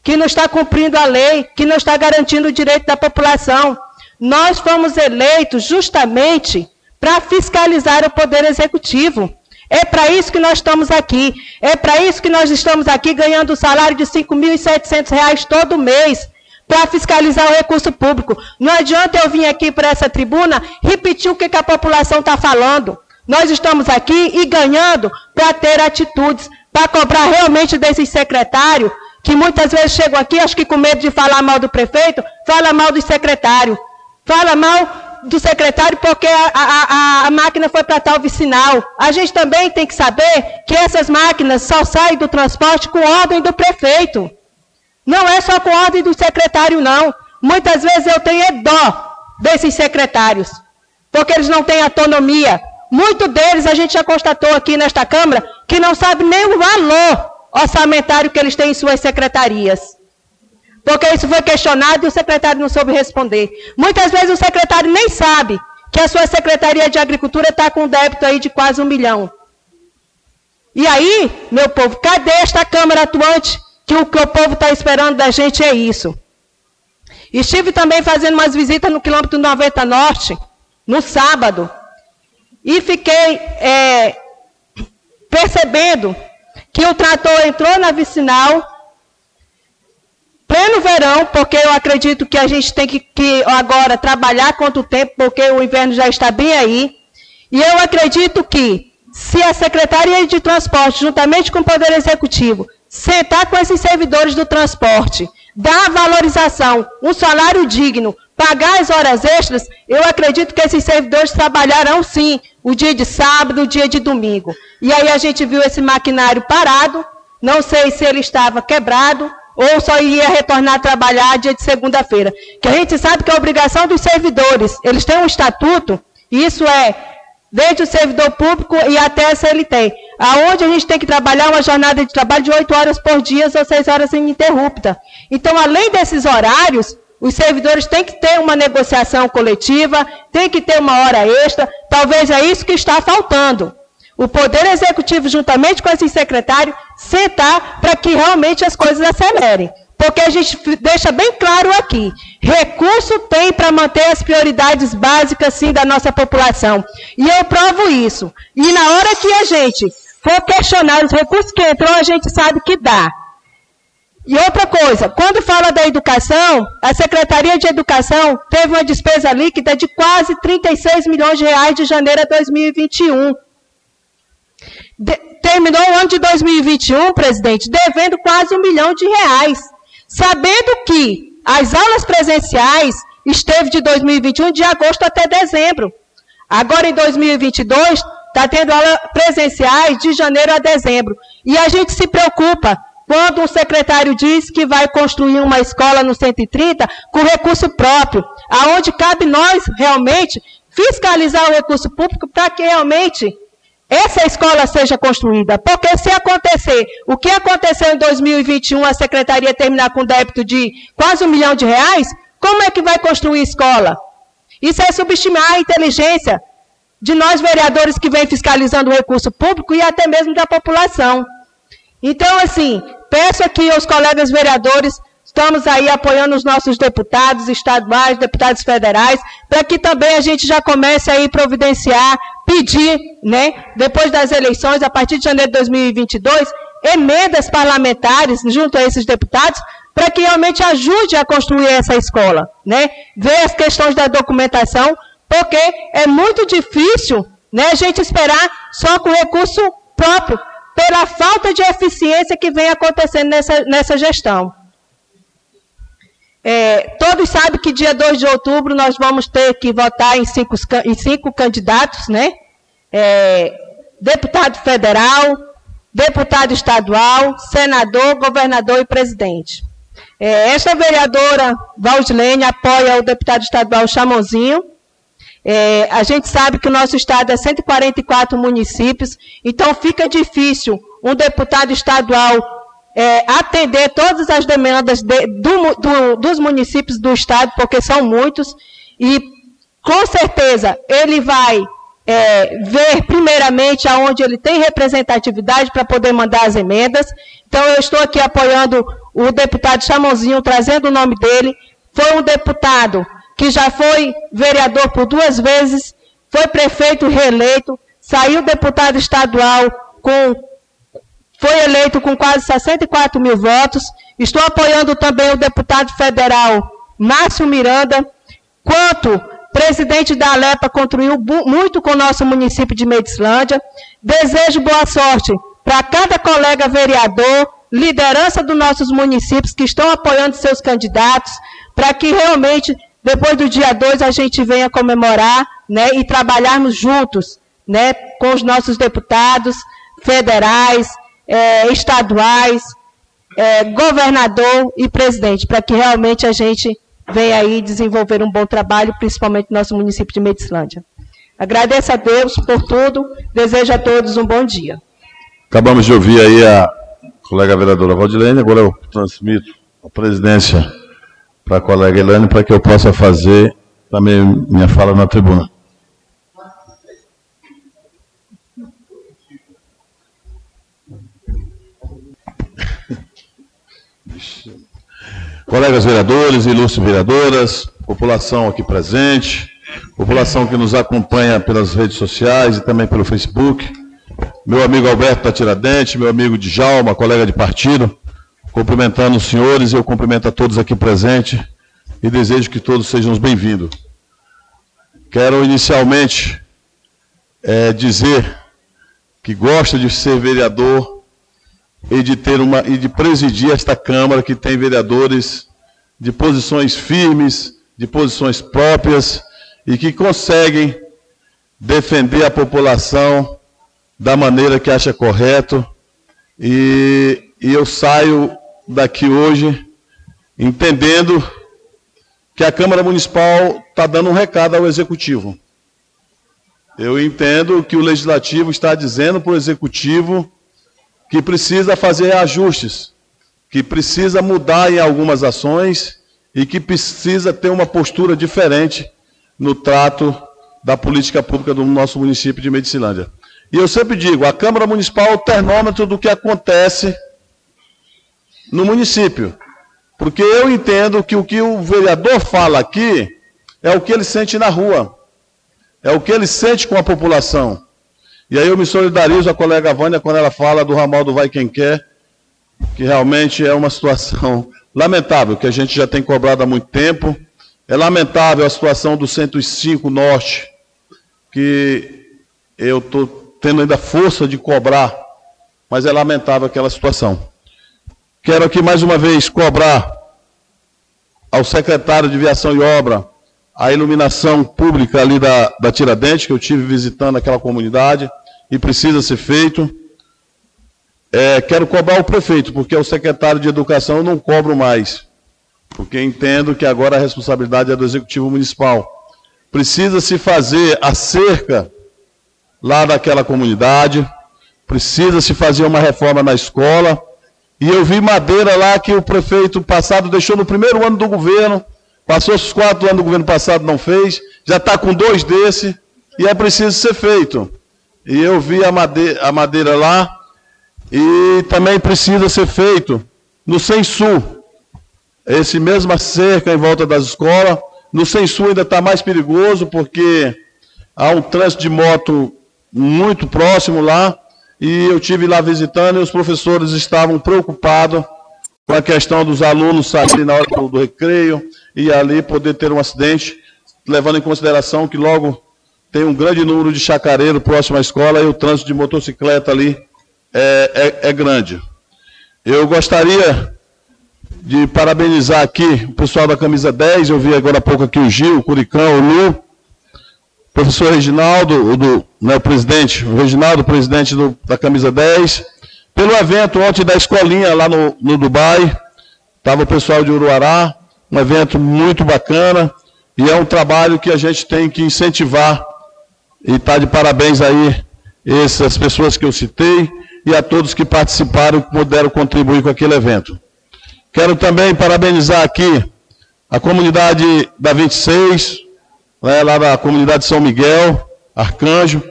que não está cumprindo a lei, que não está garantindo o direito da população. Nós fomos eleitos justamente para fiscalizar o Poder Executivo. É para isso que nós estamos aqui. É para isso que nós estamos aqui ganhando o salário de R$ 5.700 todo mês para fiscalizar o recurso público. Não adianta eu vir aqui para essa tribuna repetir o que, que a população está falando. Nós estamos aqui e ganhando para ter atitudes, para cobrar realmente desses secretários, que muitas vezes chegam aqui, acho que com medo de falar mal do prefeito, fala mal do secretário. Fala mal do secretário porque a, a, a máquina foi para tal vicinal. A gente também tem que saber que essas máquinas só saem do transporte com ordem do prefeito. Não é só com ordem do secretário, não. Muitas vezes eu tenho dó desses secretários, porque eles não têm autonomia. Muitos deles a gente já constatou aqui nesta Câmara que não sabe nem o valor orçamentário que eles têm em suas secretarias. Porque isso foi questionado e o secretário não soube responder. Muitas vezes o secretário nem sabe que a sua Secretaria de Agricultura está com um débito aí de quase um milhão. E aí, meu povo, cadê esta Câmara atuante? Que o que o povo está esperando da gente é isso. Estive também fazendo umas visitas no quilômetro 90 Norte, no sábado, e fiquei é, percebendo que o trator entrou na vicinal pleno verão, porque eu acredito que a gente tem que, que agora trabalhar quanto tempo, porque o inverno já está bem aí. E eu acredito que se a Secretaria de Transporte, juntamente com o Poder Executivo, sentar com esses servidores do transporte, dar valorização, um salário digno, pagar as horas extras, eu acredito que esses servidores trabalharão sim o dia de sábado, o dia de domingo. E aí a gente viu esse maquinário parado, não sei se ele estava quebrado, ou só iria retornar a trabalhar dia de segunda-feira. Que a gente sabe que é obrigação dos servidores. Eles têm um estatuto, isso é desde o servidor público e até a CLT, aonde a gente tem que trabalhar uma jornada de trabalho de 8 horas por dia ou 6 horas ininterrupta. Então, além desses horários, Os servidores têm que ter uma negociação coletiva, tem que ter uma hora extra. Talvez é isso que está faltando. O Poder Executivo, juntamente com esse secretário, sentar para que realmente as coisas acelerem. Porque a gente deixa bem claro aqui: recurso tem para manter as prioridades básicas, sim, da nossa população. E eu provo isso. E na hora que a gente for questionar os recursos que entrou, a gente sabe que dá. E outra coisa, quando fala da educação, a Secretaria de Educação teve uma despesa líquida de quase 36 milhões de reais de janeiro a 2021. De, terminou o ano de 2021, presidente, devendo quase um milhão de reais. Sabendo que as aulas presenciais esteve de 2021 de agosto até dezembro. Agora em 2022 está tendo aulas presenciais de janeiro a dezembro. E a gente se preocupa quando o secretário diz que vai construir uma escola no 130 com recurso próprio, aonde cabe nós realmente fiscalizar o recurso público para que realmente essa escola seja construída. Porque se acontecer o que aconteceu em 2021, a secretaria terminar com débito de quase um milhão de reais, como é que vai construir escola? Isso é subestimar a inteligência de nós vereadores que vem fiscalizando o recurso público e até mesmo da população. Então, assim, peço aqui aos colegas vereadores, estamos aí apoiando os nossos deputados estaduais, deputados federais, para que também a gente já comece aí providenciar, pedir, né, depois das eleições, a partir de janeiro de 2022, emendas parlamentares junto a esses deputados, para que realmente ajude a construir essa escola, né? Ver as questões da documentação, porque é muito difícil, né, a gente esperar só com recurso próprio pela falta de eficiência que vem acontecendo nessa, nessa gestão. É, todos sabem que dia 2 de outubro nós vamos ter que votar em cinco, em cinco candidatos, né? É, deputado federal, deputado estadual, senador, governador e presidente. É, esta vereadora Valdilene apoia o deputado estadual Chamozinho, é, a gente sabe que o nosso estado é 144 municípios, então fica difícil um deputado estadual é, atender todas as demandas de, do, do, dos municípios do estado, porque são muitos, e com certeza ele vai é, ver primeiramente aonde ele tem representatividade para poder mandar as emendas. Então eu estou aqui apoiando o deputado Chamonzinho, trazendo o nome dele. Foi um deputado que já foi vereador por duas vezes, foi prefeito reeleito, saiu deputado estadual com. Foi eleito com quase 64 mil votos. Estou apoiando também o deputado federal Márcio Miranda, quanto presidente da Alepa contribuiu muito com o nosso município de Medicilândia. Desejo boa sorte para cada colega vereador, liderança dos nossos municípios que estão apoiando seus candidatos, para que realmente depois do dia 2 a gente venha comemorar né, e trabalharmos juntos né, com os nossos deputados federais, é, estaduais, é, governador e presidente, para que realmente a gente venha aí desenvolver um bom trabalho, principalmente no nosso município de Medicilândia. Agradeço a Deus por tudo, desejo a todos um bom dia. Acabamos de ouvir aí a colega vereadora Valdilene, agora eu transmito a presidência para a colega Elane para que eu possa fazer também minha fala na tribuna. Colegas vereadores, ilustres vereadoras, população aqui presente, população que nos acompanha pelas redes sociais e também pelo Facebook, meu amigo Alberto da Tiradentes, meu amigo Djalma, colega de partido, Cumprimentando os senhores, eu cumprimento a todos aqui presentes e desejo que todos sejam bem-vindos. Quero inicialmente é, dizer que gosto de ser vereador e de ter uma e de presidir esta Câmara que tem vereadores de posições firmes, de posições próprias e que conseguem defender a população da maneira que acha correto. E, e eu saio daqui hoje, entendendo que a Câmara Municipal está dando um recado ao Executivo. Eu entendo que o Legislativo está dizendo para o Executivo que precisa fazer ajustes, que precisa mudar em algumas ações e que precisa ter uma postura diferente no trato da política pública do nosso município de Medicilândia. E eu sempre digo, a Câmara Municipal é o termômetro do que acontece no município. Porque eu entendo que o que o vereador fala aqui é o que ele sente na rua. É o que ele sente com a população. E aí eu me solidarizo a colega Vânia quando ela fala do ramal do Vai Quem Quer, que realmente é uma situação lamentável, que a gente já tem cobrado há muito tempo. É lamentável a situação do 105 Norte, que eu estou tendo ainda força de cobrar, mas é lamentável aquela situação. Quero aqui mais uma vez cobrar ao secretário de Viação e Obra a iluminação pública ali da, da Tiradentes, que eu tive visitando aquela comunidade e precisa ser feito. É, quero cobrar o prefeito, porque o secretário de Educação eu não cobro mais, porque entendo que agora a responsabilidade é do Executivo Municipal. Precisa se fazer a cerca lá daquela comunidade, precisa se fazer uma reforma na escola. E eu vi madeira lá que o prefeito passado deixou no primeiro ano do governo, passou os quatro anos do governo passado, não fez, já está com dois desse, e é preciso ser feito. E eu vi a madeira, a madeira lá, e também precisa ser feito no Sensu, esse mesma cerca em volta das escolas. No Sensu ainda está mais perigoso, porque há um trânsito de moto muito próximo lá, e eu tive lá visitando e os professores estavam preocupados com a questão dos alunos saírem na hora do, do recreio e ali poder ter um acidente, levando em consideração que logo tem um grande número de chacareiro próximo à escola e o trânsito de motocicleta ali é, é, é grande. Eu gostaria de parabenizar aqui o pessoal da camisa 10, eu vi agora há pouco aqui o Gil, o Curicão, o Lu, professor Reginaldo, o, do, né, o presidente, o Reginaldo, presidente do, da camisa 10, pelo evento ontem da escolinha lá no, no Dubai, estava o pessoal de Uruará, um evento muito bacana, e é um trabalho que a gente tem que incentivar, e está de parabéns aí essas pessoas que eu citei, e a todos que participaram e puderam contribuir com aquele evento. Quero também parabenizar aqui a comunidade da 26, né, lá da comunidade São Miguel, Arcanjo,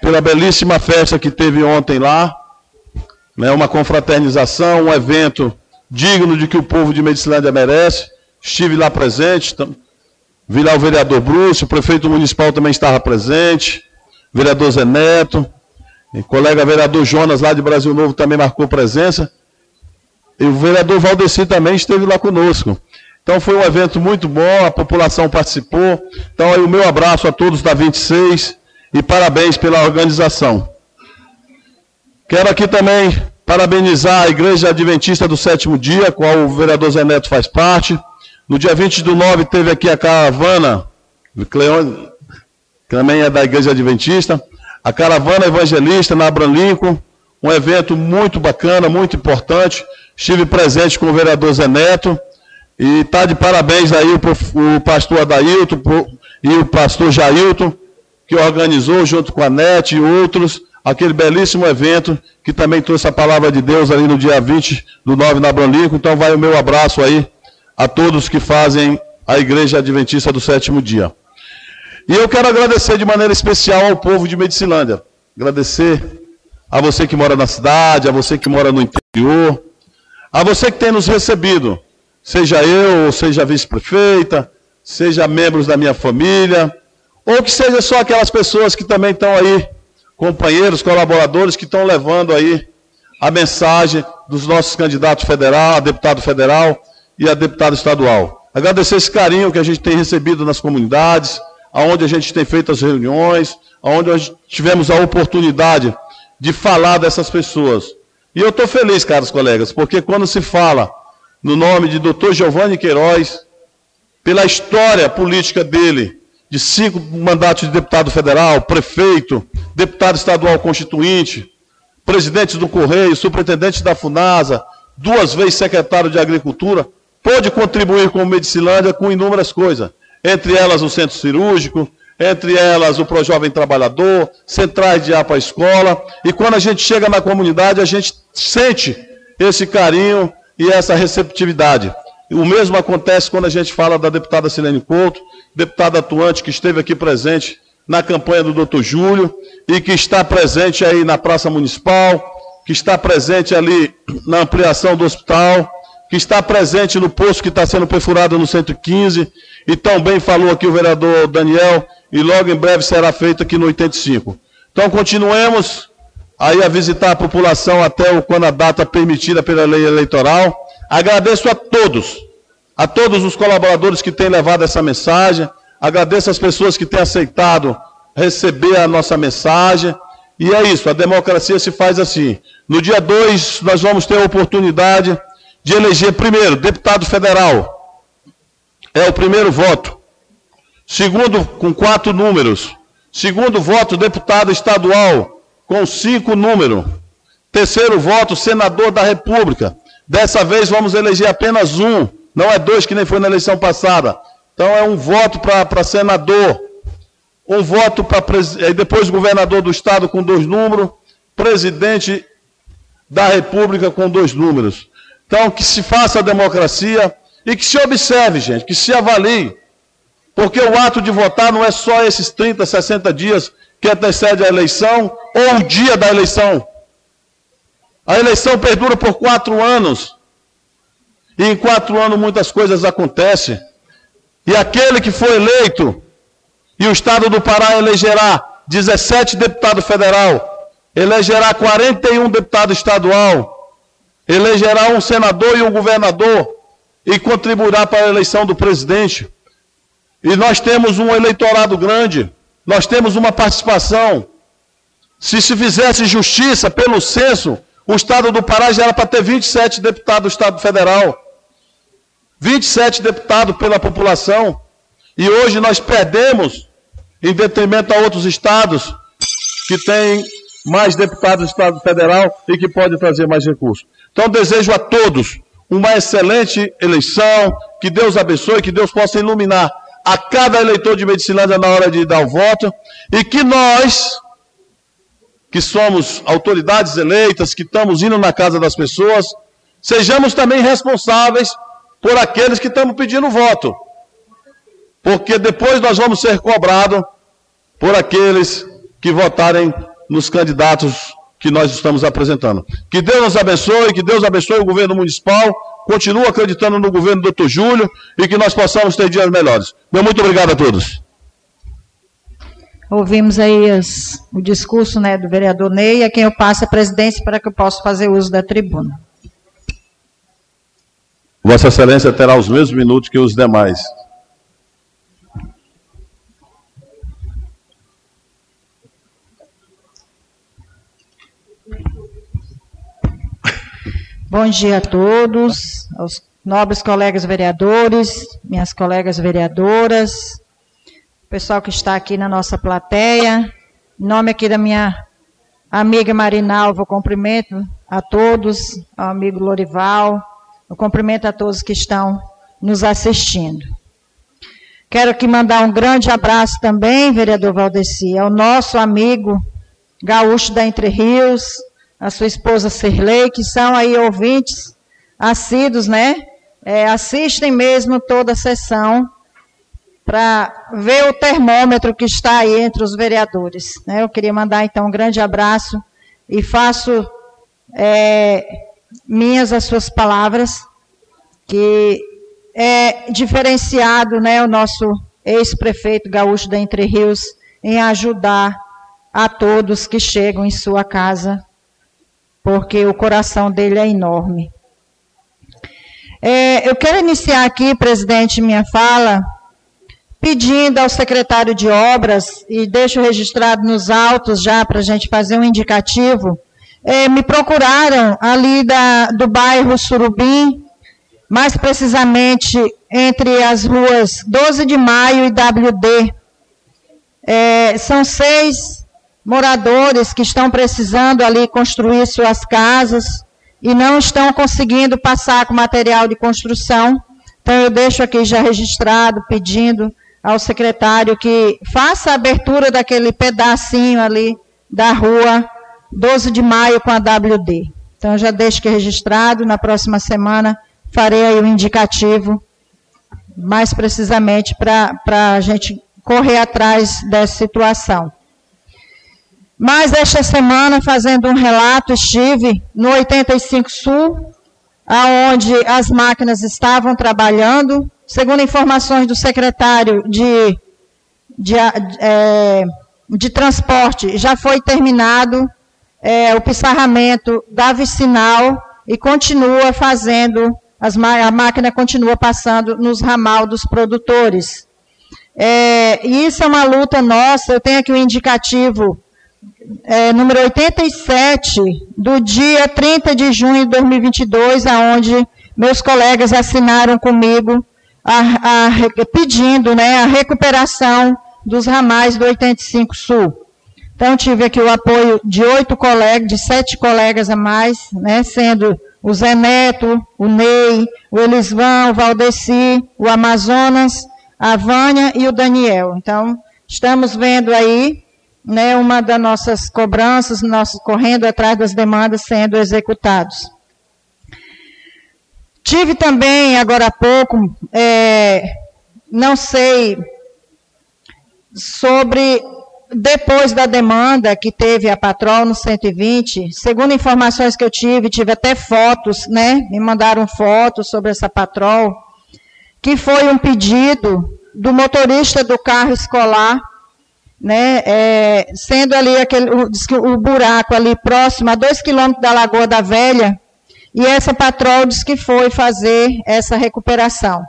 pela belíssima festa que teve ontem lá, né, uma confraternização, um evento digno de que o povo de Medicilândia merece. Estive lá presente, vi lá o vereador Bruce, o prefeito municipal também estava presente, vereador Zé Neto, e colega vereador Jonas, lá de Brasil Novo, também marcou presença. E o vereador Valdeci também esteve lá conosco. Então foi um evento muito bom, a população participou. Então aí o meu abraço a todos da 26 e parabéns pela organização. Quero aqui também parabenizar a Igreja Adventista do Sétimo Dia, qual o vereador Zé Neto faz parte. No dia 20 do 9 teve aqui a caravana, Cleone, que também é da Igreja Adventista a Caravana Evangelista na Abraham Lincoln, um evento muito bacana, muito importante. Estive presente com o vereador Zé Neto e está de parabéns aí o, o pastor Adailton e o pastor Jailton, que organizou junto com a NET e outros aquele belíssimo evento que também trouxe a palavra de Deus ali no dia 20 do 9 na Abraham Lincoln. Então vai o meu abraço aí a todos que fazem a Igreja Adventista do Sétimo Dia. E eu quero agradecer de maneira especial ao povo de Medicilândia. Agradecer a você que mora na cidade, a você que mora no interior, a você que tem nos recebido, seja eu, seja a vice-prefeita, seja membros da minha família, ou que seja só aquelas pessoas que também estão aí, companheiros, colaboradores, que estão levando aí a mensagem dos nossos candidatos federal, a deputado federal e a deputado estadual. Agradecer esse carinho que a gente tem recebido nas comunidades, aonde a gente tem feito as reuniões, aonde nós tivemos a oportunidade de falar dessas pessoas. E eu estou feliz, caros colegas, porque quando se fala no nome de Dr. Giovanni Queiroz, pela história política dele, de cinco mandatos de deputado federal, prefeito, deputado estadual constituinte, presidente do Correio, superintendente da FUNASA, duas vezes secretário de Agricultura, pôde contribuir com o Medicilândia com inúmeras coisas entre elas o centro cirúrgico, entre elas o Projovem Trabalhador, centrais de ar para a escola. E quando a gente chega na comunidade, a gente sente esse carinho e essa receptividade. O mesmo acontece quando a gente fala da deputada Silene Couto, deputada atuante que esteve aqui presente na campanha do doutor Júlio e que está presente aí na Praça Municipal, que está presente ali na ampliação do hospital, que está presente no poço que está sendo perfurado no 115, e também falou aqui o vereador Daniel, e logo em breve será feito aqui no 85. Então continuemos aí a visitar a população até o, quando a data permitida pela lei eleitoral. Agradeço a todos, a todos os colaboradores que têm levado essa mensagem, agradeço as pessoas que têm aceitado receber a nossa mensagem. E é isso, a democracia se faz assim. No dia 2, nós vamos ter a oportunidade de eleger, primeiro, deputado federal. É o primeiro voto. Segundo, com quatro números. Segundo voto, deputado estadual, com cinco números. Terceiro voto, senador da República. Dessa vez vamos eleger apenas um, não é dois que nem foi na eleição passada. Então é um voto para senador, um voto para depois governador do estado com dois números, presidente da República com dois números. Então que se faça a democracia e que se observe, gente, que se avalie. Porque o ato de votar não é só esses 30, 60 dias que antecede a eleição ou o dia da eleição. A eleição perdura por quatro anos. E em quatro anos muitas coisas acontecem. E aquele que for eleito, e o Estado do Pará elegerá 17 deputados federal, elegerá 41 deputados estadual, elegerá um senador e um governador, e contribuirá para a eleição do presidente. E nós temos um eleitorado grande, nós temos uma participação. Se se fizesse justiça pelo censo, o Estado do Pará já era para ter 27 deputados do Estado Federal. 27 deputados pela população, e hoje nós perdemos em detrimento a outros estados que têm mais deputados do Estado Federal e que podem trazer mais recursos. Então desejo a todos uma excelente eleição, que Deus abençoe, que Deus possa iluminar a cada eleitor de Medicilândia na hora de dar o voto, e que nós, que somos autoridades eleitas, que estamos indo na casa das pessoas, sejamos também responsáveis por aqueles que estamos pedindo voto. Porque depois nós vamos ser cobrados por aqueles que votarem nos candidatos que nós estamos apresentando. Que Deus nos abençoe, que Deus abençoe o governo municipal, continue acreditando no governo do Dr. Júlio e que nós possamos ter dias melhores. Meu muito obrigado a todos. Ouvimos aí as, o discurso né, do vereador Ney, a quem eu passo a presidência para que eu possa fazer uso da tribuna. Vossa Excelência terá os mesmos minutos que os demais. Bom dia a todos, aos nobres colegas vereadores, minhas colegas vereadoras, pessoal que está aqui na nossa plateia. Em nome aqui da minha amiga Marinalva, cumprimento a todos, ao amigo Lorival, eu cumprimento a todos que estão nos assistindo. Quero aqui mandar um grande abraço também, vereador Valdeci, ao nosso amigo gaúcho da Entre Rios, a sua esposa Serlei, que são aí ouvintes assíduos, né? É, assistem mesmo toda a sessão para ver o termômetro que está aí entre os vereadores. Né? Eu queria mandar então um grande abraço e faço é, minhas as suas palavras, que é diferenciado né, o nosso ex-prefeito gaúcho da Entre Rios em ajudar a todos que chegam em sua casa, porque o coração dele é enorme. É, eu quero iniciar aqui, presidente, minha fala, pedindo ao secretário de obras, e deixo registrado nos autos já para a gente fazer um indicativo, é, me procuraram ali da, do bairro Surubim, mais precisamente entre as ruas 12 de Maio e WD. É, são seis moradores que estão precisando ali construir suas casas e não estão conseguindo passar com material de construção. Então, eu deixo aqui já registrado, pedindo ao secretário que faça a abertura daquele pedacinho ali da rua 12 de maio com a WD. Então, já deixo aqui registrado, na próxima semana farei aí o indicativo, mais precisamente, para a gente correr atrás dessa situação. Mas esta semana, fazendo um relato, estive no 85 Sul, aonde as máquinas estavam trabalhando. Segundo informações do secretário de, de, é, de transporte, já foi terminado é, o pissarramento da vicinal e continua fazendo, as, a máquina continua passando nos ramal dos produtores. É, isso é uma luta nossa, eu tenho aqui o um indicativo é, número 87, do dia 30 de junho de 2022, aonde meus colegas assinaram comigo a, a, pedindo né, a recuperação dos ramais do 85 Sul. Então, tive aqui o apoio de oito colegas, de sete colegas a mais, né, sendo o Zé Neto, o Ney, o Elisvão, o Valdeci, o Amazonas, a Vânia e o Daniel. Então, estamos vendo aí né, uma das nossas cobranças, nós correndo atrás das demandas sendo executados. Tive também, agora há pouco, é, não sei, sobre, depois da demanda que teve a Patrol no 120, segundo informações que eu tive, tive até fotos, né, me mandaram fotos sobre essa Patrol, que foi um pedido do motorista do carro escolar né, é, sendo ali aquele, o, o, buraco ali próximo a dois quilômetros da Lagoa da Velha, e essa patrol diz que foi fazer essa recuperação.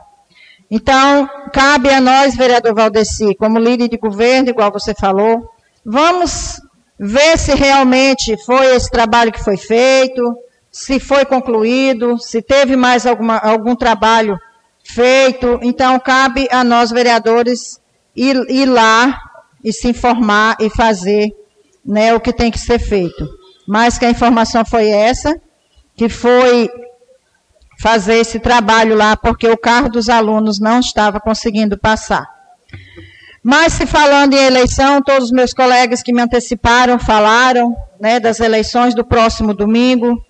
Então, cabe a nós, vereador Valdeci, como líder de governo, igual você falou, vamos ver se realmente foi esse trabalho que foi feito, se foi concluído, se teve mais alguma, algum trabalho feito. Então, cabe a nós, vereadores, ir, ir lá e se informar e fazer né, o que tem que ser feito. Mas que a informação foi essa, que foi fazer esse trabalho lá, porque o carro dos alunos não estava conseguindo passar. Mas se falando em eleição, todos os meus colegas que me anteciparam falaram né, das eleições do próximo domingo,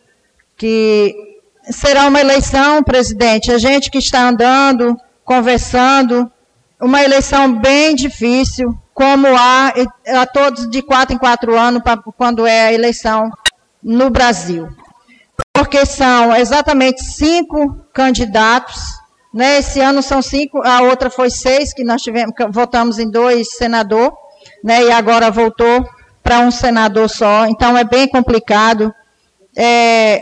que será uma eleição, presidente, a gente que está andando, conversando, uma eleição bem difícil, como há a todos de quatro em quatro anos, quando é a eleição no Brasil. Porque são exatamente cinco candidatos, né? Esse ano são cinco, a outra foi seis, que nós tivemos, votamos em dois senador, né? E agora voltou para um senador só. Então é bem complicado. É,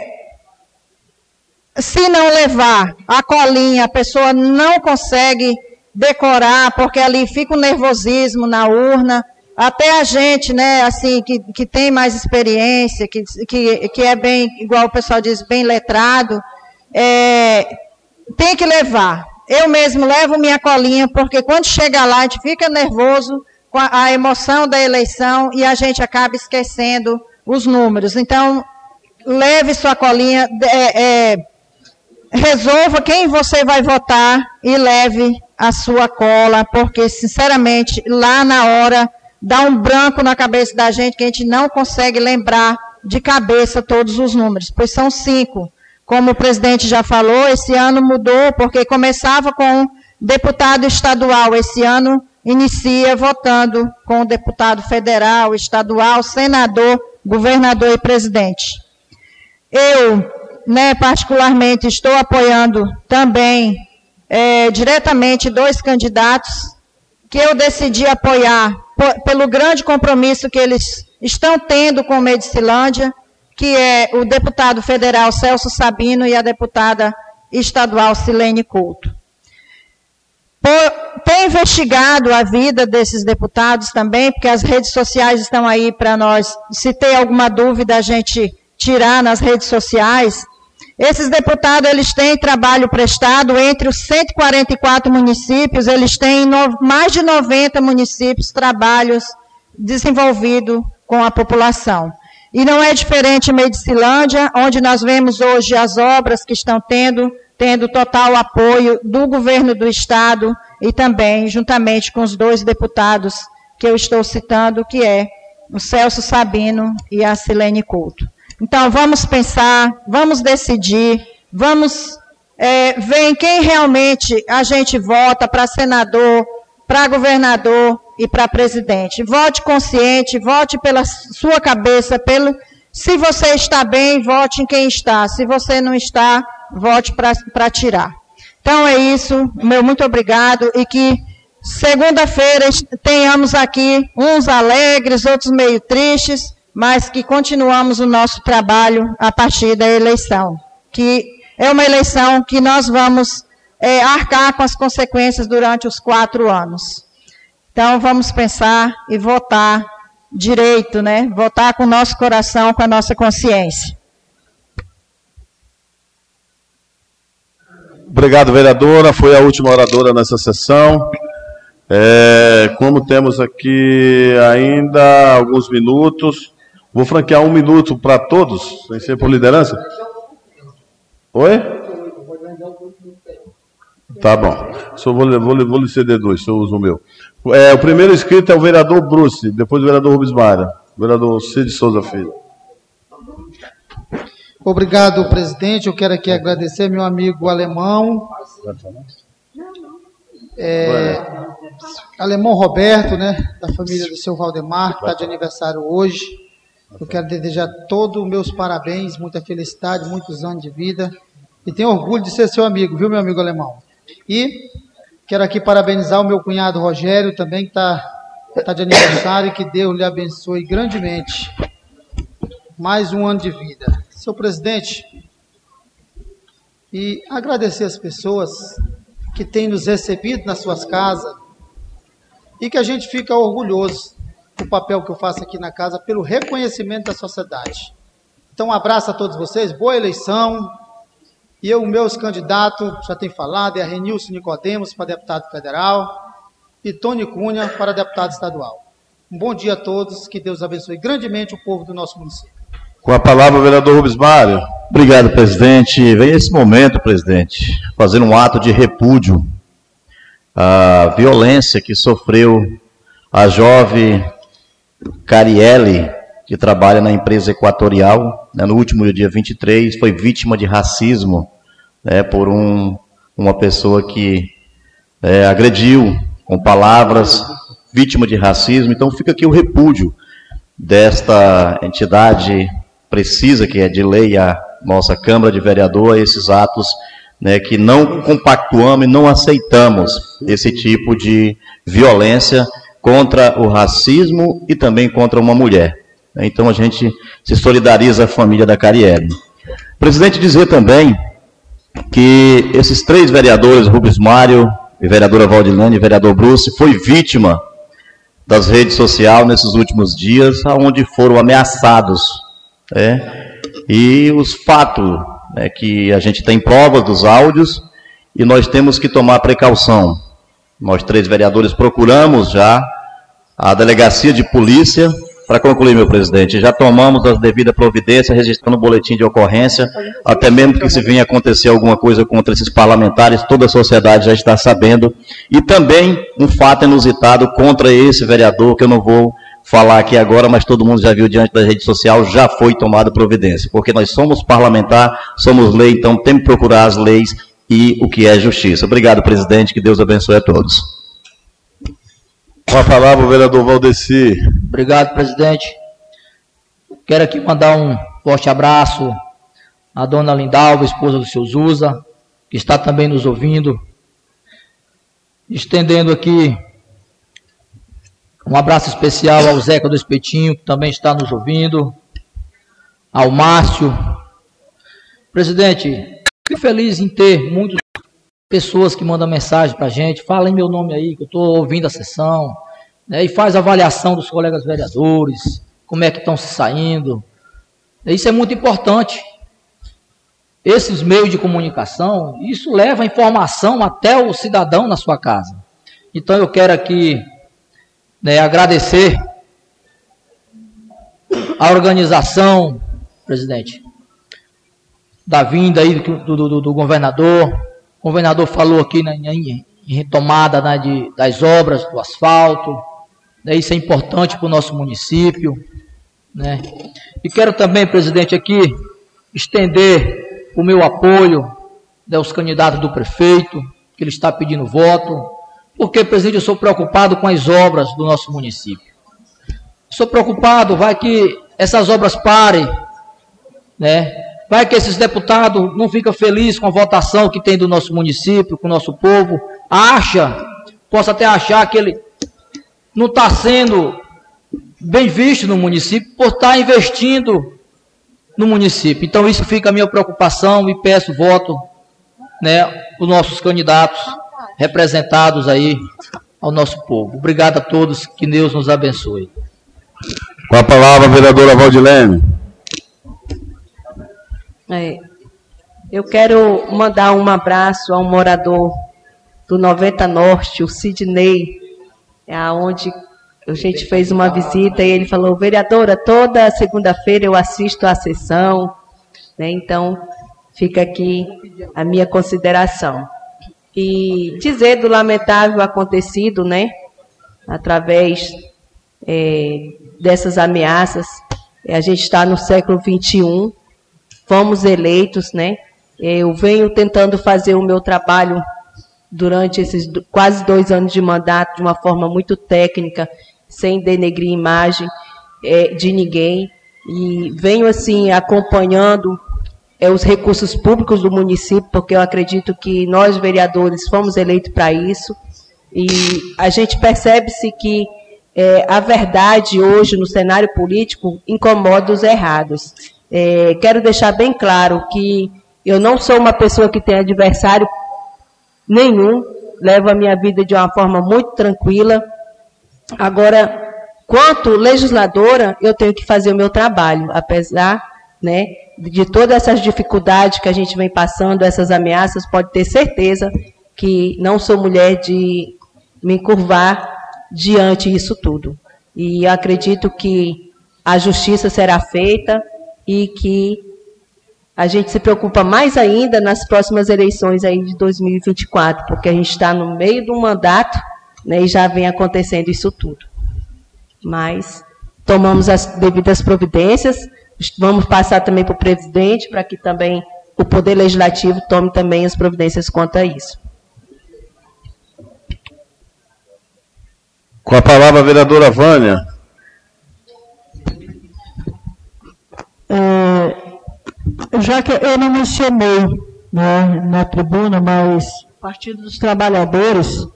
se não levar a colinha, a pessoa não consegue decorar, porque ali fica o um nervosismo na urna. Até a gente, né, assim, que, que tem mais experiência, que, que, que é bem, igual o pessoal diz, bem letrado, é, tem que levar. Eu mesmo levo minha colinha, porque quando chega lá, a gente fica nervoso com a, a emoção da eleição e a gente acaba esquecendo os números. Então, leve sua colinha, é, é, resolva quem você vai votar e leve a sua cola, porque, sinceramente, lá na hora dá um branco na cabeça da gente que a gente não consegue lembrar de cabeça todos os números, pois são cinco. Como o presidente já falou, esse ano mudou, porque começava com deputado estadual, esse ano inicia votando com o deputado federal, estadual, senador, governador e presidente. Eu, né, particularmente, estou apoiando também é, diretamente dois candidatos que eu decidi apoiar pelo grande compromisso que eles estão tendo com Medicilândia, que é o deputado federal Celso Sabino e a deputada estadual Silene Couto. Por ter investigado a vida desses deputados também, porque as redes sociais estão aí para nós, se tem alguma dúvida, a gente tirar nas redes sociais. Esses deputados, eles têm trabalho prestado entre os 144 municípios, eles têm no, mais de 90 municípios trabalhos desenvolvidos com a população. E não é diferente em Medicilândia, onde nós vemos hoje as obras que estão tendo, tendo total apoio do governo do estado e também juntamente com os dois deputados que eu estou citando, que é o Celso Sabino e a Silene Couto. Então, vamos pensar, vamos decidir, vamos é, veem quem realmente a gente vota para senador, para governador e para presidente. Vote consciente, vote pela sua cabeça, pelo se você está bem, vote em quem está. Se você não está, vote para tirar. Então é isso, meu muito obrigado e que segunda-feira tenhamos aqui uns alegres, outros meio tristes, mas que continuamos o nosso trabalho a partir da eleição, que é uma eleição que nós vamos é, arcar com as consequências durante os quatro anos. Então vamos pensar e votar direito, né? Votar com o nosso coração, com a nossa consciência. Obrigado, vereadora. Foi a última oradora nessa sessão. É, como temos aqui ainda alguns minutos, vou franquear um minuto para todos, sem ser por liderança. Oi? Tá bom. Só vou, vou, vou lhe ceder dois, se eu uso o meu. É, o primeiro inscrito é o vereador Bruce, depois o vereador Rubens Mara, vereador Cid Souza Filho. Obrigado, presidente. Eu quero aqui agradecer meu amigo alemão. É, alemão Roberto, né, da família do seu Valdemar, que está de aniversário hoje. Eu quero desejar todos os meus parabéns, muita felicidade, muitos anos de vida. E tenho orgulho de ser seu amigo, viu, meu amigo alemão? E quero aqui parabenizar o meu cunhado Rogério, também que está tá de aniversário, que Deus lhe abençoe grandemente. Mais um ano de vida. Seu presidente, e agradecer as pessoas que têm nos recebido nas suas casas e que a gente fica orgulhoso do papel que eu faço aqui na casa pelo reconhecimento da sociedade. Então, um abraço a todos vocês, boa eleição, e eu, meus candidatos, já tem falado, é a Renilson Nicodemos para deputado federal e Tony Cunha para deputado estadual. Um bom dia a todos, que Deus abençoe grandemente o povo do nosso município. Com a palavra, o vereador Rubens Mário. Obrigado, presidente. Vem esse momento, presidente, fazer um ato de repúdio à violência que sofreu a jovem Carielle, que trabalha na empresa Equatorial, né, no último dia 23, foi vítima de racismo né, por um, uma pessoa que é, agrediu com palavras, vítima de racismo. Então fica aqui o repúdio desta entidade precisa, que é de lei a nossa Câmara de Vereador, a esses atos né, que não compactuamos e não aceitamos esse tipo de violência contra o racismo e também contra uma mulher. Então a gente se solidariza a família da Carielle. Presidente dizer também que esses três vereadores, Rubens Mário, vereadora Valdilane e vereador Bruce, foi vítima das redes sociais nesses últimos dias, onde foram ameaçados. Né? E os fatos né, que a gente tem provas dos áudios e nós temos que tomar precaução. Nós três vereadores procuramos já a delegacia de polícia para concluir, meu presidente, já tomamos as devidas providências, registrando o boletim de ocorrência, até mesmo que se venha acontecer alguma coisa contra esses parlamentares, toda a sociedade já está sabendo. E também um fato inusitado contra esse vereador, que eu não vou falar aqui agora, mas todo mundo já viu diante da rede social, já foi tomada providência, porque nós somos parlamentar, somos lei, então temos que procurar as leis e o que é justiça. Obrigado, presidente, que Deus abençoe a todos. Com a palavra, o vereador Valdeci. Obrigado, presidente. Quero aqui mandar um forte abraço à dona Lindalva, esposa do seu Zusa, que está também nos ouvindo. Estendendo aqui um abraço especial ao Zeca do Espetinho, que também está nos ouvindo. Ao Márcio. Presidente, feliz em ter muitos pessoas que mandam mensagem para a gente, falem meu nome aí, que eu estou ouvindo a sessão, né, e faz avaliação dos colegas vereadores, como é que estão se saindo. Isso é muito importante. Esses meios de comunicação, isso leva informação até o cidadão na sua casa. Então eu quero aqui né, agradecer a organização, presidente, da vinda aí do, do, do governador, o governador falou aqui né, em, em retomada né, de, das obras do asfalto. Né, isso é importante para o nosso município. Né? E quero também, presidente, aqui estender o meu apoio né, os candidatos do prefeito, que ele está pedindo voto, porque, presidente, eu sou preocupado com as obras do nosso município. Sou preocupado, vai que essas obras parem, né? Vai que esses deputados não ficam felizes com a votação que tem do nosso município, com o nosso povo, acha, possa até achar que ele não está sendo bem visto no município por estar tá investindo no município. Então isso fica a minha preocupação e peço voto, né, os nossos candidatos representados aí ao nosso povo. Obrigado a todos, que Deus nos abençoe. Com a palavra, a vereadora Valdilene. É, eu quero mandar um abraço a um morador do 90 Norte, o Sidney, é onde a gente fez uma visita e ele falou, vereadora, toda segunda-feira eu assisto à sessão, né? então fica aqui a minha consideração. E dizer do lamentável acontecido, né, através é, dessas ameaças, a gente está no século 21, fomos eleitos, né, eu venho tentando fazer o meu trabalho durante esses quase dois anos de mandato de uma forma muito técnica, sem denegrir imagem é, de ninguém. E venho assim acompanhando é, os recursos públicos do município, porque eu acredito que nós, vereadores, fomos eleitos para isso. E a gente percebe-se que é, a verdade hoje no cenário político incomoda os errados. É, quero deixar bem claro que eu não sou uma pessoa que tem adversário nenhum, levo a minha vida de uma forma muito tranquila. Agora, quanto legisladora, eu tenho que fazer o meu trabalho, apesar né, de todas essas dificuldades que a gente vem passando, essas ameaças, pode ter certeza que não sou mulher de me curvar diante disso tudo. E acredito que a justiça será feita e que a gente se preocupa mais ainda nas próximas eleições aí de 2024, porque a gente está no meio do mandato né, e já vem acontecendo isso tudo. Mas tomamos as devidas providências, vamos passar também para o presidente, para que também o Poder Legislativo tome também as providências quanto a isso. Com a palavra a vereadora Vânia. É, já que eu não mencionei né, na tribuna, mas o Partido dos Trabalhadores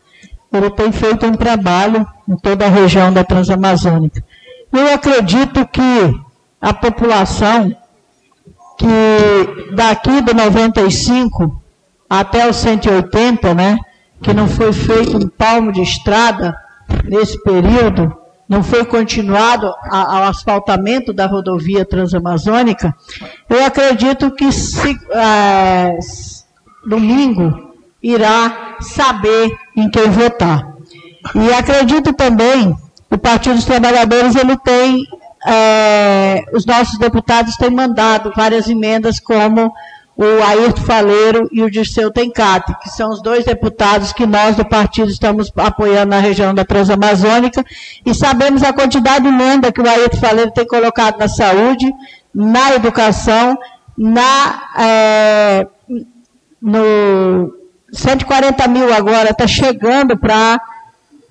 ele tem feito um trabalho em toda a região da Transamazônica. Eu acredito que a população que daqui do 95 até o 180, né, que não foi feito um palmo de estrada nesse período, não foi continuado ao asfaltamento da rodovia transamazônica, eu acredito que se, é, domingo irá saber em quem votar. E acredito também, o Partido dos Trabalhadores, ele tem, é, os nossos deputados têm mandado várias emendas como o Ayrton Faleiro e o Dirceu Tencate, que são os dois deputados que nós do partido estamos apoiando na região da Transamazônica, e sabemos a quantidade de emenda que o Ayrton Faleiro tem colocado na saúde, na educação, na, é, no 140 mil agora está chegando para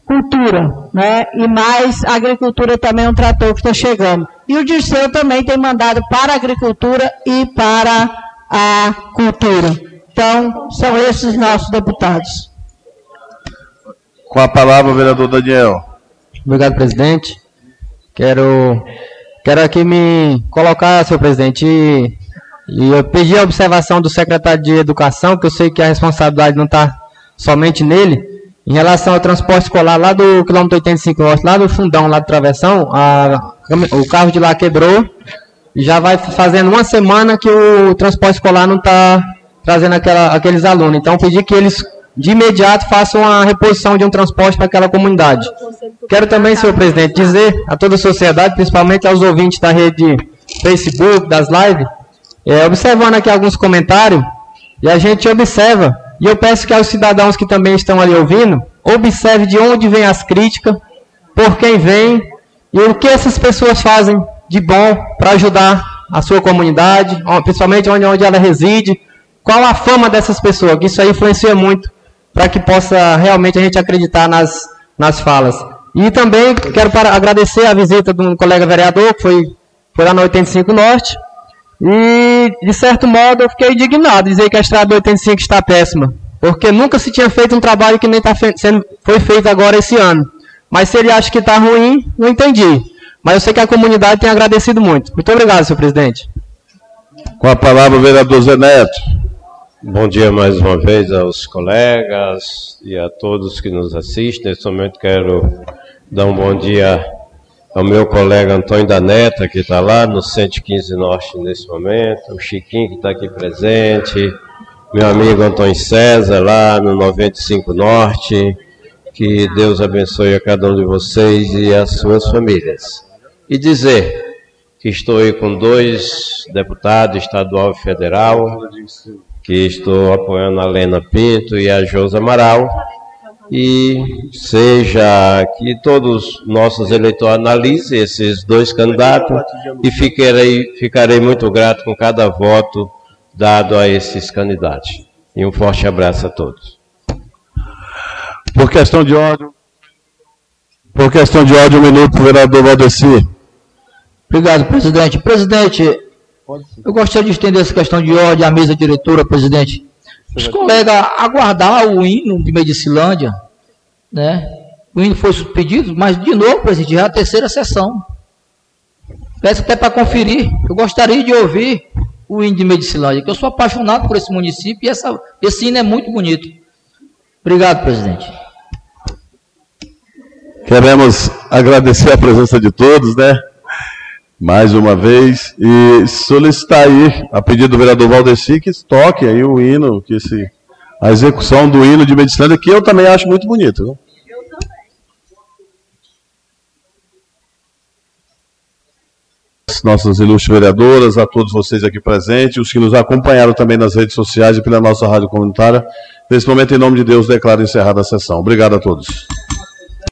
cultura, né? E mais agricultura também é um trator que está chegando. E o Dirceu também tem mandado para a agricultura e para a cultura. Então, são esses nossos deputados. Com a palavra, o vereador Daniel. Obrigado, presidente. Quero, quero aqui me colocar, senhor presidente, e, e eu pedi a observação do secretário de Educação, que eu sei que a responsabilidade não está somente nele, em relação ao transporte escolar lá do quilômetro 85 norte, lá do fundão, lá do travessão, a, o carro de lá quebrou já vai fazendo uma semana que o transporte escolar não está trazendo aquela, aqueles alunos. Então, pedir que eles de imediato façam a reposição de um transporte para aquela comunidade. Quero também, senhor presidente, dizer a toda a sociedade, principalmente aos ouvintes da rede Facebook, das lives, é, observando aqui alguns comentários, e a gente observa, e eu peço que aos cidadãos que também estão ali ouvindo, observe de onde vêm as críticas, por quem vem, e o que essas pessoas fazem de bom para ajudar a sua comunidade, principalmente onde, onde ela reside, qual a fama dessas pessoas, isso aí influencia muito para que possa realmente a gente acreditar nas, nas falas. E também quero para, agradecer a visita de um colega vereador, que foi, foi lá no 85 Norte, e, de certo modo, eu fiquei indignado dizer que a estrada do 85 está péssima, porque nunca se tinha feito um trabalho que nem tá sendo, foi feito agora esse ano. Mas se ele acha que está ruim, não entendi. Mas eu sei que a comunidade tem agradecido muito. Muito obrigado, senhor presidente. Com a palavra, o vereador Zé Neto. Bom dia mais uma vez aos colegas e a todos que nos assistem. Nesse momento quero dar um bom dia ao meu colega Antônio da Neta, que está lá no 115 Norte nesse momento, o Chiquinho que está aqui presente, meu amigo Antônio César lá no 95 Norte, que Deus abençoe a cada um de vocês e as suas famílias. E dizer que estou aí com dois deputados estadual e federal, que estou apoiando a Lena Pinto e a Josa Amaral, e seja que todos nossos eleitores analisem esses dois candidatos e ficarei, ficarei muito grato com cada voto dado a esses candidatos. E um forte abraço a todos. Por questão de ódio. Por questão de ódio, um minuto, vereador Valdeci. Obrigado, presidente. Presidente, eu gostaria de estender essa questão de ordem à mesa diretora, presidente. Os colegas aguardar o hino de Medicilândia, né? O hino foi suspendido, mas de novo, presidente, já é a terceira sessão. Peço até para conferir. Eu gostaria de ouvir o hino de Medicilândia, que eu sou apaixonado por esse município e essa, esse hino é muito bonito. Obrigado, presidente. Queremos agradecer a presença de todos, né? mais uma vez, e solicitar aí, a pedido do vereador Valdeci, que toque aí o hino, que se, a execução do hino de Medicina, que eu também acho muito bonito. Viu? Nossas ilustres vereadoras, a todos vocês aqui presentes, os que nos acompanharam também nas redes sociais e pela nossa rádio comunitária. Nesse momento, em nome de Deus, declaro encerrada a sessão. Obrigado a todos.